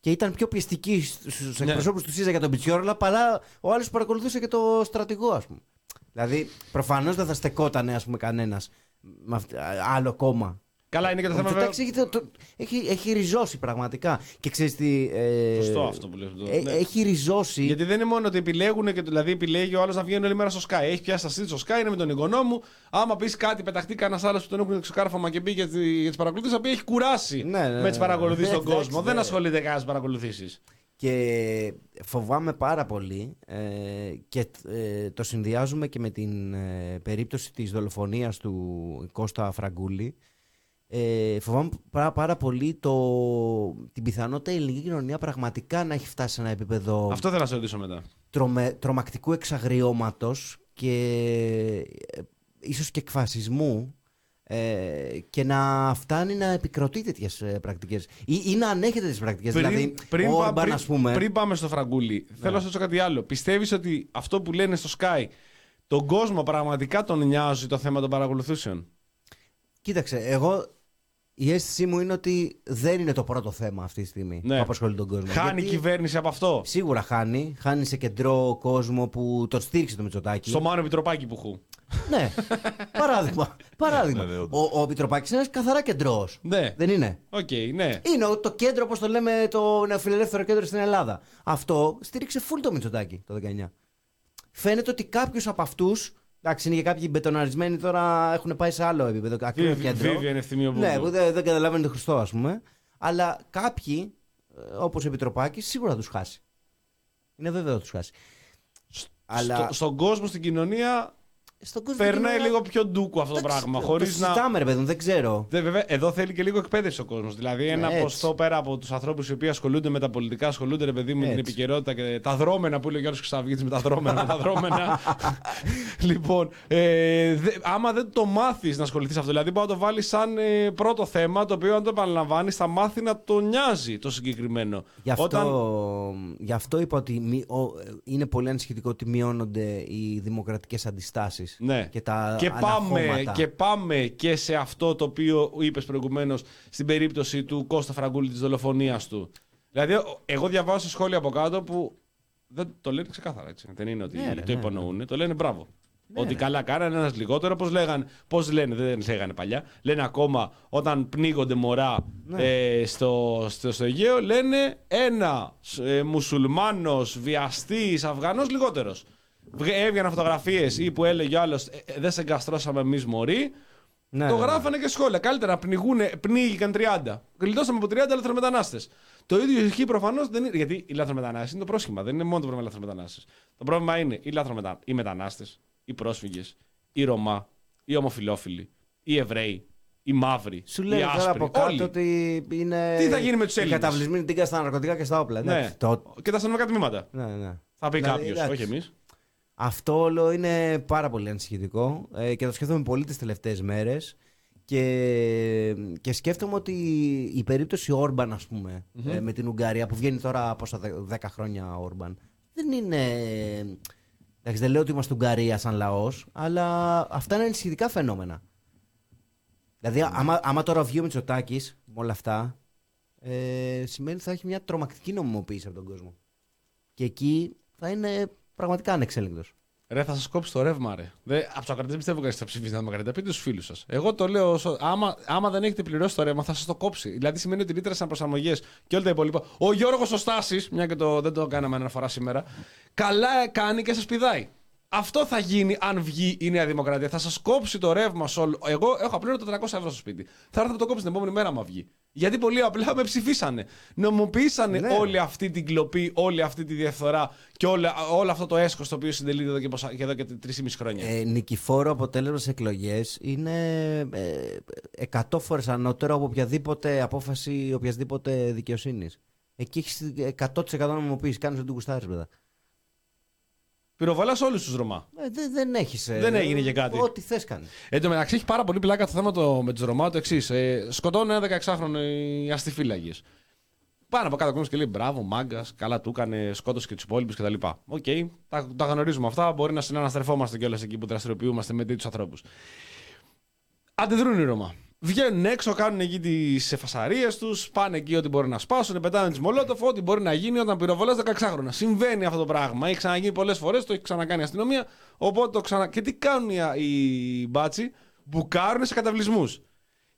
και ήταν πιο πιεστική στους Ναι. εκπροσώπους του ΣΥΖΑ για τον Πιτσιόρλα παρά ο άλλος που παρακολουθούσε και το στρατηγό, ας πούμε. Δηλαδή, προφανώς δεν θα στεκόταν ας πούμε, κανένας με αυτ- άλλο κόμμα. Καλά, είναι και το Ο θέμα. βέβαια- Μητσοτάκης έχει, το- το- έχει, έχει ριζώσει πραγματικά. Και ξέρεις τι. Ε, Σωστό αυτό που λες, το- ε, ναι. Έχει ριζώσει. Γιατί δεν είναι μόνο ότι επιλέγουν και δηλαδή επιλέγει ο άλλος να βγαίνει όλη μέρα στο Sky. Έχει πιάσει τα στο Sky, είναι με τον εγγονό μου. Άμα πεις κάτι, πεταχτεί κανένας άλλος που τον έχουν ξεκάρφωμα και πει για τις παρακολουθήσεις, θα πει έχει κουράσει Ναι, ναι, με τις ναι. παρακολουθήσεις Ναι, στον εντάξει, κόσμο. ναι. Δεν ασχολείται κανένας με παρακολουθήσεις. Και φοβάμαι πάρα πολύ ε, και ε, το συνδυάζουμε και με την ε, περίπτωση της δολοφονίας του Κώστα Φραγκούλη. Ε, φοβάμαι πάρα, πάρα πολύ το, την πιθανότητα η ελληνική κοινωνία πραγματικά να έχει φτάσει σε ένα επίπεδο Αυτό θέλω να σε ρωτήσω μετά. τρομε, τρομακτικού εξαγριώματος και ε, ίσως και εκφασισμού ε, και να φτάνει να επικροτεί τέτοιες πρακτικές. Ή, ή να ανέχεται τι πρακτικές. Δηλαδή, ο πά- Όρμπαν, πριν- ας πούμε. Ναι. πριν πάμε στο φραγκούλι, θέλω να σας ρωτήσω κάτι άλλο. Πιστεύεις ότι αυτό που λένε στο Sky, τον κόσμο πραγματικά τον νοιάζει το θέμα των παρακολουθήσεων. Κοίταξε, εγώ η αίσθησή μου είναι ότι δεν είναι το πρώτο θέμα αυτή τη στιγμή Ναι. που απασχολεί τον κόσμο. Χάνει η Γιατί κυβέρνηση από αυτό; Σίγουρα χάνει. Χάνει σε κεντρό κόσμο που τον στήριξε το Μητσοτάκι. Στο Μάνο Επιτροπάκι που χου. Ναι. Παράδειγμα. Παράδειγμα. Ναι, ναι, όντως. ο ο Μητσοτάκης είναι ένας καθαρά κεντρός. Ναι. Δεν είναι; Οκ, ναι. Είναι ο- το κέντρο, όπως το λέμε, το νεοφιλελεύθερο κέντρο στην Ελλάδα. Αυτό στήριξε full το Μητσοτάκι το 19. Φαίνεται ότι κάποιος από αυτούς. Εντάξει, είναι και κάποιοι μπετοναρισμένοι τώρα έχουν πάει σε άλλο επίπεδο. Ακραίο Βίβι- κέντρο. Βίβιαν Ευθυμίου Ναι, Μπούμπου. που δεν, δεν καταλαβαίνουν τον Χριστό, ας πούμε. Αλλά κάποιοι, όπως ο Επιτροπάκης, σίγουρα θα τους χάσει. Είναι βέβαιο θα τους χάσει. Αλλά Στο, στον κόσμο, στην κοινωνία, στον κόσμο. περνάει κοινωνία- λίγο πιο ντούκου αυτό το Εντάξει, πράγμα. το- Χωρίς το να. συζητάμε, ρε παιδί μου, δεν ξέρω. Δε, βέβαια, εδώ θέλει και λίγο εκπαίδευση ο κόσμος. Δηλαδή, ένα Ναι, έτσι. ποστό πέρα από τους ανθρώπους οι οποίοι ασχολούνται με τα πολιτικά, ασχολούνται ρε παιδί μου, με την Έτσι. επικαιρότητα και τα δρόμενα που λέει ο Γιώργος Χρυσαυγήτη με τα δρόμενα. με τα δρόμενα. λοιπόν, ε, δε, άμα δεν το μάθεις να ασχοληθείς αυτό, δηλαδή μπορεί να το βάλεις σαν ε, πρώτο θέμα, το οποίο αν το επαναλαμβάνεις θα μάθει να το νοιάζει το συγκεκριμένο. Γι' αυτό, Όταν- γι' αυτό είπα ότι μη- ο- είναι πολύ ανησυχητικό ότι μειώνονται οι δημοκρατικές αντιστάσεις Ναι. και τα και πάμε, αναχώματα. και πάμε και σε αυτό το οποίο είπες προηγουμένως στην περίπτωση του Κώστα Φραγκούλη της δολοφονίας του. Δηλαδή, ο- εγώ διαβάζω σε σχόλια από κάτω που δεν το λένε ξεκάθαρα έτσι. Δεν είναι ότι Ναι, ρε, το ναι, υπονοούν. Το λένε μπράβο. ότι καλά κάνανε ένας λιγότερο. Πώς λέγανε, πώς λένε, δεν λέγανε παλιά. Λένε ακόμα όταν πνίγονται μωρά Ναι. ε, στο, στο, στο Αιγαίο, λένε ένα ε, μουσουλμάνος, βιαστής, Αφγανός λιγότερος. Βγα- Έβγαιναν φωτογραφίες ή που έλεγε ο άλλος Δεν σε εγκαστρώσαμε εμείς μωροί. Ναι, το ναι, ναι. γράφανε και σχόλια. Καλύτερα πνιγούνε, πνίγηκαν 30. Γλιτώσαμε από 30 λαθρομετανάστες. Το ίδιο ισχύει προφανώς δεν είναι. Γιατί οι λαθρομετανάστες είναι το πρόσχημα. Δεν είναι μόνο το πρόβλημα οι λαθρομετανάστες. Το πρόβλημα είναι οι, λαθρομετα... οι μετανάστες, οι πρόσφυγες, οι Ρωμά, οι ομοφυλόφιλοι, οι Εβραίοι, οι μαύροι, Σου οι λέει τώρα άσπροι. από κάτω όλοι. ότι είναι. Τι θα γίνει με τους οι Έλληνες; καταβλισμοί τίγκα στα ναρκωτικά και στα όπλα. Ναι. Εντάξει, το- Και τα αστυνομικά τμήματα. ναι, ναι. Θα πει Δηλαδή, κάποιος, εντάξει. όχι εμείς. Αυτό όλο είναι πάρα πολύ ανησυχητικό ε, και το σκέφτομαι πολύ τις τελευταίες μέρες και, και σκέφτομαι ότι η περίπτωση Όρμπαν ας πουμε ε, με την Ουγγαρία που βγαίνει τώρα πόσα δε- 10 χρόνια Όρμπαν δεν είναι... Εντάξει, δεν λέω ότι είμαστε Ουγγαρία σαν λαός αλλά αυτά είναι ανησυχητικά φαινόμενα. Δηλαδή άμα, άμα τώρα βγει ο Μητσοτάκης με όλα αυτά ε, σημαίνει ότι θα έχει μια τρομακτική νομιμοποίηση από τον κόσμο. Και εκεί θα είναι πραγματικά ανεξέλεγκτος. Ρε, θα σας κόψει το ρεύμα, ρε. Δε, από του ακρατέ δεν πιστεύω κανείς θα ψηφίσει να Δημοκρατία. Πείτε στους φίλους σας. Εγώ το λέω. όσο- άμα, άμα δεν έχετε πληρώσει το ρεύμα, θα σας το κόψει. Δηλαδή σημαίνει ότι ρήτρε αναπροσαρμογέ και όλα τα υπόλοιπα. Ο Γιώργος ο Στάσης, μια και το, δεν το κάναμε αναφορά σήμερα, καλά κάνει και σας πηδάει. Αυτό θα γίνει αν βγει η Νέα Δημοκρατία. Θα σας κόψει το ρεύμα σε όλο. Εγώ έχω απλήρωτο 400 ευρώ στο σπίτι. Θα έρθω να το κόψω την επόμενη μέρα, μα βγει. Γιατί πολύ απλά με ψηφίσανε. Νομοποιήσανε Ναι. όλη αυτή την κλοπή, όλη αυτή τη διαφθορά και όλα, όλο αυτό το έσκο το οποίο συντελείται εδώ και, πόσα- και εδώ και 3,5 χρόνια. Ε, νικηφόρο αποτέλεσμα στις εκλογές είναι ε, 100 φορές ανώτερο από οποιαδήποτε απόφαση οποιασδήποτε δικαιοσύνης. Εκεί έχεις 100% νομιμοποίηση. Κάνεις ό,τι γουστάρεις, βέβαια. Πυροβολάς όλους τους Ρομά. Ε, δεν, δεν έχεις. Δεν έγινε και κάτι. Ό,τι θες κάνει. Εν τω μεταξύ έχει πάρα πολύ πλάκα το θέμα το, με τους Ρομά το εξής. Ε, σκοτώνουν ένα 16χρονο οι αστυφύλακες. Πάνω από κάτω κόσμο και λέει μπράβο, μάγκας, καλά του έκανε, σκότωσε και τους υπόλοιπους κτλ. Οκ, τα, τα γνωρίζουμε αυτά. Μπορεί να συναναστρεφόμαστε κιόλας εκεί που δραστηριοποιούμαστε με τέτοιους ανθρώπους. Αντιδρούν οι Ρομά. Βγαίνουν έξω, κάνουν εκεί τις φασαρίες τους, πάνε εκεί ό,τι μπορεί να σπάσουν, πετάνε τις μολότοφ, ό,τι μπορεί να γίνει όταν πυροβολάς 16χρονα. Συμβαίνει αυτό το πράγμα. Έχει ξαναγίνει πολλές φορές, το έχει ξανακάνει η αστυνομία. Οπότε το ξανα... Και τι κάνουν οι, οι μπάτσι, μπουκάρουν σε καταβλισμούς.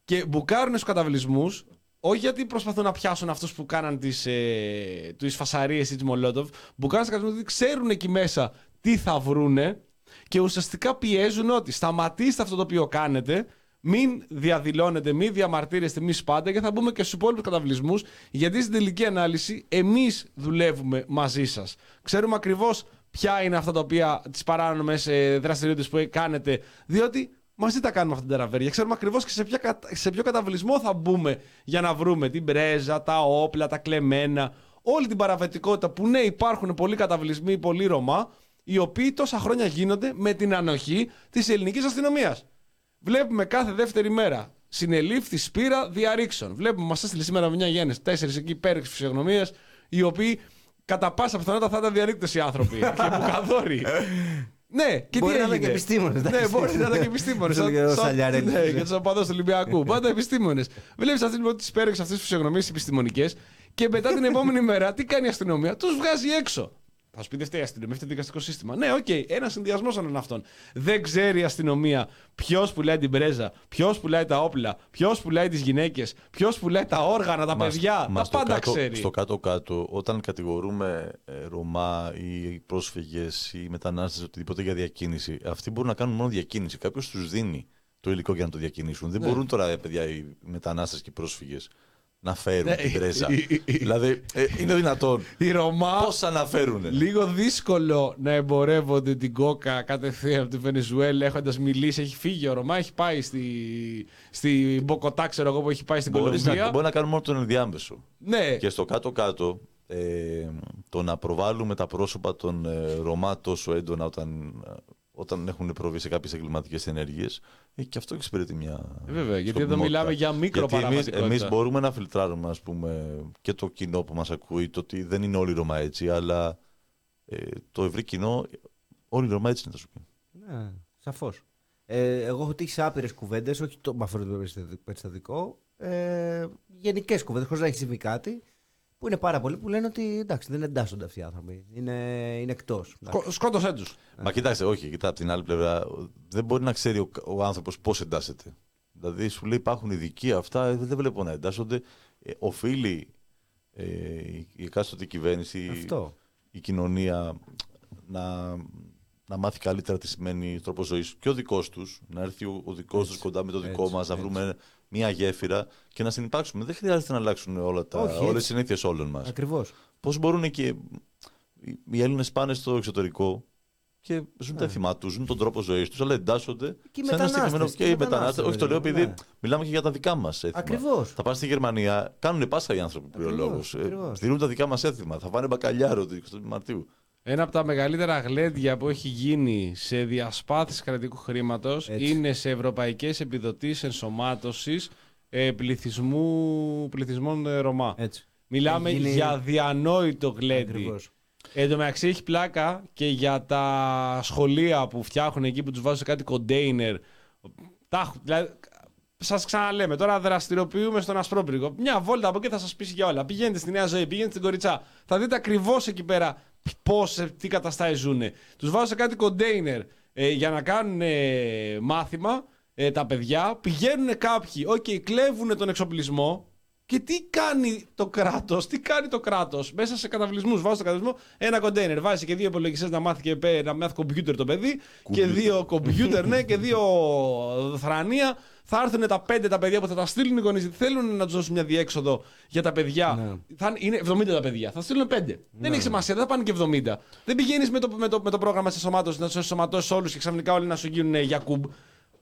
Και μπουκάρουν στους καταβλισμούς, όχι γιατί προσπαθούν να πιάσουν αυτούς που κάναν τις ε, τις φασαρίες ή τις μολότοφ, μπουκάρουν σε καταβλισμούς γιατί ξέρουν εκεί μέσα τι θα βρούνε και ουσιαστικά πιέζουν ότι σταματήστε αυτό το οποίο κάνετε, Μην διαδηλώνετε, μην διαμαρτύρεστε, μη σπάτε και θα μπούμε και στους υπόλοιπους καταβλισμούς. Γιατί στην τελική ανάλυση εμείς δουλεύουμε μαζί σας. Ξέρουμε ακριβώς ποια είναι αυτά τα οποία τις παράνομες δραστηριότητες που κάνετε. Διότι μαζί τα κάνουμε αυτά τα τεραβέρια. Ξέρουμε ακριβώς και σε, ποια, κατα- σε ποιο καταβλισμό θα μπούμε για να βρούμε την πρέζα, τα όπλα, τα κλεμμένα, όλη την παραβετικότητα που ναι, υπάρχουν πολλοί καταβλισμοί, πολλοί Ρωμά, οι οποίοι τόσα χρόνια γίνονται με την ανοχή της ελληνικής αστυνομίας. Βλέπουμε κάθε δεύτερη μέρα συνελήφθη σπήρα διαρρήξεων. Βλέπουμε, μας έστειλε σήμερα μια γέννη, τέσσερις εκεί πέριξ φυσιογνωμίες, οι οποίοι κατά πάσα πιθανότητα θα ήταν διαρρήκτες οι άνθρωποι. και μπουκαδόροι. Ναι, και Μπορεί τι να είναι έγινε; και επιστήμονες, Ναι, εντάξει. μπορεί να είναι και επιστήμονες. Σαν και ο Σαλιαρέλης. Ναι, και τους οπαδούς του Ολυμπιακού. Πάντα επιστήμονες. Βλέπεις αυτή λοιπόν τις πέριξ αυτές τις φυσιογνωμίες επιστημονικές και μετά την επόμενη μέρα τι κάνει η αστυνομία, τους βγάζει έξω. Θα σου πει δεν φταίει η αστυνομία, φταίει το δικαστικό σύστημα. Ναι, οκ, ένα συνδυασμός είναι αυτών. Δεν ξέρει η αστυνομία ποιος πουλάει την πρέζα, ποιος πουλάει τα όπλα, ποιος πουλάει τις γυναίκες, ποιος πουλάει τα όργανα, τα Μας- παιδιά. μας τα στο πάντα κάτω- ξέρει. Στο κάτω-κάτω, όταν κατηγορούμε ε, Ρωμά ή πρόσφυγες ή μετανάστες οτιδήποτε για διακίνηση, αυτοί μπορούν να κάνουν μόνο διακίνηση. Κάποιος τους δίνει το υλικό για να το διακινήσουν. Ναι. Δεν μπορούν τώρα, ε, παιδιά, οι μετανάστες και οι πρόσφυγες να φέρουν Ναι, την πρέζα. η- η- η- δηλαδή, ε, είναι δυνατόν. Η Ρωμά. Πώς θα να φέρουν. Λίγο δύσκολο να εμπορεύονται την κόκα κατευθείαν από τη Βενεζουέλα έχοντας μιλήσει. Έχει φύγει ο Ρωμά, έχει πάει στη, στη Μποκοτά, ξέρω εγώ που έχει πάει στην Μπορείς Κολομβία. να, μπορεί να κάνουν μόνο τον ενδιάμεσο. Ναι, Και στο κάτω-κάτω, ε, το να προβάλλουμε τα πρόσωπα των ε, Ρωμά τόσο έντονα όταν, ε, όταν έχουν προβεί σε κάποιες εγκληματικές ενέργειες, ε, και αυτό εξυπηρετεί μια. Ε, βέβαια, γιατί εδώ σκοπιμότητα. μιλάμε για Γιατί εμείς, μικροπαραβατικότητα. εμείς μπορούμε να φιλτράρουμε, ας πούμε, και το κοινό που μας ακούει, το ότι δεν είναι όλοι οι Ρωμά έτσι, αλλά ε, το ευρύ κοινό, όλοι οι Ρωμά έτσι είναι, θα σου πει. Ναι, σαφώς. Ε, εγώ έχω τύχει σε άπειρες κουβέντες, όχι το, με αυτό το περιστατικό- περιστατικό. Ε, Γενικές κουβέντες, χωρίς να έχεις συμβεί κάτι. Που είναι πάρα πολλοί που λένε ότι εντάξει, δεν εντάσσονται αυτοί οι άνθρωποι. Είναι, είναι εκτός. σκότωσέ τους. Μα κοιτάξτε, όχι, κοιτά από την άλλη πλευρά, δεν μπορεί να ξέρει ο, ο άνθρωπος πώς εντάσσεται. Δηλαδή σου λέει υπάρχουν ειδικοί αυτά, ε, δεν βλέπω να εντάσσονται. Ε, οφείλει ε, η- η εκάστοτε κυβέρνηση, Αυτό. η κοινωνία να, να μάθει καλύτερα τι σημαίνει τρόπος ζωής και ο δικός τους, να έρθει ο, ο δικός τους κοντά με το δικό έτσι, μας, να έτσι. βρούμε μια γέφυρα και να συνεπάρξουμε. Δεν χρειάζεται να αλλάξουν όλα τα, Όχι, όλες έτσι. οι συνήθειες όλων μας. Ακριβώς. Πώς μπορούν και οι- οι Έλληνες πάνε στο εξωτερικό και ζουν τα εθιμά τους, ζουν τον τρόπο ζωής τους, αλλά εντάσσονται Ναι. Και οι σε ένα μετανάστες, συγκεκριμένο. και Και οι οι μετανάστες. μετανάστες, Όχι, το λέω βέβαια, επειδή ναι. μιλάμε και για τα δικά μας έθιμα. Ακριβώς. Θα πάνε στη Γερμανία, κάνουν Πάσχα οι άνθρωποι Ακριβώς, πληρολόγου. ακριβώς. Στηρούν τα δικά μας έθιμα. Θα φάνε μπακαλιάρο το 20 Μαρτίου. Ένα από τα μεγαλύτερα γλέντια που έχει γίνει σε διασπάθηση κρατικού χρήματος Έτσι. είναι σε ευρωπαϊκές επιδοτήσεις ενσωμάτωσης ε, πληθυσμού, πληθυσμών ε, Ρωμά. Έτσι. Μιλάμε Έχει γίνει- για διανόητο γλέντι. Ακριβώς. Εν τω μεταξύ έχει πλάκα και για τα σχολεία που φτιάχνουν εκεί που τους βάζουν σε κάτι κοντέινερ. Τα, έχ- δηλαδή, σας ξαναλέμε, τώρα δραστηριοποιούμε στον Ασπρόπυργο. Μια βόλτα από εκεί θα σας πει για όλα. Πηγαίνετε στη Νέα Ζωή, πηγαίνετε στην Κοριτσά. Θα δείτε ακριβώς εκεί πέρα πώς, τι καταστάσεις ζουν. Τους βάζουν σε κάτι κοντέινερ ε, για να κάνουν ε, μάθημα ε, τα παιδιά. Πηγαίνουν κάποιοι, οκ, κλέβουν τον εξοπλισμό. Και τι κάνει το κράτος, τι κάνει το κράτος μέσα σε καταυλισμούς. Βάζει στο καταυλισμό ένα κοντέινερ. Βάζει και δύο υπολογιστές να μάθει και πέ- να μάθει κομπιούτερ το παιδί. Και δύο κομπιούτερ, ναι, και δύο θρανία. Θα έρθουν τα πέντε τα παιδιά που θα τα στείλουν οι γονείς. Γιατί θέλουν να τους δώσουν μια διέξοδο για τα παιδιά. Ναι. Θα είναι 70 τα παιδιά. Θα στείλουν πέντε. Δεν έχει σημασία, δεν θα πάνε και 70. Δεν πηγαίνεις με το, με, το, με το πρόγραμμα τη ενσωμάτωση να του ενσωματώσει όλους και ξαφνικά όλοι να σου γίνουν Γιακούμπ.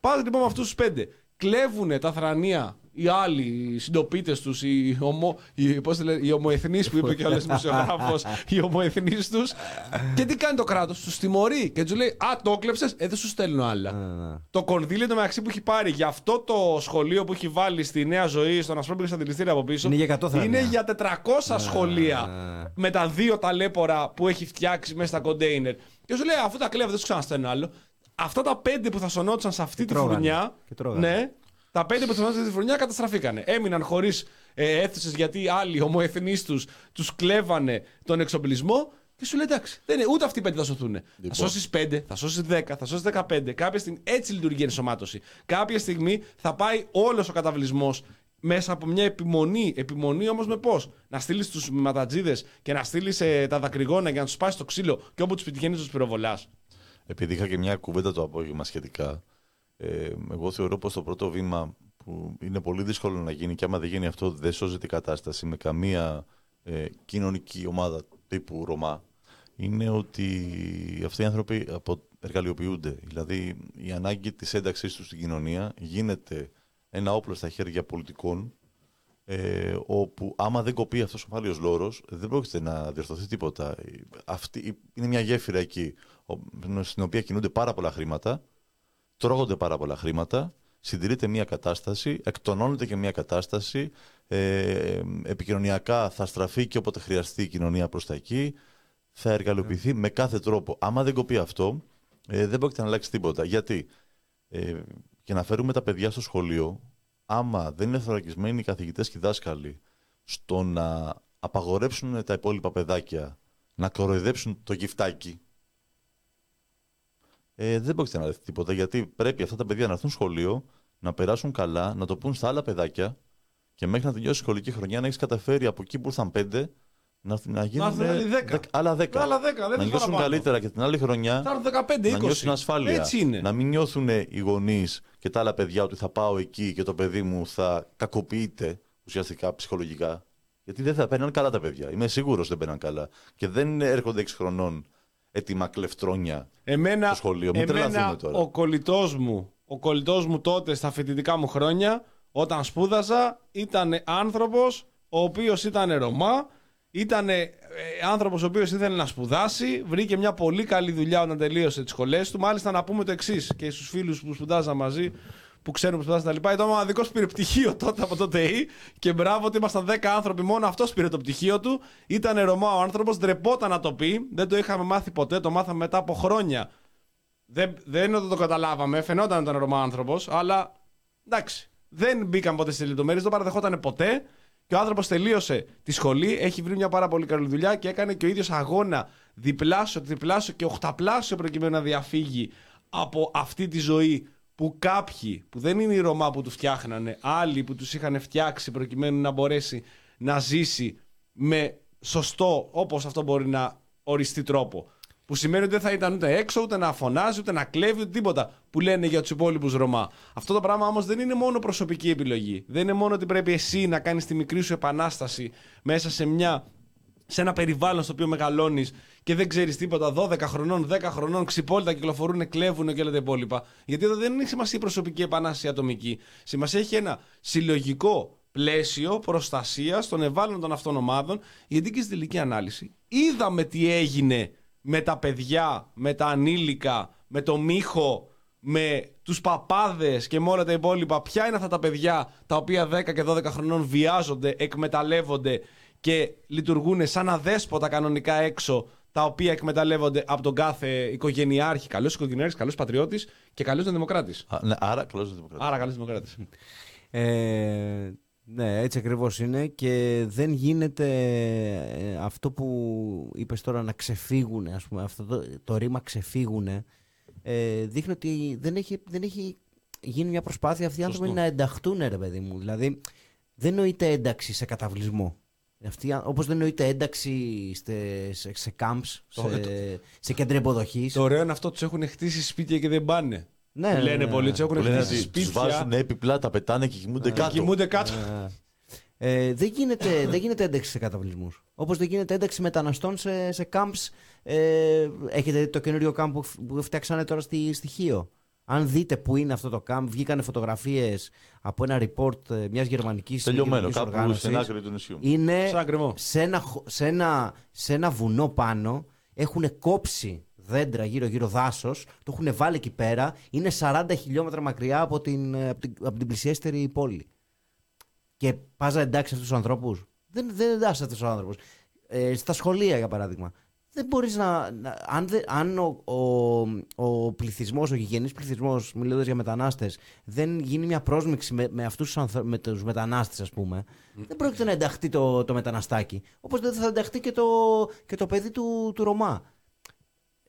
Πας λοιπόν με αυτούς τους πέντε. Κλέβουν τα θρανία οι άλλοι, οι συντοπίτες τους, οι, ομο, οι, πώς το λένε, οι ομοεθνείς που είπε και ο δημοσιογράφος, οι ομοεθνείς τους. και τι κάνει το κράτος, τους τιμωρεί και τους λέει Α, το έκλεψες, ε, δεν σου στέλνω άλλα. ναι. Το κονδύλι το μεταξύ που έχει πάρει για αυτό το σχολείο που έχει βάλει στη Νέα Ζωή, στον Ασπρόπυργο στα δηληστήρια από πίσω, Είναι για 100 θρανία. είναι για 400 σχολεία με τα δύο ταλέπορα που έχει φτιάξει μέσα στα κοντέινερ. Και σου λέει, αφού τα κλέβω, δεν σου ξαναστέλνω άλλο. Αυτά τα πέντε που θα σωνόντουσαν σε αυτή τη τρώγανε. φουρνιά. Και τρώγανε. Ναι, τα πέντε που θα σωνόντουσαν σε αυτή τη φουρνιά καταστραφήκανε. Έμειναν χωρίς ε, αίθουσες γιατί άλλοι ομοεθνείς τους τους κλέβανε τον εξοπλισμό. Και σου λέει εντάξει, δεν είναι, ούτε αυτοί οι πέντε θα σωθούν. Θα σώσεις πέντε, θα σώσεις δέκα, θα σώσεις δεκαπέντε. Κάποια στιγμή έτσι λειτουργεί η ενσωμάτωση. Κάποια στιγμή θα πάει όλος ο καταβλισμός μέσα από μια επιμονή. Επιμονή όμως με πώς; Να στείλεις τους ματατζίδες και να στείλεις τα δακρυγόνα για να τους πάσει το ξύλο και όπου τους πετυχαίνεις τους πυροβολάς. Επειδή είχα και μια κουβέντα το απόγευμα σχετικά, Ε, εγώ θεωρώ πως το πρώτο βήμα που είναι πολύ δύσκολο να γίνει και άμα δεν γίνει αυτό δεν σώζεται η κατάσταση με καμία ε, κοινωνική ομάδα τύπου Ρωμά είναι ότι αυτοί οι άνθρωποι απο- εργαλειοποιούνται. Δηλαδή η ανάγκη της ένταξής τους στην κοινωνία γίνεται ένα όπλο στα χέρια πολιτικών ε, όπου άμα δεν κοπεί αυτός ο μάλιος λόρος δεν πρόκειται να διορθωθεί τίποτα. Αυτή, είναι μια γέφυρα εκεί ο- στην οποία κινούνται πάρα πολλά χρήματα τρώγονται πάρα πολλά χρήματα, συντηρείται μια κατάσταση, εκτονώνεται και μια κατάσταση, ε, επικοινωνιακά θα στραφεί και όποτε χρειαστεί η κοινωνία προς τα εκεί, θα εργαλειοποιηθεί με κάθε τρόπο. Άμα δεν κοπεί αυτό, ε, δεν πρόκειται να αλλάξει τίποτα. Γιατί, ε, και να φέρουμε τα παιδιά στο σχολείο, άμα δεν είναι θωρακισμένοι οι καθηγητές και οι δάσκαλοι στο να απαγορέψουν τα υπόλοιπα παιδάκια να κοροϊδέψουν το γυφτάκι, ε, δεν πρόκειται να έρθει τίποτα γιατί πρέπει αυτά τα παιδιά να έρθουν σχολείο, να περάσουν καλά, να το πούν στα άλλα παιδάκια και μέχρι να τελειώσει η σχολική χρονιά να έχεις καταφέρει από εκεί που ήρθαν πέντε να, να γίνουν έρθουν άλλοι δέκα. δεκ- άλλα δέκα. Άλλα δέκα, δεν να θες νιώσουν παραπάνω. καλύτερα και την άλλη χρονιά Θα έρθουν 15-20. να νιώσουν ασφάλεια. Έτσι είναι. Να μην νιώθουν οι γονείς και τα άλλα παιδιά ότι θα πάω εκεί και το παιδί μου θα κακοποιείται ουσιαστικά ψυχολογικά. Γιατί δεν θα παίρνουν καλά τα παιδιά. Είμαι σίγουρος δεν παίρνουν καλά. Και δεν έρχονται 6 χρονών έτοιμα κλεφτρόνια Εμένα, στο σχολείο. Μην εμένα τρελαθούμε τώρα. ο κολλητός μου, ο κολλητός μου τότε στα φοιτητικά μου χρόνια, όταν σπούδαζα, ήταν άνθρωπος ο οποίος ήταν Ρωμά, ήταν ε, άνθρωπος ο οποίος ήθελε να σπουδάσει, βρήκε μια πολύ καλή δουλειά όταν τελείωσε τις σχολές του. Μάλιστα να πούμε το εξής και στους φίλους που σπουδάζαν μαζί, που ξέρουν που σπουδάζαν τα λοιπά, ήταν ο μοναδικό πήρε πτυχίο τότε από το ΤΕΙ και μπράβο ότι ήμασταν 10 άνθρωποι μόνο. Αυτός πήρε το πτυχίο του. Ήταν Ρωμά ο άνθρωπος, ντρεπόταν να το πει. Δεν το είχαμε μάθει ποτέ, το μάθαμε μετά από χρόνια. Δεν, δεν είναι ότι το καταλάβαμε, φαινόταν ότι ήταν Ρωμά άνθρωπος, αλλά εντάξει. Δεν μπήκαν ποτέ στις λεπτομέρειες, δεν παραδεχόταν ποτέ. Και ο άνθρωπος τελείωσε τη σχολή, έχει βρει μια πάρα πολύ καλή δουλειά και έκανε και ο ίδιος αγώνα διπλάσιο, τριπλάσιο και οχταπλάσιο προκειμένου να διαφύγει από αυτή τη ζωή που κάποιοι που δεν είναι οι Ρωμά που τους φτιάχνανε, άλλοι που τους είχαν φτιάξει προκειμένου να μπορέσει να ζήσει με σωστό, όπως αυτό μπορεί να οριστεί τρόπο. Που σημαίνει ότι δεν θα ήταν ούτε έξω, ούτε να φωνάζει, ούτε να κλέβει, ούτε τίποτα που λένε για τους υπόλοιπους Ρωμά. Αυτό το πράγμα όμως δεν είναι μόνο προσωπική επιλογή. Δεν είναι μόνο ότι πρέπει εσύ να κάνεις τη μικρή σου επανάσταση μέσα σε μια σε ένα περιβάλλον στο οποίο μεγαλώνεις και δεν ξέρεις τίποτα, 12 χρονών, 10 χρονών, ξυπόλυτα κυκλοφορούν, κλέβουν και όλα τα υπόλοιπα. Γιατί εδώ δεν έχει σημασία η προσωπική επανάσταση ατομική. Σημασία έχει ένα συλλογικό πλαίσιο προστασίας των ευάλωτων αυτών ομάδων. Γιατί και στη τελική ανάλυση είδαμε τι έγινε με τα παιδιά, με τα ανήλικα, με το μύχο, με τους παπάδες και με όλα τα υπόλοιπα. Ποια είναι αυτά τα παιδιά τα οποία 10 και 12 χρονών βιάζονται, εκμεταλλεύονται και λειτουργούν σαν αδέσποτα κανονικά έξω, τα οποία εκμεταλλεύονται από τον κάθε οικογενειάρχη, καλός οικογενειάρχης, καλός πατριώτης και καλός δημοκράτης. Α, ναι, άρα καλός δημοκρατία. Άρα καλός δημοκράτης. Ε, ναι, έτσι ακριβώς είναι και δεν γίνεται ε, αυτό που είπες τώρα να ξεφύγουν, ας πούμε, αυτό το, το ρήμα ξεφύγουν, ε, δείχνει ότι δεν έχει, δεν έχει γίνει μια προσπάθεια αυτοί οι άνθρωποι Σωστό. να ενταχτούν, ρε παιδί μου. Δηλαδή, δεν νοείται ένταξη σε καταβλισμό. Αυτοί, οι άν- όπως δεν νοείται ένταξη σε, σε, σε camps, Το- σε, σε κέντρα υποδοχής. Το ωραίο είναι αυτό, τους έχουν χτίσει σπίτια και δεν πάνε. Ναι, Που λένε ναι, ναι. πολλοί, τους έχουν Που λένε χτίσει ότι τους σπίτια βάζουν έπιπλα, τα πετάνε και κοιμούνται και κάτω. κοιμούνται κάτω. Ε, δεν, γίνεται, δεν γίνεται ένταξη σε καταβλισμούς. Όπως δεν γίνεται ένταξη μεταναστών σε, σε camps. Ε, έχετε δει το καινούριο camp που, που φτιάξανε τώρα στη, στη Χίο. Αν δείτε που είναι αυτό το camp, βγήκανε φωτογραφίες από ένα report ε, μιας γερμανικής Τελειωμένο, μη κάπου κυβερνητικής στην οργάνωσης. άκρη του νησιού. Είναι Σαν ακριβό. σε ένα, χω- σε, ένα, σε ένα βουνό πάνω έχουν κόψει δέντρα γύρω-γύρω δάσος, το έχουν βάλει εκεί πέρα. Είναι 40 χιλιόμετρα μακριά από την, ε, από την, από την πλησιέστερη πόλη. Και πα να εντάξει αυτούς τους ανθρώπους. Δεν, δεν εντάξει αυτούς τους άνθρωπου. Ε, στα σχολεία, για παράδειγμα. Δεν μπορείς να. να- αν δεν- αν ο, ο, ο πληθυσμός, ο γηγενής πληθυσμός, μιλώντας για μετανάστες, δεν γίνει μια πρόσμιξη με, με αυτούς τους με τους μετανάστες, ας πούμε, δεν πρόκειται να ενταχθεί το, το μεταναστάκι. Όπως δεν θα ενταχθεί και το, και το παιδί του, του Ρωμά.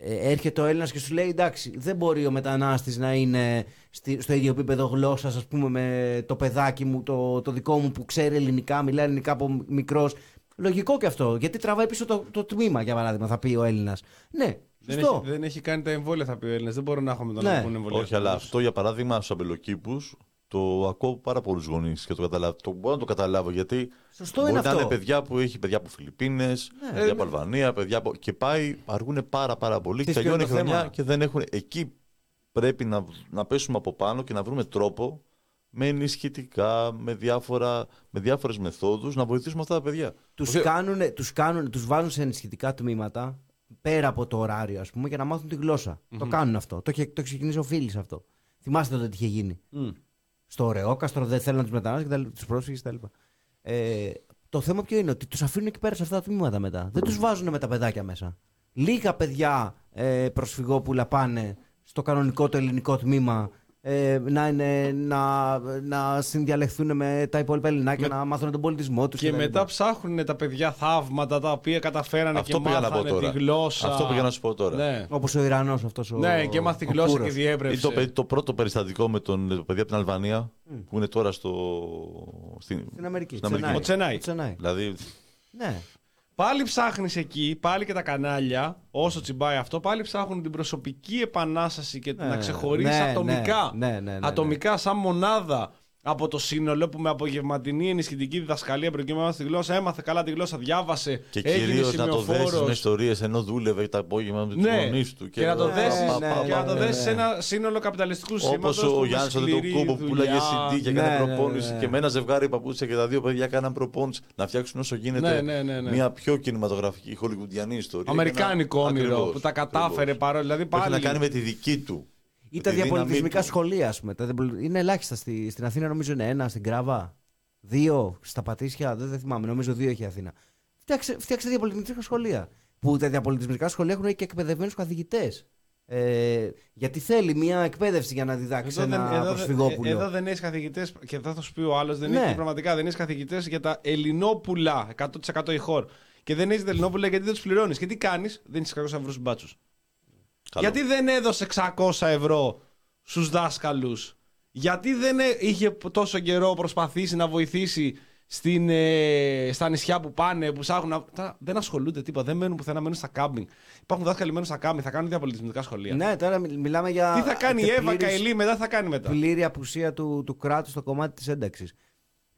Ε, έρχεται ο Έλληνας και σου λέει: Εντάξει, δεν μπορεί ο μετανάστης να είναι στη- στο ίδιο επίπεδο γλώσσας, ας πούμε, με το παιδάκι μου, το, το δικό μου που ξέρει ελληνικά, μιλάει ελληνικά από μικρός. Λογικό και αυτό. Γιατί τραβάει πίσω το, το τμήμα, για παράδειγμα, θα πει ο Έλληνας. Ναι, Δεν Σωστό. έχει, δεν έχει κάνει τα εμβόλια, θα πει ο Έλληνας. Δεν μπορώ να έχω με τον Ναι. να πούνε εμβόλια. Όχι, αλλά αυτό για παράδειγμα στους αμπελοκήπους το ακούω πάρα πολλούς γονείς και το καταλάβω. Το μπορώ να το καταλάβω γιατί Σωστό μπορεί είναι να αυτό. είναι παιδιά που έχει παιδιά από Φιλιππίνες, Ναι. παιδιά από Αλβανία, παιδιά από. και πάει, αργούν πάρα, πάρα πολύ και Ξέρεις ποιο τελειώνει η είναι το χρονιά θέμα; και δεν έχουν. Εκεί πρέπει να, να πέσουμε από πάνω και να βρούμε τρόπο με ενισχυτικά, με, διάφορα, με διάφορες μεθόδους να βοηθήσουμε αυτά τα παιδιά. Τους, Όχι- κάνουνε, τους, κάνουνε, τους βάζουν σε ενισχυτικά τμήματα πέρα από το ωράριο, ας πούμε, για να μάθουν τη γλώσσα. Το κάνουν αυτό. Το είχε, το είχε ξεκινήσει ο Φίλης αυτό. Θυμάστε τότε τι είχε γίνει. Μμ. Στο Ρεόκαστρο δεν θέλουν τους μετανάστες, τους πρόσφυγες κτλ. Ε, το θέμα ποιο είναι ότι τους αφήνουν εκεί πέρα σε αυτά τα τμήματα μετά. Δεν τους βάζουν με τα παιδάκια μέσα. Λίγα παιδιά ε, προσφυγόπουλα πάνε στο κανονικό το ελληνικό τμήμα ε, να, είναι, να, να συνδιαλεχθούν με τα υπόλοιπα ελληνάκια, να μάθουν τον πολιτισμό τους. Και μετά ψάχνουν τα παιδιά θαύματα τα οποία καταφέρανε Αυτό και πήγα να πω μάθανε τώρα. τη γλώσσα. Αυτό πήγα να σου πω τώρα. Ναι, Όπως ο Ιρανός αυτός ο. ναι και μάθει τη ο γλώσσα Κούρος. και Ή διέπρεψε. το, παιδί- το πρώτο περιστατικό με τον το παιδί από την Αλβανία που είναι τώρα στο, στην, Στην Αμερική. στην Αμερική. Ο Τσενάι. Ο Τσενάι. Δηλαδή, Ναι. Πάλι ψάχνεις εκεί, πάλι και τα κανάλια, όσο τσιμπάει αυτό, πάλι ψάχνουν την προσωπική επανάσταση και Ναι, να ξεχωρίσει ναι, ατομικά. ναι, ναι, ναι, ναι. ατομικά, σαν μονάδα από το σύνολο που με απογευματινή ενισχυτική διδασκαλία προκειμένου στη γλώσσα έμαθε καλά τη γλώσσα, διάβασε, και έγινε κυρίως να το δέσεις με σημειοφόρος. ιστορίες ενώ δούλευε το απόγευμα με τους Ναι, γονείς του. και, να το Ναι, δέσεις, ναι, και να το ναι, δέσεις ναι. σε ένα σύνολο καπιταλιστικού Όπως σήματος ο που Γιάννης με σκληρή Αντετοκούμπο που πουλάγε δουλειά. CD και Ναι, έκανε ναι, προπόνηση ναι. και με ένα ζευγάρι παπούτσια και τα δύο παιδιά κάναν προπόνηση να φτιάξουν όσο γίνεται Ναι, ναι, ναι, ναι. μια πιο κινηματογραφική χολιγουντιανή ιστορία. Αμερικάνικο Και να- όνειρο Ακριβώς, που τα κατάφερε ακριβώς. παρόλο. Δηλαδή Που έχει πάλι. να κάνει με τη δική του. Ή με τα τη δύναμή διαπολιτισμικά του. σχολεία, ας πούμε. Τα διαπολι- Είναι ελάχιστα. Στη, στην Αθήνα νομίζω είναι ένα, στην Κράβα. Δύο, στα Πατήσια, δεν, δεν θυμάμαι. Νομίζω δύο έχει η Αθήνα. Φτιάξε, φτιάξε διαπολιτισμικά σχολεία. Που τα διαπολιτισμικά σχολεία έχουν και εκπαιδευμένους καθηγητές. Ε, γιατί θέλει μια εκπαίδευση για να διδάξει Εδώ δεν, ένα εδώ, προσφυγόπουλο. ε, εδώ δεν έχεις καθηγητές, και θα θα σου πει ο άλλος, δεν Ναι. έχεις πραγματικά δεν έχεις καθηγητές για τα ελληνόπουλα 100% η χώρα. Και δεν έχεις τα ελληνόπουλα γιατί δεν τους πληρώνεις. Και τι κάνεις, δεν έχει 600 ευρώ στου μπάτσους. Καλό. Γιατί δεν έδωσε 600 ευρώ στους δάσκαλους, Γιατί δεν ε- είχε τόσο καιρό προσπαθήσει να βοηθήσει στην, ε, στα νησιά που πάνε, που ψάχνουν. να- Τώρα δεν ασχολούνται τίποτα, δεν μένουν πουθενά, μένουν στα κάμπινγκ. Υπάρχουν δάσκαλοι μένουν στα κάμπινγκ, θα κάνουν διαπολιτισμικά σχολεία. Ναι, τώρα μιλ- μιλάμε για. Τι θα κάνει η Εύα πλήρης- Καηλή μετά, τι θα κάνει μετά. Πλήρη απουσία του, του κράτους στο κομμάτι της ένταξης.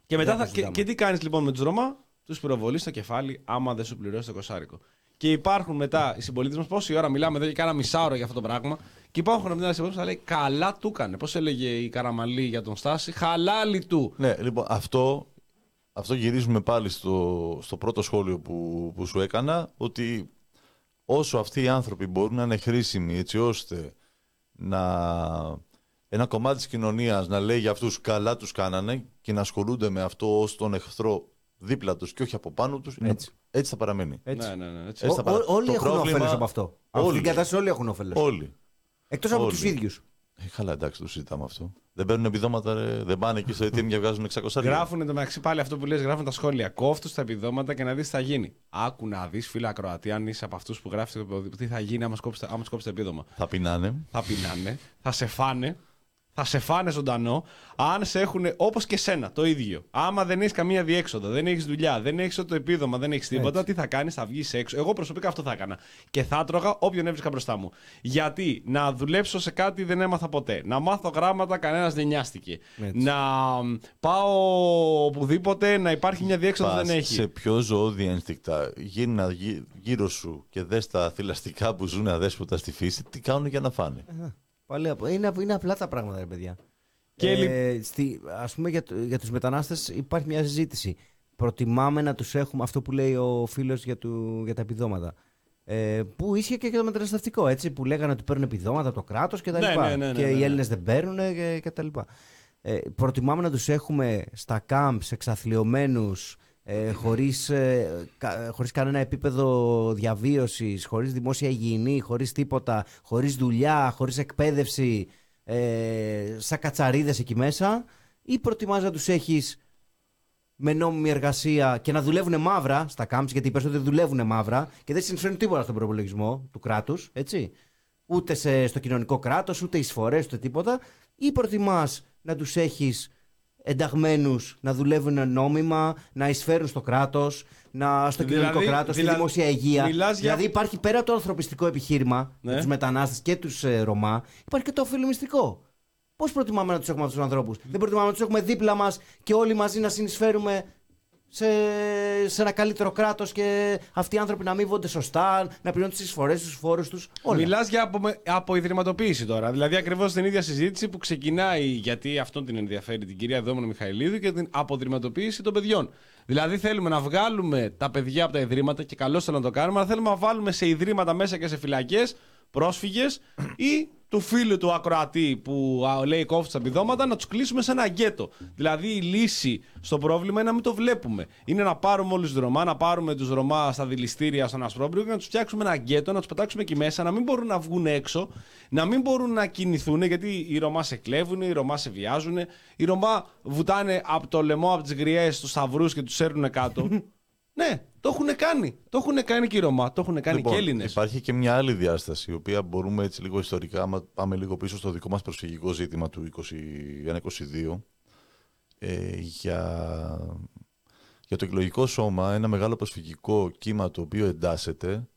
Και μετά Δεν θα, το και, συζητάμε. και τι κάνεις λοιπόν με τους Ρωμά, τους πυροβολείς στο κεφάλι άμα δεν σου πληρώσει το κοσάρικο. Και υπάρχουν μετά οι συμπολίτες μας, πόση ώρα μιλάμε εδώ και κάνα μισάωρο για αυτό το πράγμα. Και υπάρχουν μετά οι συμπολίτες που θα λέει Καλά του έκανε. Πώς έλεγε η Καραμαλή για τον Στάση, Χαλάλι του. Ναι, λοιπόν, αυτό, αυτό γυρίζουμε πάλι στο, στο πρώτο σχόλιο που, που σου έκανα, ότι όσο αυτοί οι άνθρωποι μπορούν να είναι χρήσιμοι έτσι ώστε να ένα κομμάτι της κοινωνίας να λέει για αυτούς καλά τους κάνανε και να ασχολούνται με αυτό ως τον εχθρό δίπλα τους και όχι από πάνω τους, είναι- Έτσι. έτσι θα παραμένει. Έτσι. Ναι, ναι, ναι. Έτσι. Έτσι θα παρα- όλοι το έχουν πρόβλημα- όφελο από αυτό. Από Όλοι. την κατάσταση όλοι έχουν όφελο. Όλοι. Εκτός από όλοι. του ίδιους. Ε, καλά, εντάξει, το συζητάμε αυτό. Δεν παίρνουν επιδόματα, ρε. δεν πάνε εκεί στο ATM και βγάζουν 600 Γράφουν εντωμεταξύ πάλι αυτό που λες, γράφουν τα σχόλια. Κόφτους τα επιδόματα και να δεις τι θα γίνει. Άκου να δεις, φίλα Ακροατή, αν είσαι από αυτούς που γράφεις τι θα γίνει άμα σκόψεις άμα σκόψεις το επίδομα. Θα πεινάνε. θα πεινάνε, θα σε φάνε, θα σε φάνε ζωντανό, αν σε έχουν όπως και σένα το ίδιο. Άμα δεν έχεις καμία διέξοδο, δεν έχεις δουλειά, δεν έχεις το επίδομα, δεν έχεις τίποτα, τι θα κάνεις, θα βγεις έξω. Εγώ προσωπικά αυτό θα έκανα. Και θα έτρωγα όποιον έβρισκα μπροστά μου. Γιατί να δουλέψω σε κάτι δεν έμαθα ποτέ. Να μάθω γράμματα, κανένας δεν νοιάστηκε. Να πάω οπουδήποτε, να υπάρχει μια διέξοδο, Πας δεν έχει. σε πιο ζωώδη ένστικτα. Γίνα γύ- γύρω σου και δες τα θηλαστικά που ζουν αδέσποτα στη φύση, τι κάνουν για να φάνε. Πολύ απλό. Είναι, είναι απλά τα πράγματα, ρε παιδιά. Και ε, στη, ας πούμε για, το- για τους μετανάστες υπάρχει μια συζήτηση. Προτιμάμε να τους έχουμε αυτό που λέει ο φίλος για, του, για τα επιδόματα. Ε, που ίσχυε και για το μεταναστευτικό, έτσι, που λέγανε ότι παίρνουν επιδόματα από το κράτος και τα Ναι, λοιπά. ναι, ναι, ναι, και ναι, οι ναι. Έλληνες δεν παίρνουν και, και τα λοιπά. Ε, προτιμάμε να τους έχουμε στα camps εξαθλειωμένους ε, χωρίς, ε, κα- χωρίς κανένα επίπεδο διαβίωσης, χωρίς δημόσια υγιεινή, χωρίς τίποτα, χωρίς δουλειά, χωρίς εκπαίδευση, ε, σαν κατσαρίδες εκεί μέσα ή προτιμάς να τους έχεις με νόμιμη εργασία και να δουλεύουν μαύρα στα camps, γιατί οι περισσότεροι δουλεύουν μαύρα και δεν συνεισφέρουν τίποτα στον προπολογισμό του κράτους, έτσι; Ούτε σε, στο κοινωνικό κράτος, ούτε εισφορές, ούτε τίποτα. Ή προτιμάς να τους έχεις ενταγμένους να δουλεύουν νόμιμα, να εισφέρουν στο κράτος, να, στο Δηλαδή- κοινωνικό κράτος, δηλαδή- στη δημόσια υγεία. μιλάς για- Δηλαδή υπάρχει πέρα από το ανθρωπιστικό επιχείρημα Ναι. για τους μετανάστες και τους ε, Ρωμά, υπάρχει και το οφειλομιστικό. Πώς προτιμάμε να τους έχουμε αυτούς τους ανθρώπους; Δεν προτιμάμε να τους έχουμε δίπλα μας και όλοι μαζί να συνεισφέρουμε σε, σε ένα καλύτερο κράτος και αυτοί οι άνθρωποι να αμείβονται σωστά, να πληρώνουν τις εισφορές τους, τους φόρους τους, όλα. Μιλάς για απο, αποϊδρυματοποίηση τώρα. Δηλαδή ακριβώς την ίδια συζήτηση που ξεκινάει, γιατί αυτόν την ενδιαφέρει την κυρία Δόμονα Μιχαηλίδου και την αποδρυματοποίηση των παιδιών. Δηλαδή θέλουμε να βγάλουμε τα παιδιά από τα ιδρύματα και καλώς θέλω να το κάνουμε, αλλά θέλουμε να βάλουμε σε ιδρύματα μέσα και σε φυλακές πρόσφυγες ή του φίλου του ακροατή που α, λέει κόφτει τα επιδόματα να τους κλείσουμε σε ένα γκέτο. Δηλαδή η λύση στο πρόβλημα είναι να μην το βλέπουμε. Είναι να πάρουμε όλους του Ρωμά, να πάρουμε τους Ρωμά στα δηληστήρια στον Ασπρόμπριο και να τους φτιάξουμε ένα γκέτο, να τους πετάξουμε εκεί μέσα, να μην μπορούν να βγουν έξω, να μην μπορούν να κινηθούν γιατί οι Ρωμά σε κλέβουν, οι Ρωμά σε βιάζουν, οι Ρωμά βουτάνε από το λαιμό, από τις γριές, τους σταυρούς και τους έρνουν κάτω. ναι, το έχουν κάνει. Το έχουν κάνει και οι Ρωμά, το έχουν κάνει Λοιπόν, και Έλληνες. Υπάρχει και μια άλλη διάσταση, η οποία μπορούμε έτσι λίγο ιστορικά, άμα πάμε λίγο πίσω στο δικό μας προσφυγικό ζήτημα του 2021-2022, ε, για, για το εκλογικό σώμα, ένα μεγάλο προσφυγικό κύμα το οποίο εντάσσεται,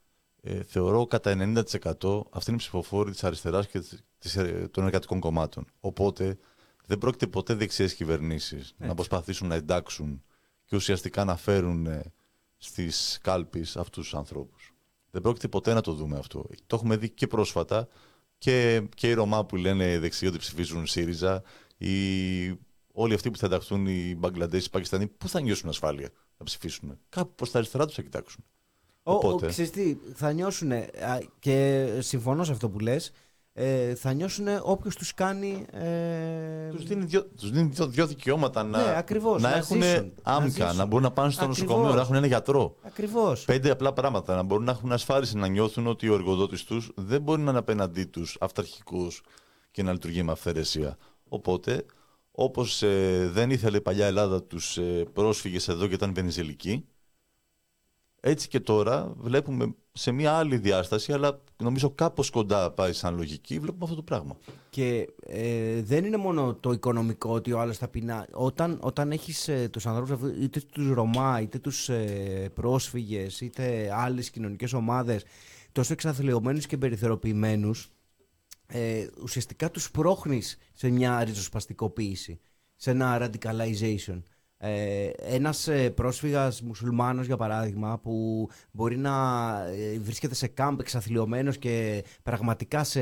ε, θεωρώ κατά 90% αυτή είναι η ψηφοφόρη της αριστεράς και της, της, ε, των εργατικών κομμάτων. Οπότε δεν πρόκειται ποτέ δεξιές κυβερνήσεις να προσπαθήσουν να εντάξουν και ουσιαστικά να φέρουν ε, στις κάλπεις αυτούς τους ανθρώπους. Δεν πρόκειται ποτέ να το δούμε αυτό. Το έχουμε δει και πρόσφατα και, και οι Ρωμά που λένε δεξιοί ότι ψηφίζουν ΣΥΡΙΖΑ ή όλοι αυτοί που θα ενταχθούν οι Μπαγκλαντές, οι Πακιστανοί, πού θα νιώσουν ασφάλεια να ψηφίσουν; Κάπου προς τα αριστερά τους θα κοιτάξουν. Ο, ο, Οπότε- ξέρεις τι, θα νιώσουν και συμφωνώ σε αυτό που λες ε, θα νιώσουν όποιος τους κάνει ε, Τους δίνει δύο, τους δίνει δύο, δύο δικαιώματα να, Ναι, ακριβώς, να, να έχουν ζήσουν, να άμκα, να, ζήσουν. μπορούν να πάνε στο Ακριβώς. νοσοκομείο, να έχουν ένα γιατρό. ακριβώς Πέντε απλά πράγματα. Να μπορούν να έχουν ασφάλιση, να νιώθουν ότι ο εργοδότης τους δεν μπορεί να είναι απέναντί τους αυταρχικού και να λειτουργεί με αυθαιρεσία. Οπότε, όπως δεν ήθελε η παλιά Ελλάδα τους ε, πρόσφυγες εδώ και ήταν βενιζελικοί, έτσι και τώρα βλέπουμε σε μια άλλη διάσταση, αλλά νομίζω κάπως κοντά πάει σαν λογική, βλέπουμε αυτό το πράγμα. Και ε, δεν είναι μόνο το οικονομικό ότι ο άλλος θα πει να... Όταν, όταν έχεις ε, τους ανθρώπους αυτούς, είτε τους Ρωμά, είτε τους ε, πρόσφυγες, είτε άλλες κοινωνικές ομάδες τόσο εξαθλειωμένους και περιθεροποιημένους ε, ουσιαστικά τους πρόχνεις σε μια ριζοσπαστικοποίηση, σε ένα radicalization. Ε, ένας ε, πρόσφυγας μουσουλμάνος για παράδειγμα που μπορεί να ε, βρίσκεται σε κάμπ εξαθλειωμένος και πραγματικά σε,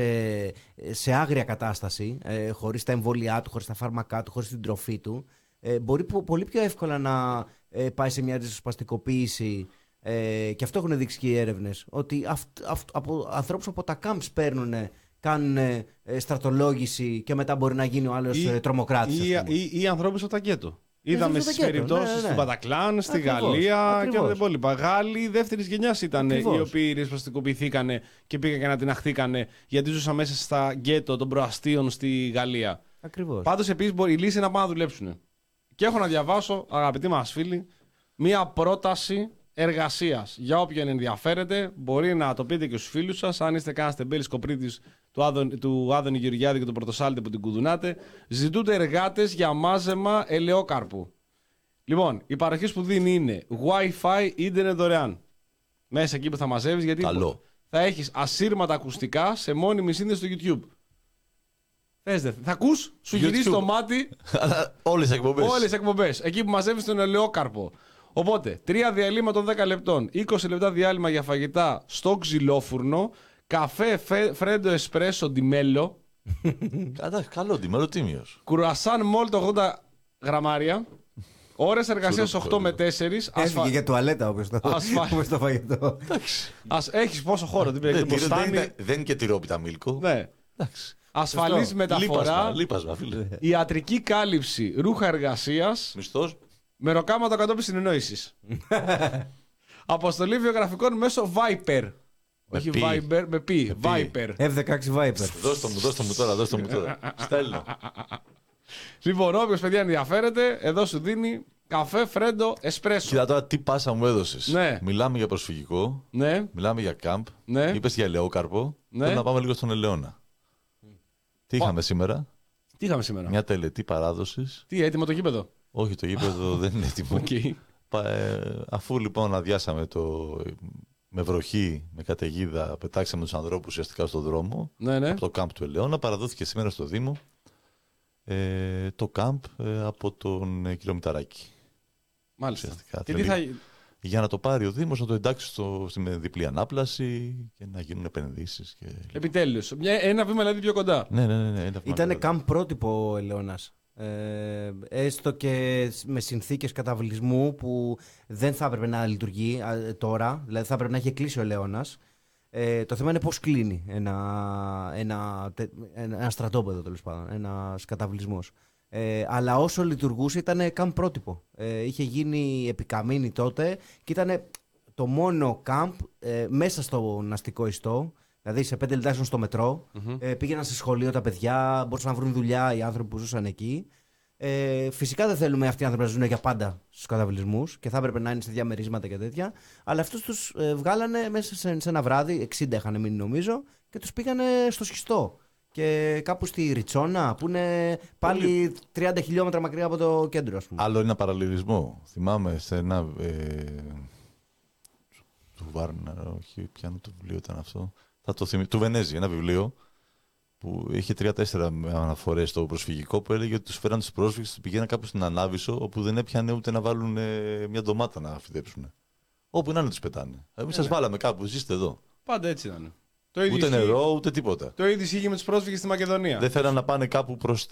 σε άγρια κατάσταση ε, χωρίς τα εμβόλια του, χωρίς τα φάρμακά του, χωρίς την τροφή του ε, μπορεί πο- πολύ πιο εύκολα να ε, πάει σε μια ριζοσπαστικοποίηση ε, και αυτό έχουν δείξει και οι έρευνες ότι αυ, αυ, από, ανθρώπους από τα κάμπς παίρνουν κάνουν ε, στρατολόγηση και μετά μπορεί να γίνει ο άλλος Ή- ε, τρομοκράτης Ή, ας πούμε. ή, ή ανθρώπους από τα γκέτο. Είδαμε από τα στις γκέτο, περιπτώσεις ναι, ναι, ναι. του Μπατακλάν, στη Ακριβώς, Γαλλία ακριβώς. και τα υπόλοιπα. Γάλλοι δεύτερης γενιάς ήταν ε, Ακριβώς. οι οποίοι ρισπαστικοποιηθήκαν και πήγαν και ανατιναχθήκαν γιατί ζούσαν μέσα στα γκέτο των προαστίων στη Γαλλία. Ακριβώς. Πάντως επίσης η λύση είναι να πάνε να δουλέψουν. Και έχω να διαβάσω, αγαπητοί μας φίλοι, μία πρόταση εργασίας. Για όποιον ενδιαφέρεται, μπορεί να το πείτε και στους φίλους σας. Αν είστε κανένα τεμπέλη κοπρίτης του, Άδων, του Άδωνη Γεωργιάδη και του Πρωτοσάλτη που την κουδουνάτε, ζητούνται εργάτες για μάζεμα ελαιόκαρπου. Λοιπόν, η παροχή που δίνει είναι Wi-Fi ίντερνετ δωρεάν. Μέσα εκεί που θα μαζεύεις, γιατί Καλό. θα έχεις ασύρματα ακουστικά σε μόνιμη σύνδεση στο YouTube. Θες, δεν- θα ακούς, σου γυρίζει YouTube. το μάτι Αλλά όλες οι εκπομπές. Όλες τι εκπομπές. Εκεί που μαζεύεις τον ελαιόκαρπο. Οπότε, τρία διαλύματα των 10 λεπτών, 20 λεπτά διάλειμμα για φαγητά στο ξυλόφουρνο, καφέ φε- φρέντο εσπρέσο ντιμέλο, Καλό, τιμέρο τίμιος. κουρασάν μόλτ 80 γραμμάρια, ώρες εργασίας Σουρό, 8 με 4. Έφυγε Ασφα... για τουαλέτα όπως το, Ασφα- όπως το φαγητό. Ας... Έχεις πόσο χώρο, την Δεν, περιοχή δεν, μποστάνι. είναι- δεν είναι και τυρόπιτα μίλκο. Ναι. Εντάξει. Ασφαλής Σωστό. μεταφορά, Λείπασμα, φίλε. ιατρική κάλυψη, ρούχα εργασίας, Μισθός. μεροκάματο κατόπιν συνεννόησης. Αποστολή βιογραφικών μέσω Viper. Όχι πι. Viber, με πι. πι. Viper. F16 Viper. Δώστε μου, δώστε μου τώρα, δώστε μου τώρα. Στέλνω. Λοιπόν, όποιος παιδιά ενδιαφέρεται, εδώ σου δίνει καφέ φρέντο εσπρέσο. Κοίτα τώρα τι πάσα μου έδωσες. Ναι. Μιλάμε για προσφυγικό, Ναι, μιλάμε για κάμπ. Ναι. Είπες για ελαιόκαρπο. Ναι. Θέλω να πάμε λίγο στον Ελαιώνα. Τι είχαμε σήμερα; Τι είχαμε σήμερα; Μια τελετή παράδοσης. Τι, έτοιμο το γήπεδο; Όχι, το γήπεδο δεν είναι έτοιμο. Οκ. Πα- ε, αφού λοιπόν αδειάσαμε το. Με βροχή, με καταιγίδα, πετάξαμε τους ανθρώπους ουσιαστικά στον δρόμο. Ναι, ναι. Από το κάμπ του Ελαιώνα, παραδόθηκε σήμερα στο Δήμο ε, το κάμπ ε, από τον ε, κύριο Μηταράκη. Μάλιστα. Ουσιαστικά, Και τι θα... θέλει- Για να το πάρει ο Δήμος, να το εντάξει στο, στη με διπλή ανάπλαση και να γίνουν επενδύσεις. Και... Επιτέλους. Μια, ένα βήμα δηλαδή πιο κοντά. Ναι, ναι, ναι. ναι, είναι Ήταν αυτό. καμπ πρότυπο ο Ελαιώνας. Ε, έστω και με συνθήκες καταβλισμού που δεν θα έπρεπε να λειτουργεί α, τώρα, δηλαδή θα έπρεπε να έχει κλείσει ο Ελαιώνας. Ε, το θέμα είναι πώς κλείνει ένα, ένα, τε- ένα, ένα στρατόπεδο τέλος πάντων, ένας καταβλισμός. Ε, αλλά όσο λειτουργούσε ήταν καμπ πρότυπο. Ε, είχε γίνει επικαμίνη τότε και ήταν το μόνο καμπ ε, μέσα στο αστικό ιστό. Δηλαδή σε πέντε λεπτά ήσουν στο μετρο Ε, πήγαιναν σε σχολείο τα παιδιά, μπορούσαν να βρουν δουλειά οι άνθρωποι που ζούσαν εκεί. Ε, φυσικά δεν θέλουμε αυτοί οι άνθρωποι να ζουν για πάντα στους καταβλισμούς και θα έπρεπε να είναι σε διαμερίσματα και τέτοια. Αλλά αυτούς τους ε, βγάλανε μέσα σε, σε ένα βράδυ, 60 είχαν μείνει νομίζω, και τους πήγανε στο σχιστό. Και κάπου στη Ριτσόνα, που είναι πάλι 30 χιλιόμετρα μακριά από το κέντρο, ας πούμε. Άλλο ένα παραλληλισμό. Θυμάμαι σε ένα. Ε, του Βάρνερ, όχι, πιάνω το βιβλίο ήταν αυτό. Θα το θυμη... Του Βενέζη, ένα βιβλίο που είχε τρία-τέσσερα αναφορές στο προσφυγικό που έλεγε ότι τους φέραν τους πρόσφυγες, τους πηγαίναν κάπου στην Ανάβησο, όπου δεν έπιανε ούτε να βάλουν ε, μια ντομάτα να φυτέψουν. Όπου να είναι τους πετάνε. Εμείς σας βάλαμε κάπου, ζήστε εδώ. Πάντα έτσι ήταν. Το ίδιο Ούτε ισχύει- νερό, ούτε τίποτα. Το ίδιο ισχύει με τους πρόσφυγες στη Μακεδονία. Δεν θέλαν να πάνε κάπου προς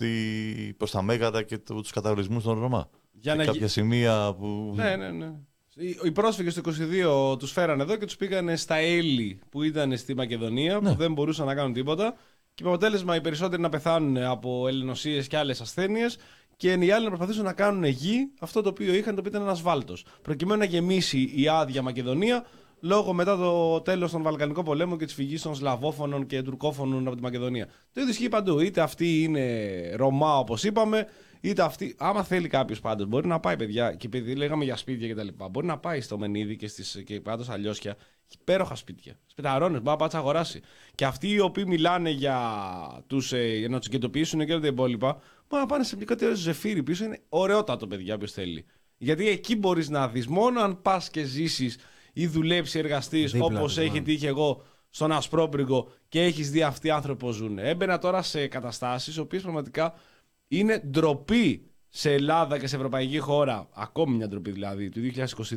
προς τα μέγαρα και τους καταβλισμούς των Ρωμά. Για σε να κάποια γι- σημεία που. Ναι, ναι, ναι. Οι- Οι πρόσφυγες του 22 τους φέρανε εδώ και τους πήγανε στα Έλλη που ήταν στη Μακεδονία, Ναι. που δεν μπορούσαν να κάνουν τίποτα. Και με αποτέλεσμα οι περισσότεροι να πεθάνουν από ελληνοσίες και άλλες ασθένειες και οι άλλοι να προσπαθήσουν να κάνουν γη αυτό το οποίο είχαν, το οποίο ήταν ένας ασφάλτο. Προκειμένου να γεμίσει η άδεια Μακεδονία λόγω μετά το τέλος των Βαλκανικών πολέμων και της φυγής των Σλαβόφωνων και Τουρκόφωνων από τη Μακεδονία. Το ίδιο ισχύει παντού. Είτε αυτοί είναι Ρωμά, όπως είπαμε, είτε αυτοί. Άμα θέλει κάποιος πάντως, μπορεί να πάει, παιδιά, και επειδή λέγαμε για σπίτια κτλ., μπορεί να πάει στο Μενίδη και, στις, και πάντως αλλιώσια. Έχει υπέροχα σπίτια. Σπιταρώνες, μπορεί να πάει να τις αγοράσει. Και αυτοί οι οποίοι μιλάνε για, τους, ε, για να τους κεντοποιήσουν και όλα τα υπόλοιπα, μπορεί να πάνε σε μια κατηγορία ζεφύρι πίσω. Είναι ωραιότατο, παιδιά, όποιο θέλει. Γιατί εκεί μπορείς να δεις μόνο αν πας και ζήσεις ή δουλέψεις, εργαστείς Δίπλα όπως τους, έχει ναι. τύχει εγώ στον Ασπρόπυργο και έχεις δει αυτοί οι άνθρωποι πώς ζουν. Έμπαινα τώρα σε καταστάσεις, οι οποίες πραγματικά είναι ντροπή σε Ελλάδα και σε ευρωπαϊκή χώρα, ακόμη μια ντροπή δηλαδή, του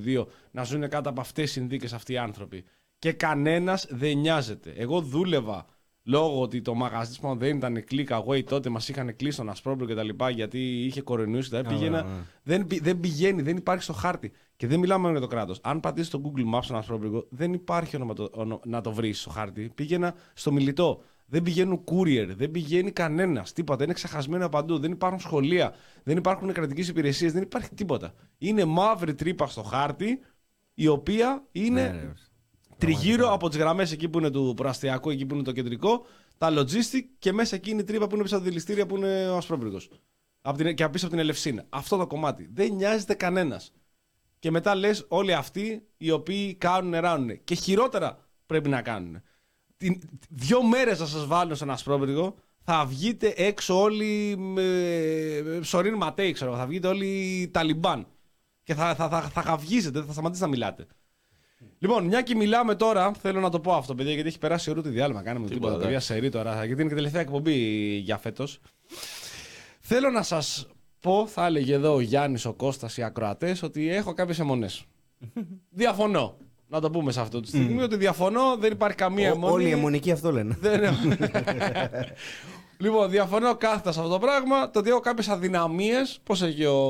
2022, να ζουν κάτω από αυτές τις συνθήκες αυτοί οι άνθρωποι. Και κανένας δεν νοιάζεται. Εγώ δούλευα λόγω ότι το μαγαζί της μου δεν ήταν click away τότε, μας είχαν κλείσει τον Ασπρόπυργο και τα λοιπά, γιατί είχε κορονοϊούς και τα λοιπά. Πήγαινα, ναι, ναι. δεν, πη- δεν πηγαίνει, δεν υπάρχει στο χάρτη. Και δεν μιλάμε μόνο για το κράτος. Αν πατήσεις στο Google Maps στον Ασπρόπυργο, δεν υπάρχει όνομα το- ονο- να το βρεις στο χάρτη. Πήγαινα στο μιλητό. Δεν πηγαίνουν courier, δεν πηγαίνει κανένας. Τίποτα. Είναι ξεχασμένο παντού. Δεν υπάρχουν σχολεία, δεν υπάρχουν κρατικές υπηρεσίες, δεν υπάρχει τίποτα. Είναι μαύρη τρύπα στο χάρτη, η οποία είναι Ναι, ναι. τριγύρω από τις γραμμές εκεί που είναι του προαστιακού, εκεί που είναι το κεντρικό, τα logistic και μέσα εκεί είναι η τρύπα που είναι πίσω από τη δηληστήρια που είναι ο Ασπρόπυργος. Και πίσω από την Ελευσίνα. Αυτό το κομμάτι. Δεν νοιάζεται κανένας. Και μετά λες όλοι αυτοί οι οποίοι κάνουν, ράνουν. Και χειρότερα πρέπει να κάνουν. Την, δύο μέρες να σας βάλουν σε ένα ασπρόπυργο, θα βγείτε έξω όλοι με με ψωρίν ματέι, ξέρω εγώ. Θα βγείτε όλοι Ταλιμπάν. Και θα, θα, θα, θα γαυγίζετε, δεν θα σταματήσετε να μιλάτε. Λοιπόν, μια και μιλάμε τώρα, θέλω να το πω αυτό, παιδιά, γιατί έχει περάσει ώρα τη διάλειμμα. Κάναμε Τίποτα, τίποτα, παιδιά, εντάξει. σερή τώρα, γιατί είναι και τελευταία εκπομπή για φέτος. Θέλω να σας πω, θα έλεγε εδώ ο Γιάννης, ο Κώστας, οι ακροατές, ότι έχω κάποιες αιμονές. διαφωνώ. Να το πούμε σε αυτό τη στιγμή, ότι διαφωνώ, δεν υπάρχει καμία Ό- αιμονή. Όλοι οι αιμονικοί αυτό λένε. Δεν λοιπόν, διαφωνώ κάθετα σε αυτό το πράγμα. Το ότι έχω κάποιες αδυναμίες. Πώς έχει ο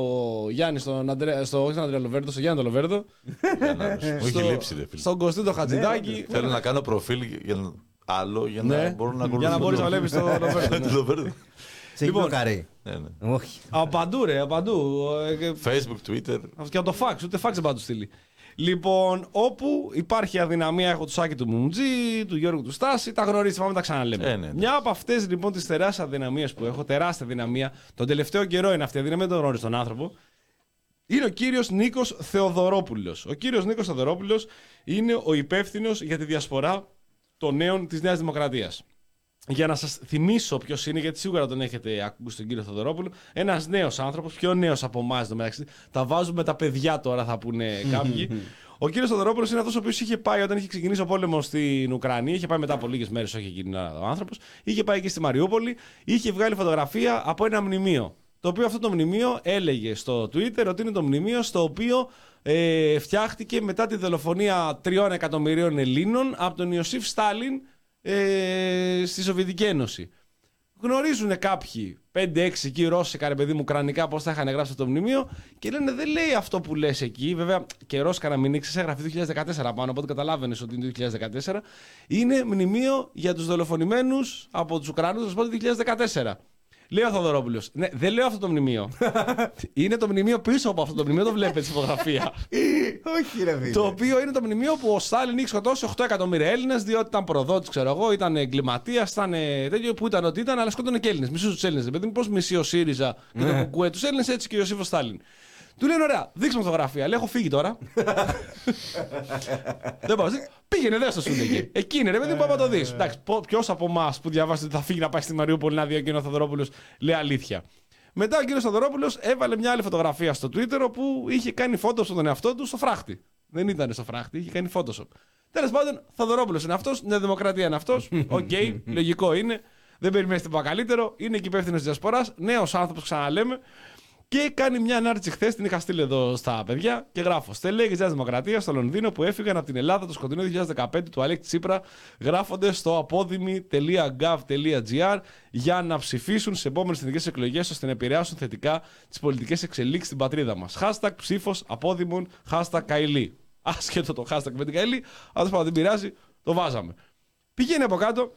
Γιάννης στον Αντρέα, στο, όχι στον Αντρέα Λοβέρδο, στον Γιάννη τον Λοβέρδο. Μου έχει στο- λείψει, ρε φίλε. Στον Κωστή το Χατζηδάκη. Θέλω να κάνω προφίλ για να- άλλο για να Ναι. μπορώ να Για να μπορείς να βλέπεις το Λοβέρδο, ναι. Το Λοβέρδο. Σε Λοιπόν. λοιπόν, καρύ. Ναι, ναι. Όχι. Από παντού, ρε, από παντού. Ε, Facebook, Twitter. Και από το fax, ούτε fax δεν πάει να του στείλει. Λοιπόν, όπου υπάρχει αδυναμία, έχω του Σάκη του Μουμτζή, του Γιώργου του Στάση, τα γνωρίζετε, πάμε να τα ξαναλέμε. Ε, ναι, ναι. Μια από αυτές λοιπόν τις τεράστιε αδυναμίες που έχω, τεράστια δυναμία, τον τελευταίο καιρό είναι αυτή η αδυναμία, δεν τον γνωρίζει τον άνθρωπο, είναι ο κύριος Νίκος Θεοδωρόπουλος. Ο κύριος Νίκος Θεοδωρόπουλος είναι ο υπεύθυνος για τη διασπορά των νέων της Νέας Δημοκρατίας. Για να σας θυμίσω ποιος είναι, γιατί σίγουρα τον έχετε ακούσει τον κύριο Θοδωρόπουλο. Ένας νέος άνθρωπος, πιο νέος από εμάς εδώ μεταξύ. Τα βάζουμε τα παιδιά τώρα, θα πούνε κάποιοι. Ο κύριος Θοδωρόπουλος είναι αυτός ο οποίος είχε πάει όταν είχε ξεκινήσει ο πόλεμος στην Ουκρανία. Είχε πάει μετά από λίγες μέρες, όχι εκείνη ο άνθρωπος. Είχε πάει και στη Μαριούπολη. Είχε βγάλει φωτογραφία από ένα μνημείο. Το οποίο αυτό το μνημείο έλεγε στο Twitter ότι είναι το μνημείο στο οποίο ε, φτιάχτηκε μετά τη δολοφονία τριών εκατομμυρίων Ελλήνων από τον Ιωσήφ Στάλιν ε, στη Σοβιετική Ένωση. Γνωρίζουν κάποιοι 5-6 εκεί Ρώσικα, ρε παιδί μου, ουκρανικά πώς θα είχαν γράψει αυτό το μνημείο και λένε δεν λέει αυτό που λες εκεί. Βέβαια και Ρώσικα να μην ήξερε, έγραφε 2014 πάνω, οπότε καταλάβαινες ότι είναι το 2014. Είναι μνημείο για τους δολοφονημένους από τους Ουκρανούς, θα το 2014. Λέει ο Θοδωρόπουλος. Ναι, δεν λέω αυτό το μνημείο. είναι το μνημείο πίσω από αυτό το μνημείο, το βλέπετε στη φωτογραφία. Όχι, ρε φίλε. το οποίο είναι το μνημείο που ο Στάλιν είχε σκοτώσει 8 εκατομμύρια Έλληνες, διότι ήταν προδότης, ξέρω εγώ, ήταν εγκληματίας, ήταν ε, τέτοιο που ήταν ότι ήταν, αλλά σκότωνε και Έλληνες. Μισούς τους Έλληνες. Δηλαδή, πώς μισεί ο ΣΥΡΙΖΑ και το Κουκουέ τους Έλληνες, έτσι και ο Ιωσήφο Στάλιν. Του λένε ωραία, δείξε μου φωτογραφία. Λέει, έχω φύγει τώρα. Δεν πάω. Πήγαινε, δεν σου λέγε. Εκεί είναι, ρε παιδί μου, πάμε να το δεις. Εντάξει, ποιος από εμάς που διαβάζει ότι θα φύγει να πάει στη Μαριούπολη να δει ο κύριος Θοδωρόπουλος λέει αλήθεια. Μετά ο κύριος Θοδωρόπουλος έβαλε μια άλλη φωτογραφία στο Twitter όπου είχε κάνει Photoshop τον εαυτό του στο φράχτη. Δεν ήταν στο φράχτη, είχε κάνει Photoshop. Τέλος πάντων, Θοδωρόπουλος είναι αυτός, Νέα Δημοκρατία είναι αυτός. Οκ, λογικό είναι. Δεν περιμένεις τίποτα καλύτερο. Είναι και υπεύθυνος της Διασποράς. Νέος άνθρωπος, ξαναλέμε. Και κάνει μια ανάρτηση χθες, την είχα στείλει εδώ στα παιδιά και γράφω. Στελέχη της Νέας Δημοκρατίας στο Λονδίνο που έφυγαν από την Ελλάδα το σκοτεινό 2015 του Αλέκ Τσίπρα γράφονται στο απόδημη.gov.gr για να ψηφίσουν σε επόμενες εθνικές εκλογές ώστε να επηρεάσουν θετικά τις πολιτικές εξελίξεις στην πατρίδα μας. Hashtag ψήφος απόδημων, hashtag Καηλή. Άσχετο το hashtag με την Καηλή, αλλά δεν πειράζει, το βάζαμε. Πηγαίνει από κάτω,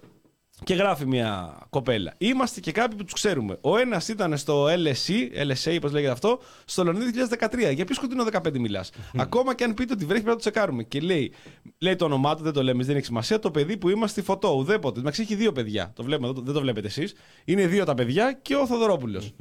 και γράφει μια κοπέλα. Είμαστε και κάποιοι που τους ξέρουμε. Ο ένας ήταν στο LSE, LSA, πώς λέγεται αυτό, στο Λονδίνο 2013. Για ποιος σκοτεινό 15 μιλάς. Ακόμα και αν πείτε ότι βρέχει, πρέπει να το τσεκάρουμε. Και λέει, λέει το όνομά του, δεν το λέμε, δεν έχει σημασία. Το παιδί που είμαστε φωτό, ουδέποτε. Εντάξει, έχει δύο παιδιά. Το βλέπουμε, δεν το βλέπετε εσείς. Είναι δύο τα παιδιά και ο Θοδωρόπουλος.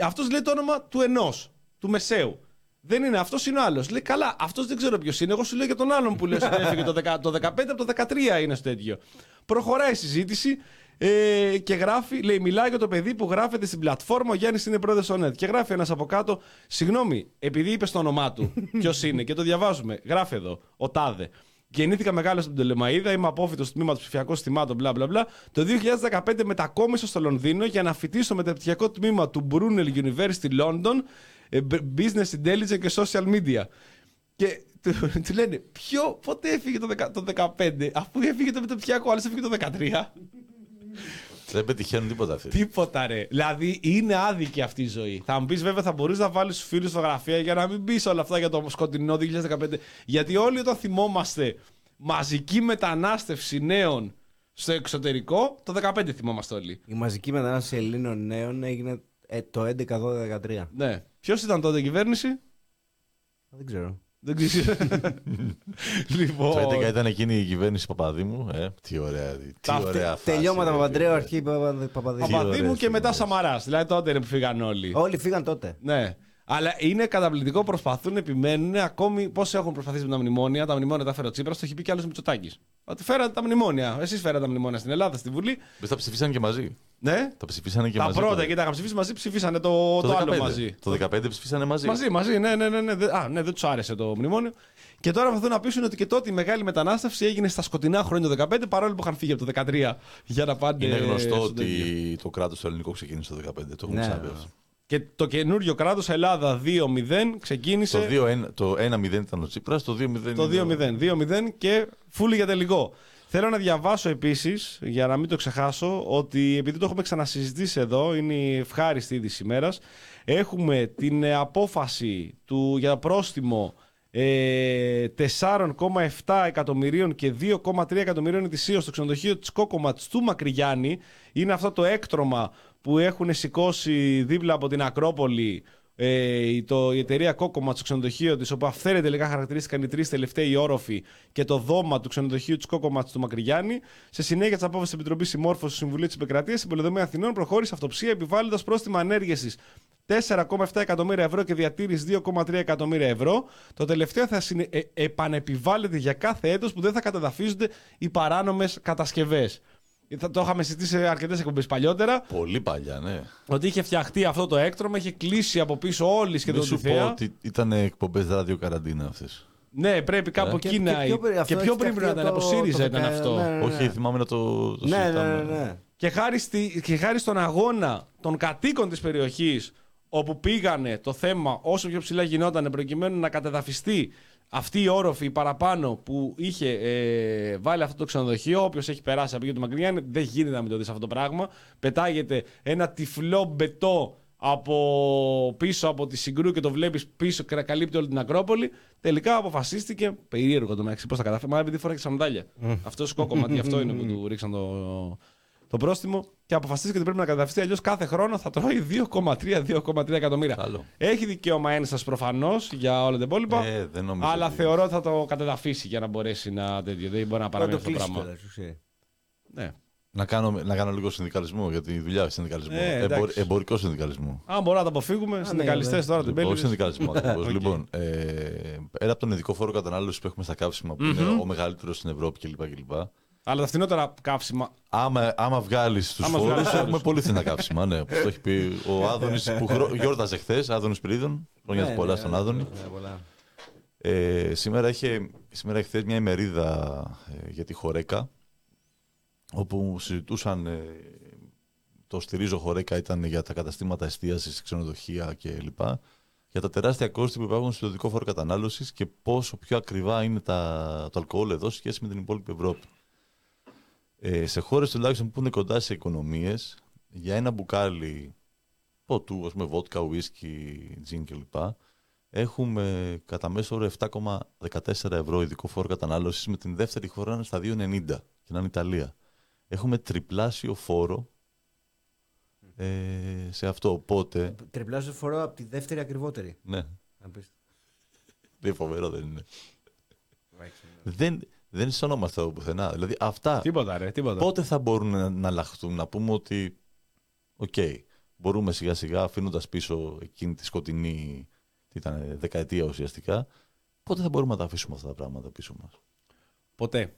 αυτός λέει το όνομα του ενός, του μεσαίου. Δεν είναι αυτός, είναι ο άλλος. Λέει καλά, αυτός δεν ξέρω ποιος είναι. Εγώ σου λέω για τον άλλον που λέει ότι έφυγε το, 10 το 15 από το 13 είναι στο τέτοιο. Προχωράει η συζήτηση ε, και γράφει, λέει, μιλάει για το παιδί που γράφεται στην πλατφόρμα. Ο Γιάννης είναι πρόεδρο Onet. Και γράφει ένας από κάτω, συγγνώμη, επειδή είπες το όνομά του, ποιος είναι, και το διαβάζουμε. Γράφει εδώ, ο Τάδε. Γεννήθηκα μεγάλος στην Τελεμαίδα, είμαι απόφυτο τμήμα του ψηφιακού συστημάτων, μπλα μπλα μπλα. Το 2015 μετακόμισα στο Λονδίνο για να φοιτήσω στο μεταπτυχιακό τμήμα του Brunel University London, ε, Business Intelligence και Social Media. Και του, του λένε, ποιο, πότε έφυγε το, 10 το 15, αφού έφυγε το μεταπτυχιακό, άλλος έφυγε το 13. Δεν πετυχαίνουν τίποτα αυτοί. Τίποτα ρε. Δηλαδή είναι άδικη αυτή η ζωή. Θα μου πεις βέβαια θα μπορείς να βάλεις στους φίλους φωτογραφία για να μην πεις όλα αυτά για το σκοτεινό 2015. Γιατί όλοι όταν θυμόμαστε μαζική μετανάστευση νέων στο εξωτερικό, το 15 θυμόμαστε όλοι. Η μαζική μετανάστευση Ελλήνων νέων έγινε ε, το 11-12-13. Ναι. Ποιος ήταν τότε η κυβέρνηση, Δεν ξέρω. δεν ξέρω. λοιπόν. Το 11 ήταν εκείνη η κυβέρνηση Παπαδήμου. Ε, τι ωραία, τι Τα- ωραία φάση, Τελειώματα ρε, Παπαντρέου, φίλε. αρχή Παπα- Παπαδήμου. Τι Παπαδήμου ωραίες και μετά στιγμές. Σαμαράς. Δηλαδή τότε είναι που φύγαν όλοι. Όλοι φύγαν τότε. Ναι. Αλλά είναι καταπληκτικό, προσπαθούν, επιμένουν ακόμη πώς έχουν προσπαθήσει με τα μνημόνια. Τα μνημόνια τα φέρει ο Τσίπρας, το έχει πει κι άλλος Μητσοτάκης. Ότι φέρατε τα μνημόνια. Εσείς φέρατε τα μνημόνια στην Ελλάδα, στη Βουλή. Μπες, Τα ψηφίσαν και μαζί. Ναι. Τα ψηφίσανε και τα μαζί. πρώτα το- και τα είχαν ψηφίσει μαζί, ψηφίσανε το, το, το άλλο 15. μαζί. Το 15 ψηφίσανε μαζί. Μαζί, μαζί, ναι, ναι, ναι. ναι. Δε- Α, ναι, δεν τους άρεσε το μνημόνιο. Και τώρα προσπαθούν να πείσουν ότι και τότε η μεγάλη μετανάστευση έγινε στα σκοτεινά χρόνια του 15, παρόλο που είχαν φύγει από το 13 για να πάνε. Είναι γνωστό στο ότι τέτοιο. το κράτος το ελληνικό ξεκίνησε το 15. Το έχουμε Ναι. Ξαναπεί αυτό. Και το καινούριο κράτος Ελλάδα 2-0 ξεκίνησε. Το 2-1 Το 1-0 ήταν ο Τσίπρας, το 2-0. Το 2-0. 2-0 και φούλη για τελικό. Θέλω να διαβάσω επίσης, για να μην το ξεχάσω, ότι επειδή το έχουμε ξανασυζητήσει εδώ, είναι η ευχάριστη είδηση ημέρας. Έχουμε την ε, απόφαση του, για πρόστιμο ε, 4,7 εκατομμυρίων και 2,3 εκατομμυρίων ετησίως στο ξενοδοχείο τη Κόκοματ του Μακρυγιάννη. Είναι αυτό το έκτρωμα που έχουν σηκώσει δίπλα από την Ακρόπολη ε, η- το, η εταιρεία Κόκομα στο ξενοδοχείο της, όπου αυθαίρετα τελικά χαρακτηρίστηκαν οι τρεις τελευταίοι όροφοι και το δώμα του ξενοδοχείου της Κόκομα του Μακρυγιάννη. Σε συνέχεια της απόφασης της Επιτροπής Συμμόρφωσης του Συμβουλίου της Επικρατείας, η Πολυδομία Αθηνών προχώρησε αυτοψία επιβάλλοντας πρόστιμα ανέργεσης 4,7 εκατομμύρια ευρώ και διατήρηση 2,3 εκατομμύρια ευρώ. Το τελευταίο θα συνε... ε, επανεπιβάλλεται για κάθε έτος που δεν θα καταδαφίζονται οι παράνομες κατασκευές. Θα το είχαμε συζητήσει σε αρκετές εκπομπές παλιότερα, Πολύ παλιά, ναι. ότι είχε φτιαχτεί αυτό το έκτρωμα, είχε κλείσει από πίσω όλη Μην σχεδόν τη σου πω θέα. ότι ήταν εκπομπές ράδιο καραντίνα αυτές. Ναι, πρέπει κάπου Ε. εκεί Και- να. και πιο πριν- αυτό Και πιο έχει πριν πρέπει να ήταν. φτιαχτεί Από το- ΣΥΡΙΖΑ το ήταν δεκα- αυτό. ναι, ναι. Όχι, θυμάμαι να το, το Ναι, ναι, συζητάμε. ναι, ναι. Και χάρη, στη, και χάρη στον αγώνα των κατοίκων της περιοχής όπου πήγανε το θέμα όσο πιο ψηλά γινόταν προκειμένου να κατεδαφιστεί αυτή η όροφη παραπάνω που είχε ε, βάλει αυτό το ξενοδοχείο. Όποιος έχει περάσει από εκεί του Μακρυγιάννη, δεν γίνεται να μην το δεις αυτό το πράγμα. Πετάγεται ένα τυφλό μπετό από πίσω από τη Συγκρού και το βλέπεις πίσω και καλύπτει όλη την Ακρόπολη. Τελικά αποφασίστηκε. Περίεργο το μεταξύ πώς θα καταφέρει. Μα επειδή φοράει και σανδάλια. Αυτός σκόκομα, τι αυτό είναι που του ρίξαν το, το πρόστιμο και αποφασίστηκε ότι πρέπει να καταδαφιστεί. Αλλιώς κάθε χρόνο θα τρώει 2,3-2,3 εκατομμύρια. Καλό. Έχει δικαίωμα ένσταση προφανώς για όλα τα υπόλοιπα. Ε, δεν νομίζω αλλά ότι- θεωρώ ότι θα το κατεδαφίσει για να μπορέσει να τέτοιο. Δεν μπορεί να Να παραμείνει το αυτό το κλείσει πράγμα. κιόλας, ουσία. Ναι. Να κάνω, να κάνω λίγο συνδικαλισμό για τη δουλειά συνδικαλισμό. Ε, εντάξει. Εμπορ- εμπορικό συνδικαλισμό. Αν μπορούμε να το αποφύγουμε, συνδικαλιστές βέβαια. τώρα την Λοιπόν, πέλη. συνδικαλισμό ακριβώς. Οκ. Λοιπόν, ε, πέρα από τον ειδικό φόρο κατανάλωσης που έχουμε στα καύσιμα, που είναι ο μεγαλύτερος στην Ευρώπη κλπ. κλπ. Αλλά τα φθηνότερα καύσιμα. Άμα, άμα βγάλεις τους Άμα φόρου, βγάλεις έχουμε φόρους. πολύ φθηνά καύσιμα. Ναι, όπως το έχει πει ο Άδωνης που χρω... γιόρταζε χθες, Άδωνης Πυρίδων. Χρόνια Ναι, πολλά ναι, στον ναι, Άδωνη. ναι, πολλά. Ε, σήμερα είχε, σήμερα χθες μια ημερίδα ε, για τη Χορέκα, όπου συζητούσαν. Ε, το στηρίζω Χορέκα ήταν για τα καταστήματα εστίασης, ξενοδοχεία κλπ. Για τα τεράστια κόστη που υπάρχουν στο ιδιωτικό φόρο κατανάλωσης και πόσο πιο ακριβά είναι τα, το αλκοόλ εδώ σε σχέση με την υπόλοιπη Ευρώπη. Ε, σε χώρες τουλάχιστον που είναι κοντά σε οικονομίες, για ένα μπουκάλι ποτού, ας πούμε, βότκα, ουίσκι, τζιν κλπ. Έχουμε κατά μέσο όρο 7,14 ευρώ ειδικό φόρο κατανάλωσης με την δεύτερη χώρα να είναι στα 2,90 και να είναι Ιταλία. Έχουμε τριπλάσιο φόρο ε, σε αυτό. Οπότε, Τριπλάσιο φορό από τη δεύτερη ακριβότερη. ναι, Να πεις. δεν φοβερό δεν είναι. δεν, δεν ισονόμαστε εδώ πουθενά. Δηλαδή αυτά Τίποτα, ρε, τίποτα. πότε θα μπορούν να, να αλλάχθουν, να πούμε ότι οκ, μπορούμε σιγά σιγά αφήνοντας πίσω εκείνη τη σκοτεινή, τι ήταν, δεκαετία ουσιαστικά, πότε θα μπορούμε να τα αφήσουμε αυτά τα πράγματα πίσω μας. Ποτέ.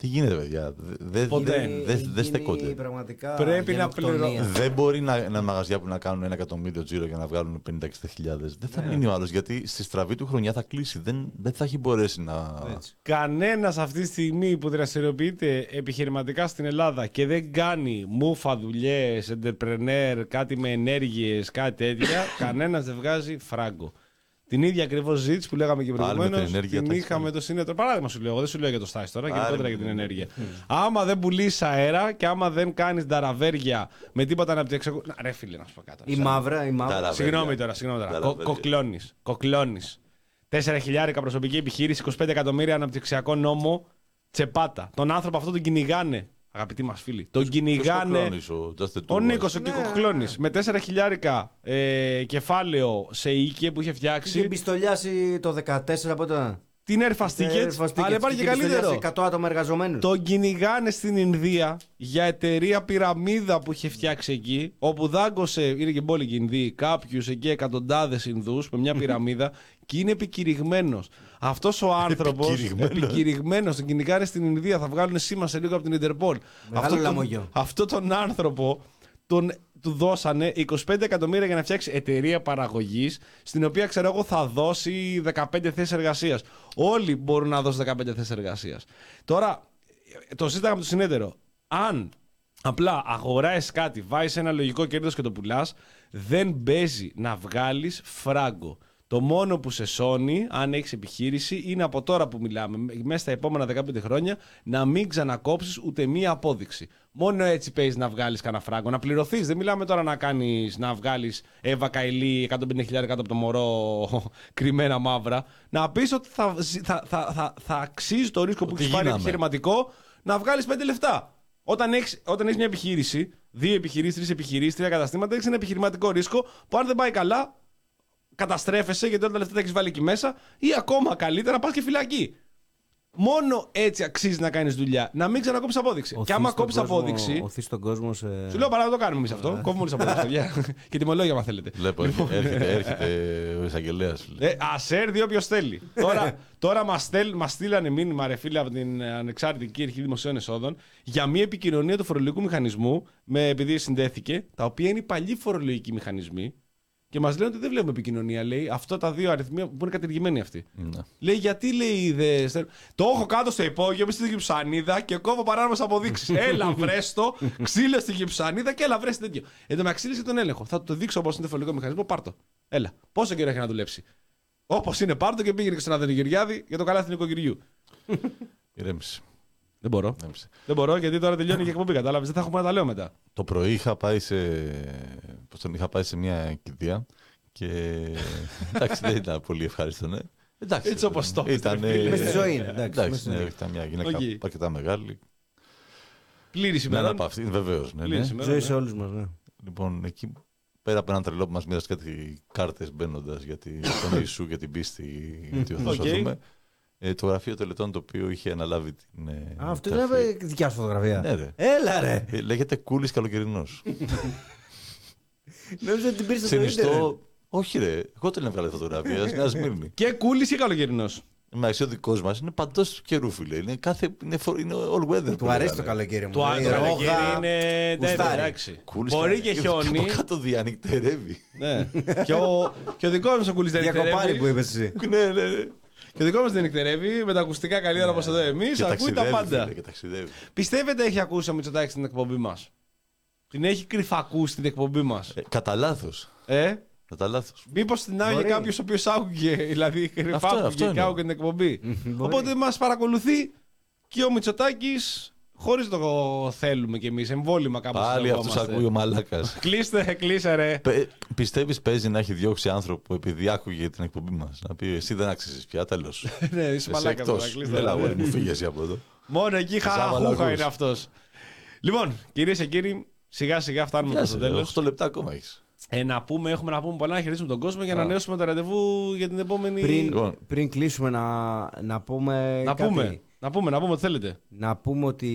Τι γίνεται, παιδιά; Δεν Ποτέ. δε, δε, Έχει δε γίνει στέκονται. Πραγματικά Πρέπει να γενοκτονία. Δεν μπορεί να είναι μαγαζιά που να κάνουν ένα εκατομμύριο τζίρο για να βγάλουν 50-60 χιλιάδες. Δεν θα μείνει ο άλλος γιατί στη στραβή του χρονιά θα κλείσει. Δεν, δεν θα έχει μπορέσει να. Έτσι. Κανένας αυτή τη στιγμή που δραστηριοποιείται επιχειρηματικά στην Ελλάδα και δεν κάνει μούφα δουλειές, entrepreneur, κάτι με ενέργειες, κάτι τέτοια, κανένας δεν βγάζει φράγκο. Την ίδια ακριβώς ζήτηση που λέγαμε και Πάλι με προηγουμένως. την ενέργεια Την τα είχαμε έχεις το συνέδριο. Παράδειγμα σου λέω, εγώ δεν σου λέω για το Στάση τώρα, Πάλι γενικότερα με για την την ενέργεια. Άμα δεν πουλήσει αέρα και άμα δεν κάνεις ταραβέρια με τίποτα αναπτυξιακό. Να, ρε φίλε, να σου πω κάτι. Η μαύρα, η μαύρα. Ταραβέρια. Συγγνώμη τώρα, συγγνώμη τώρα. Τα Κο, λαβέρια. κοκλώνεις. Κοκλώνεις. 4 χιλιάρικα προσωπική επιχείρηση, 25 εκατομμύρια αναπτυξιακό νόμο. Τσεπάτα. Τον άνθρωπο αυτό τον κυνηγάνε. Αγαπητοί μας φίλοι. Τον κυνηγάνε. Ποιος ο Just the Ο Two Νίκο, Boys. ο Κικοκλώνη. Με 4 χιλιάρικα ε, κεφάλαιο σε οίκε που είχε Είχε φτιάξει. πιστολιάσει το 14 πότε ήταν; Την Air Fast Tickets. Αλλά υπάρχει και καλύτερο. 100 άτομα εργαζομένους. Τον κυνηγάνε στην Ινδία για εταιρεία πυραμίδα που είχε φτιάξει εκεί, όπου δάγκωσε, είναι και πόλη Ινδοί, κάποιους εκεί εκατοντάδες Ινδούς με μια πυραμίδα και είναι επικηρυγμένος. Αυτός ο άνθρωπος. Επικηρυγμένος. Επικηρυγμένος, τον κυνηγάνε στην Ινδία, θα βγάλουν σήμα σε λίγο από την Ιντερπολ. Μεγάλο τον, λαμογιό. αυτό τον άνθρωπο τον, του δώσανε 25 εκατομμύρια για να φτιάξει εταιρεία παραγωγής, στην οποία ξέρω εγώ θα δώσει 15 θέσεις εργασίας. Όλοι μπορούν να δώσουν 15 θέσεις εργασίας. Τώρα, το ζήταγα με το συνέτερο. Αν απλά αγοράσει κάτι, βάζεις ένα λογικό κέρδος και το πουλάς, δεν παίζει να βγάλεις φράγκο. Το μόνο που σε σώνει, αν έχεις επιχείρηση, είναι από τώρα που μιλάμε, μέσα στα επόμενα 15 χρόνια, να μην ξανακόψεις ούτε μία απόδειξη. Μόνο έτσι παίζεις να βγάλεις κανένα φράγκο. Να πληρωθείς. Δεν μιλάμε τώρα να κάνεις να βγάλεις Εύα Καηλή 150.000 κάτω από το μωρό κρυμμένα μαύρα. Να πεις ότι θα, θα, θα, θα, θα αξίζει το ρίσκο που Ότι έχεις πάρει γίναμε. επιχειρηματικό να βγάλεις 5 λεφτά. Όταν έχεις όταν έχεις μια επιχείρηση, δύο επιχειρήσεις, τρεις επιχειρήσεις, τρία καταστήματα, έχεις ένα επιχειρηματικό ρίσκο που αν δεν πάει καλά, καταστρέφεσαι γιατί όλα τα λεφτά τα έχεις βάλει εκεί μέσα ή ακόμα καλύτερα πας και φυλακή. Μόνο έτσι αξίζει να κάνεις δουλειά. Να μην ξανακόψεις απόδειξη. και άμα κόψεις απόδειξη. Οθεί τον κόσμο σε. Σου λέω παρά να το κάνουμε εμείς αυτό. Κόβουμε όλες τις αποδείξει, παιδιά. και τιμολόγια, αν θέλετε. Βλέπω, έρχεται, έρχεται ο εισαγγελέας. Ε, Ασέρ, δύο ποιο θέλει. τώρα τώρα μας μας στείλανε μήνυμα, ρε φίλε, από την Ανεξάρτητη Αρχή Δημοσίων Εσόδων για μια επικοινωνία του φορολογικού μηχανισμού, με, επειδή συνδέθηκε, τα οποία είναι οι παλιοί φορολογικοί μηχανισμοί. Και μας λένε ότι δεν βλέπουμε επικοινωνία. Λέει αυτά τα δύο αριθμοί που είναι κατηργημένοι αυτοί. Ναι. Λέει γιατί λέει. Δε... Το έχω κάτω στο υπόγειο, μες στη γυψανίδα και κόβω παράνομες αποδείξεις. έλα, βρέστο, ξύλε στη γυψανίδα και έλα, βρε τέτοιο. Εν τω μεταξύ λύσει τον έλεγχο. Θα το δείξω όπως είναι το φορολογικό μηχανισμό, πάρτο. Έλα. Πόσο καιρό έχει να δουλέψει. Όπως είναι, πάρτο και πήγαινε και στον Αδένη Γεωργιάδη για το καλά εθνικό κυριού. Ηρέμησε. Δεν μπορώ. ηρέμησε. Δεν μπορώ γιατί τώρα τελειώνει και εκπομπή. Κατάλαβες. Δεν θα έχουμε να τα λέω μετά. Το πρωί είχα πάει σε, πώς τον είχα πάει σε μια κηδεία και εντάξει δεν ήταν πολύ ευχάριστο, ναι. Εντάξει, Έτσι όπως το ήταν. είπες, Μες στη ζωή είναι, εντάξει, μες Εντάξει, στη ναι, ζωή. ήταν μια γυναίκα Οκ. αρκετά μεγάλη. Πλήρης Ναι, ημερών. από αυτή, βεβαίως. Ναι, Πλήρης ναι. ημερών. Ζωή ναι. σε όλους μας. Ναι. Λοιπόν, εκεί πέρα από έναν τρελό που μας μοίρασε κάτι κάρτες μπαίνοντας για τη- τον Ιησού και την πίστη ότι θα Οκ. Σωθούμε. Ε, το γραφείο τελετών το οποίο είχε αναλάβει την. ε, Α, αυτό ταφή. είναι δικιά σου φωτογραφία. Ναι, ρε. Έλα ρε. Ε, λέγεται Κούλης Καλοκαιρινός. Νόμιζα ότι την πήρες στο ίντερνετ. Συνιστώ. Όχι, ρε. Εγώ την έβγαλε φωτογραφία. Στην Ασμύρνη. Και κούλης ή καλοκαιρινός; Εντάξει, ο δικός μας είναι παντός καιρού, φίλε. Είναι, κάθε, είναι, φο- είναι all weather. που Του αρέσει το λέγανε. καλοκαίρι μου. Το Δηλαδή, άλλο καλοκαίρι ρόγα, είναι. Ναι, γουστάρει. εντάξει. Κούλης Μπορεί καλά. και χιόνι. Από κάτω διανυκτερεύει. Ναι. και, ο, και ο δικός μας ο κούλης δεν Διακοπάρι που νυχτερεύει. είπες εσύ. ναι, ναι, ναι. Και ο δικός μας δεν νυχτερεύει. Με τα ακουστικά καλή ώρα όπως εδώ εμείς. Και Ακούει τα ταξιδεύει, πάντα. φίλε, και ταξιδεύει. Πιστεύετε έχει ακούσει ο Μητσοτάκης την εκπομπή μας; Την έχει κρυφακούσει την εκπομπή μας; Ε, κατά λάθος. Ε, Κατά λάθος. Μήπως την άκουγε Μπορεί. κάποιος ο οποίος άκουγε, δηλαδή κρυφά Αυτό- αυτό άκουγε και εννοώ. άκουγε την εκπομπή. Μπορεί. Οπότε μας παρακολουθεί και ο Μητσοτάκης χωρίς το θέλουμε κι εμείς. Εμβόλυμα κάπως. Πάλι αυτούς ακούει ο μαλάκας. Κλείστε, κλείσε ρε. Πιστεύεις παίζει να έχει διώξει άνθρωπο επειδή άκουγε την εκπομπή μας; Να πει εσύ δεν άξιζες πια, τέλος. ναι, είσαι μαλάκας εκτός. τώρα, κλείστε. Έλα, ρε. αγόρι μου, φύγε εσύ από εδώ. Μόνο εκεί Ζάβαλα χαχούχα ακούς. είναι αυτός. Λοιπόν, κυρίες και κύριοι, σιγά σιγά φτάνουμε προ το τέλος. 8 λεπτά ακόμα έχεις. Ε, να πούμε, έχουμε να πούμε πολλά, να χαιρετήσουμε τον κόσμο για να Α. ανανεώσουμε το ραντεβού για την επόμενη. Πριν, Λοιπόν. πριν κλείσουμε να, να πούμε Να κάτι. πούμε, να πούμε, να πούμε ό,τι θέλετε. Να πούμε ότι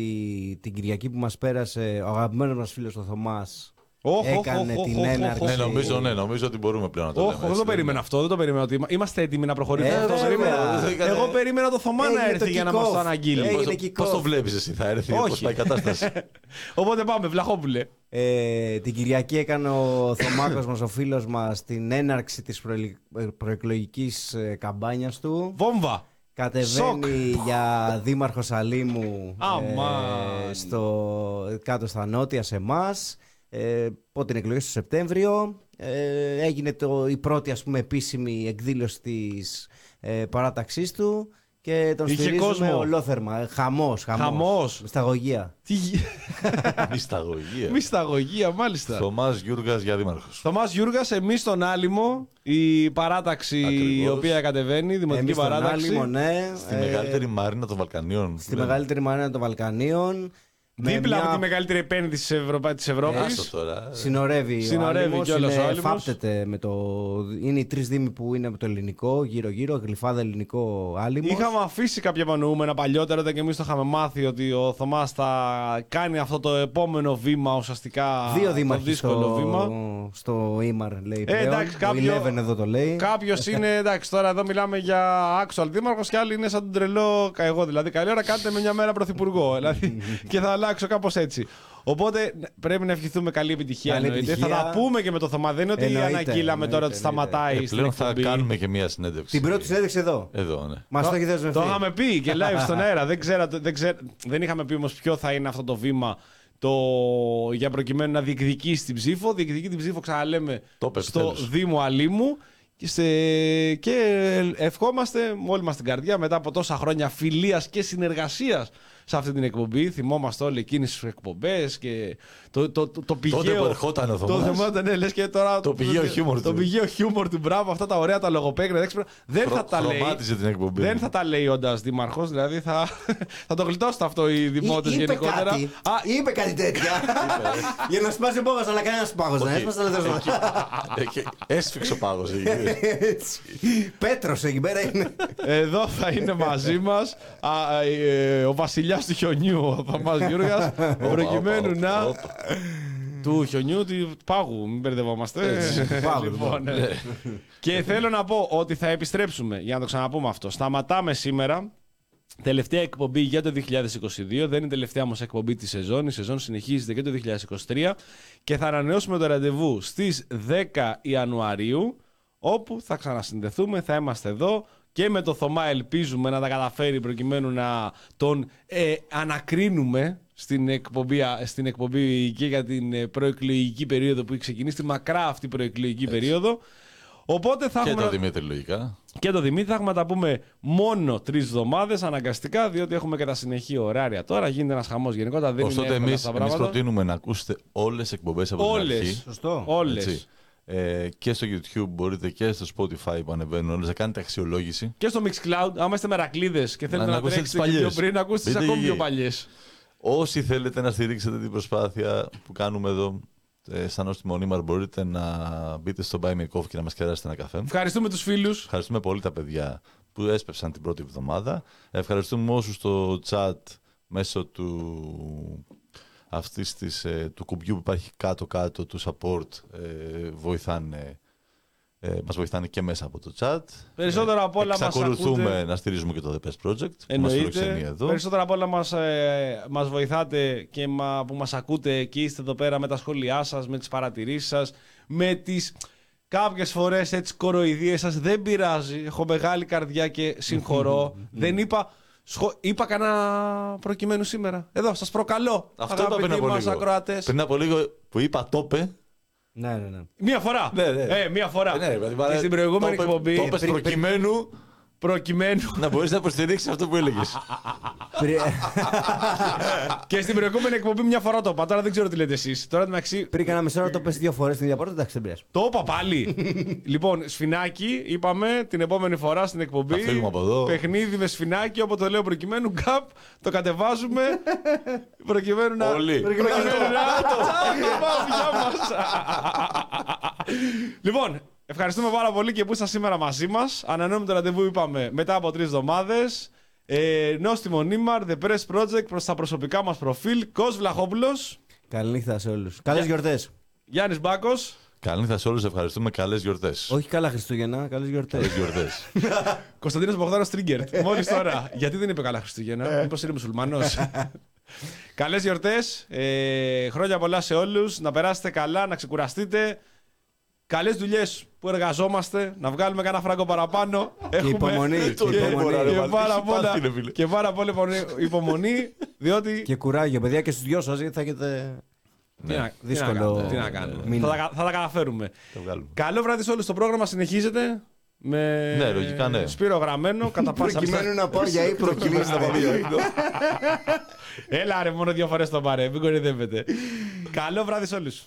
την Κυριακή που μας πέρασε ο αγαπημένος μας φίλος ο Θωμάς Όχ, όχ, έκανε όχ, την όχ, έναρξη. όχ, Ναι, όχ. νομίζω, ναι, νομίζω ότι μπορούμε πλέον να το Όχι, λέμε. δεν έτσι, το περίμενα αυτό. Δεν το περίμενα ότι είμα- είμαστε έτοιμοι να προχωρήσουμε. Ε, Δεν το βέβαια. περίμενα. Δεν έκανε- Εγώ περίμενα το Θωμά να Έγινε έρθει το για να μας kick-off. το αναγγείλει. Έγινε Πώς, kick-off. πώς το βλέπεις εσύ, θα έρθει, Όχι. πώς πάει η κατάσταση; Οπότε πάμε, Βλαχόπουλε. Ε, την Κυριακή έκανε ο Θωμάκος μας, ο φίλος μας, την έναρξη της προελι- ε, προεκλογικής ε, καμπάνιας του. Βόμβα. Κατεβαίνει για δήμαρχο Σαλήμου Αμάν. ε, στο, κάτω στα νότια σε εμάς. Ε, πότε είναι εκλογές το Σεπτέμβριο. Ε, έγινε το, η πρώτη ας πούμε επίσημη εκδήλωση της ε, παράταξής του και τον Είχε στηρίζουμε κόσμο. ολόθερμα. Ε, Χαμός, χαμός. Χαμός. Με σταγωγία. Τι γη- Μυσταγωγία. Μυσταγωγία, μάλιστα. Θωμάς Γιούργας για δήμαρχος. Θωμάς Γιούργας, εμείς στον Άλυμο, η παράταξη η Ακριβώς. οποία κατεβαίνει, η δημοτική Εμείς στον παράταξη. Άλυμο, ναι. Στη Ε, μεγαλύτερη μαρίνα των Βαλκανίων. Στη μεγαλύτερη μαρίνα των Βαλκανίων. Με Δίπλα μια- από τη μεγαλύτερη επένδυση της, Ευρωπα... της Ευρώπης. Άστο τώρα. Συνορεύει, Συνορεύει ο Άλυμος, κιόλας είναι, ο Άλυμος. φάπτεται με το... Είναι οι τρεις δήμοι που είναι με το ελληνικό, γύρω-γύρω, γλυφάδα ελληνικό Άλυμος. Είχαμε αφήσει κάποια υπονοούμενα παλιότερα όταν και εμείς το είχαμε μάθει ότι ο Θωμάς θα κάνει αυτό το επόμενο βήμα ουσιαστικά. Δύο το δήμαρχοι δύσκολο στο, βήμα. στο Ήμαρ λέει πλέον. εντάξει, Ο κάποιο- Eleven εδώ το λέει. Κάποιος είναι, εντάξει, τώρα εδώ μιλάμε για actual δήμαρχος και άλλοι είναι σαν τον τρελό. κα- Εγώ δηλαδή. Καλή ώρα κάντε με μια μέρα πρωθυπουργό. δηλαδή, και θα αλλάξω κάπως έτσι. Οπότε πρέπει να ευχηθούμε καλή επιτυχία. Καλή εννοείται. επιτυχία. Θα τα πούμε και με το Θωμά. Δεν είναι ότι Εννοείται, αναγγείλαμε τώρα ότι εννοείται, σταματάει Ε, στην πλέον θα εκπομπή. κάνουμε και μία συνέντευξη. Την πρώτη συνέντευξη εδώ. Εδώ, ναι. Μας το έχεις δεσμευτεί. Το είχαμε πει και live στον αέρα. δεν, ξέρα, δεν, ξέρα, δεν είχαμε πει όμως ποιο θα είναι αυτό το βήμα το, για προκειμένου να διεκδικήσει την ψήφο. Διεκδικεί την ψήφο, ξαναλέμε, Το είπε στο επιτέλους. Δήμο Αλήμου. Και, σε, και ευχόμαστε με όλη μας την καρδιά μετά από τόσα χρόνια φιλίας και συνεργασίας σε αυτή την εκπομπή. Θυμόμαστε όλοι εκείνες τις εκπομπές και το, το, το, το πηγαίο. που ερχόταν ο Το Θωμάς. θυμόταν, ναι, λες και τώρα. Το πηγαίο χιούμορ Το του. πηγαίο χιούμορ του, μπράβο, αυτά τα ωραία τα λογοπαίγνια. έξυπνα. Δεν Χρο- θα τα λέει. χρωμάτιζε την εκπομπή. Δεν θα τα λέει όντα δήμαρχος, δηλαδή θα, θα το γλιτώσετε αυτό οι δημότε Είπε γενικότερα. κάτι. Α, είπε κάτι τέτοια. Για να σπάσει ο πάγο, αλλά κανένας πάγος δεν Όχι. έσπασε. αλλά δεν Ε, και Έσφιξε ο πάγος εκεί. Έτσι. Πέτρος εκεί πέρα είναι. Εδώ θα είναι μαζί μας ο βασιλιά του χιονιού, ο Θωμά Γιούργας, προκειμένου όπα, να. όπα. του χιονιού του πάγου, μην μπερδευόμαστε. του πάγου, λοιπόν, ναι. Και θέλω να πω ότι θα επιστρέψουμε, για να το ξαναπούμε αυτό. Σταματάμε σήμερα. Τελευταία εκπομπή για το 2022. Δεν είναι η τελευταία όμως εκπομπή της σεζόν. Η σεζόν συνεχίζεται και το 2023. Και θα ανανεώσουμε το ραντεβού στις 10 Ιανουαρίου. Όπου θα ξανασυνδεθούμε, θα είμαστε εδώ. Και με το Θωμά ελπίζουμε να τα καταφέρει προκειμένου να τον ε, ανακρίνουμε στην εκπομπή, στην εκπομπή και για την ε, προεκλογική περίοδο που έχει ξεκινήσει, τη μακρά αυτή προεκλογική περίοδο. Οπότε θα Και έχουμε το να- Δημήτρη λογικά. και το Δημήτρη θα έχουμε να τα πούμε μόνο τρεις εβδομάδες αναγκαστικά, διότι έχουμε και τα συνεχή ωράρια τώρα. Γίνεται ένας χαμός γενικότερα. Δεν Ωστότε είναι εύκολα εμεί αυτά τα πράγματα. προτείνουμε να ακούσετε όλες τις εκπομπές από την Όλες. αρχή. Σωστό. Όλες. Έτσι. Ε, και στο YouTube μπορείτε και στο Spotify που ανεβαίνουν όλες να κάνετε αξιολόγηση. Και στο Mixcloud, άμα είστε μερακλείδε και θέλετε Να- να, να ακούσετε τρέξετε τις και πιο παλιές. πριν, να ακούσετε τις Μπείτε ακόμη εκεί. πιο παλιές. Όσοι θέλετε να στηρίξετε την προσπάθεια που κάνουμε εδώ, ε, σαν ως τη Μονίμαρ, μπορείτε να μπείτε στο Buy Me a Coffee και να μας κεράσετε ένα καφέ. Ευχαριστούμε τους φίλους. Ευχαριστούμε πολύ τα παιδιά που έσπευσαν την πρώτη εβδομάδα. Ευχαριστούμε όσους στο chat μέσω του, αυτής της, ε, του κουμπιού που υπάρχει κάτω-κάτω του support ε, βοηθάνε, ε, μας βοηθάνε και μέσα από το chat. Περισσότερο απ' όλα μας Εξακολουθούμε ακούτε. να στηρίζουμε και το The Best Project που μας φιλοξενεί Εννοείται. εδώ. Περισσότερο απ' όλα μας, ε, μας βοηθάτε και μα, που μας ακούτε και είστε εδώ πέρα με τα σχόλιά σας, με τις παρατηρήσεις σας, με τις κάποιες φορές έτσι κοροϊδίες σας. Δεν πειράζει. Έχω μεγάλη καρδιά και συγχωρώ. Δεν είπα... Σχο... Είπα κανένα προκειμένου σήμερα. Εδώ, σας προκαλώ. Αυτό είπα πριν αγαπητοί από μας λίγο. ακροατές. Πριν από λίγο που είπα το είπε. Ναι, ναι, ναι. Μία φορά. Ναι, ναι. Ε, μία φορά. Ε, ναι, ρε, παιδί, και μα, στην προηγούμενη το είπε- εκπομπή, Το είπες πριν- προκειμένου προκειμένου να μπορείς να υποστηρίξεις αυτό που έλεγες. Πριν- και στην προηγούμενη εκπομπή μια φορά το είπα. Τώρα δεν ξέρω τι λέτε εσείς. Τώρα εντάξει, Πριν κάνα μισό ώρα το πες δύο φορές την ίδια πόρτα, εντάξει δεν πειράζει. Το είπα πάλι. λοιπόν, σφινάκι, είπαμε την επόμενη φορά στην εκπομπή. Θα φύγουμε από εδώ. Παιχνίδι με σφινάκι, όποτε το λέω προκειμένου. Γκαπ, το κατεβάζουμε. προκειμένου να. Όλοι. Προκειμένου να. Τσάκ, πάμε, γεια μας. λοιπόν, ευχαριστούμε πάρα πολύ και που ήσασταν σήμερα μαζί μας. Ανανεώνουμε το ραντεβού, είπαμε, μετά από τρεις εβδομάδες. Ε, Νόστιμο Νίμαρ, The Press Project προς τα προσωπικά μας προφίλ. Κος Βλαχόπουλος, Καληνύχτα σε όλους. Καλές γιορτές. Γιάννης Μπάκος. Καλή σε όλους, ευχαριστούμε. Καλές γιορτές. Όχι καλά Χριστούγεννα, καλές γιορτές. Καλές γιορτές. Κωνσταντίνος Μπογδάνο Τρίγκερτ. Μόλις τώρα. Γιατί δεν είπε καλά Χριστούγεννα, Μήπως είναι μουσουλμανό. Καλές γιορτές. Ε, χρόνια πολλά σε όλους. Να περάσετε καλά, να ξεκουραστείτε. Καλές δουλειές που εργαζόμαστε. Να βγάλουμε κανένα φράγκο παραπάνω. Και υπομονή. Ε, και το υπομονή. έμπορα, ρε, Και Μαλτή, πάρα, έχει πολλά, πάθει, ρε, φίλε. και πάρα πολύ υπομονή, διότι. Και κουράγιο, παιδιά, και στους δυο σας, γιατί θα έχετε... Τι να- τι να δύσκολο κάνουμε, τι να κάνουμε. μήνα. Θα, τα, θα τα καταφέρουμε. Το βγάλουμε. Καλό βράδυ σε όλους. Το πρόγραμμα συνεχίζεται. Με Ναι, λογικά, ναι. Σπύρο γραμμένο, κατά πάσα Προκειμένου να πάω για ύπνο. Προκειμένου να πάμε για ύπνο. Έλα ρε, μόνο δύο φορές το πάρε, μην κορυδεύετε. Καλό βράδυ σε όλους.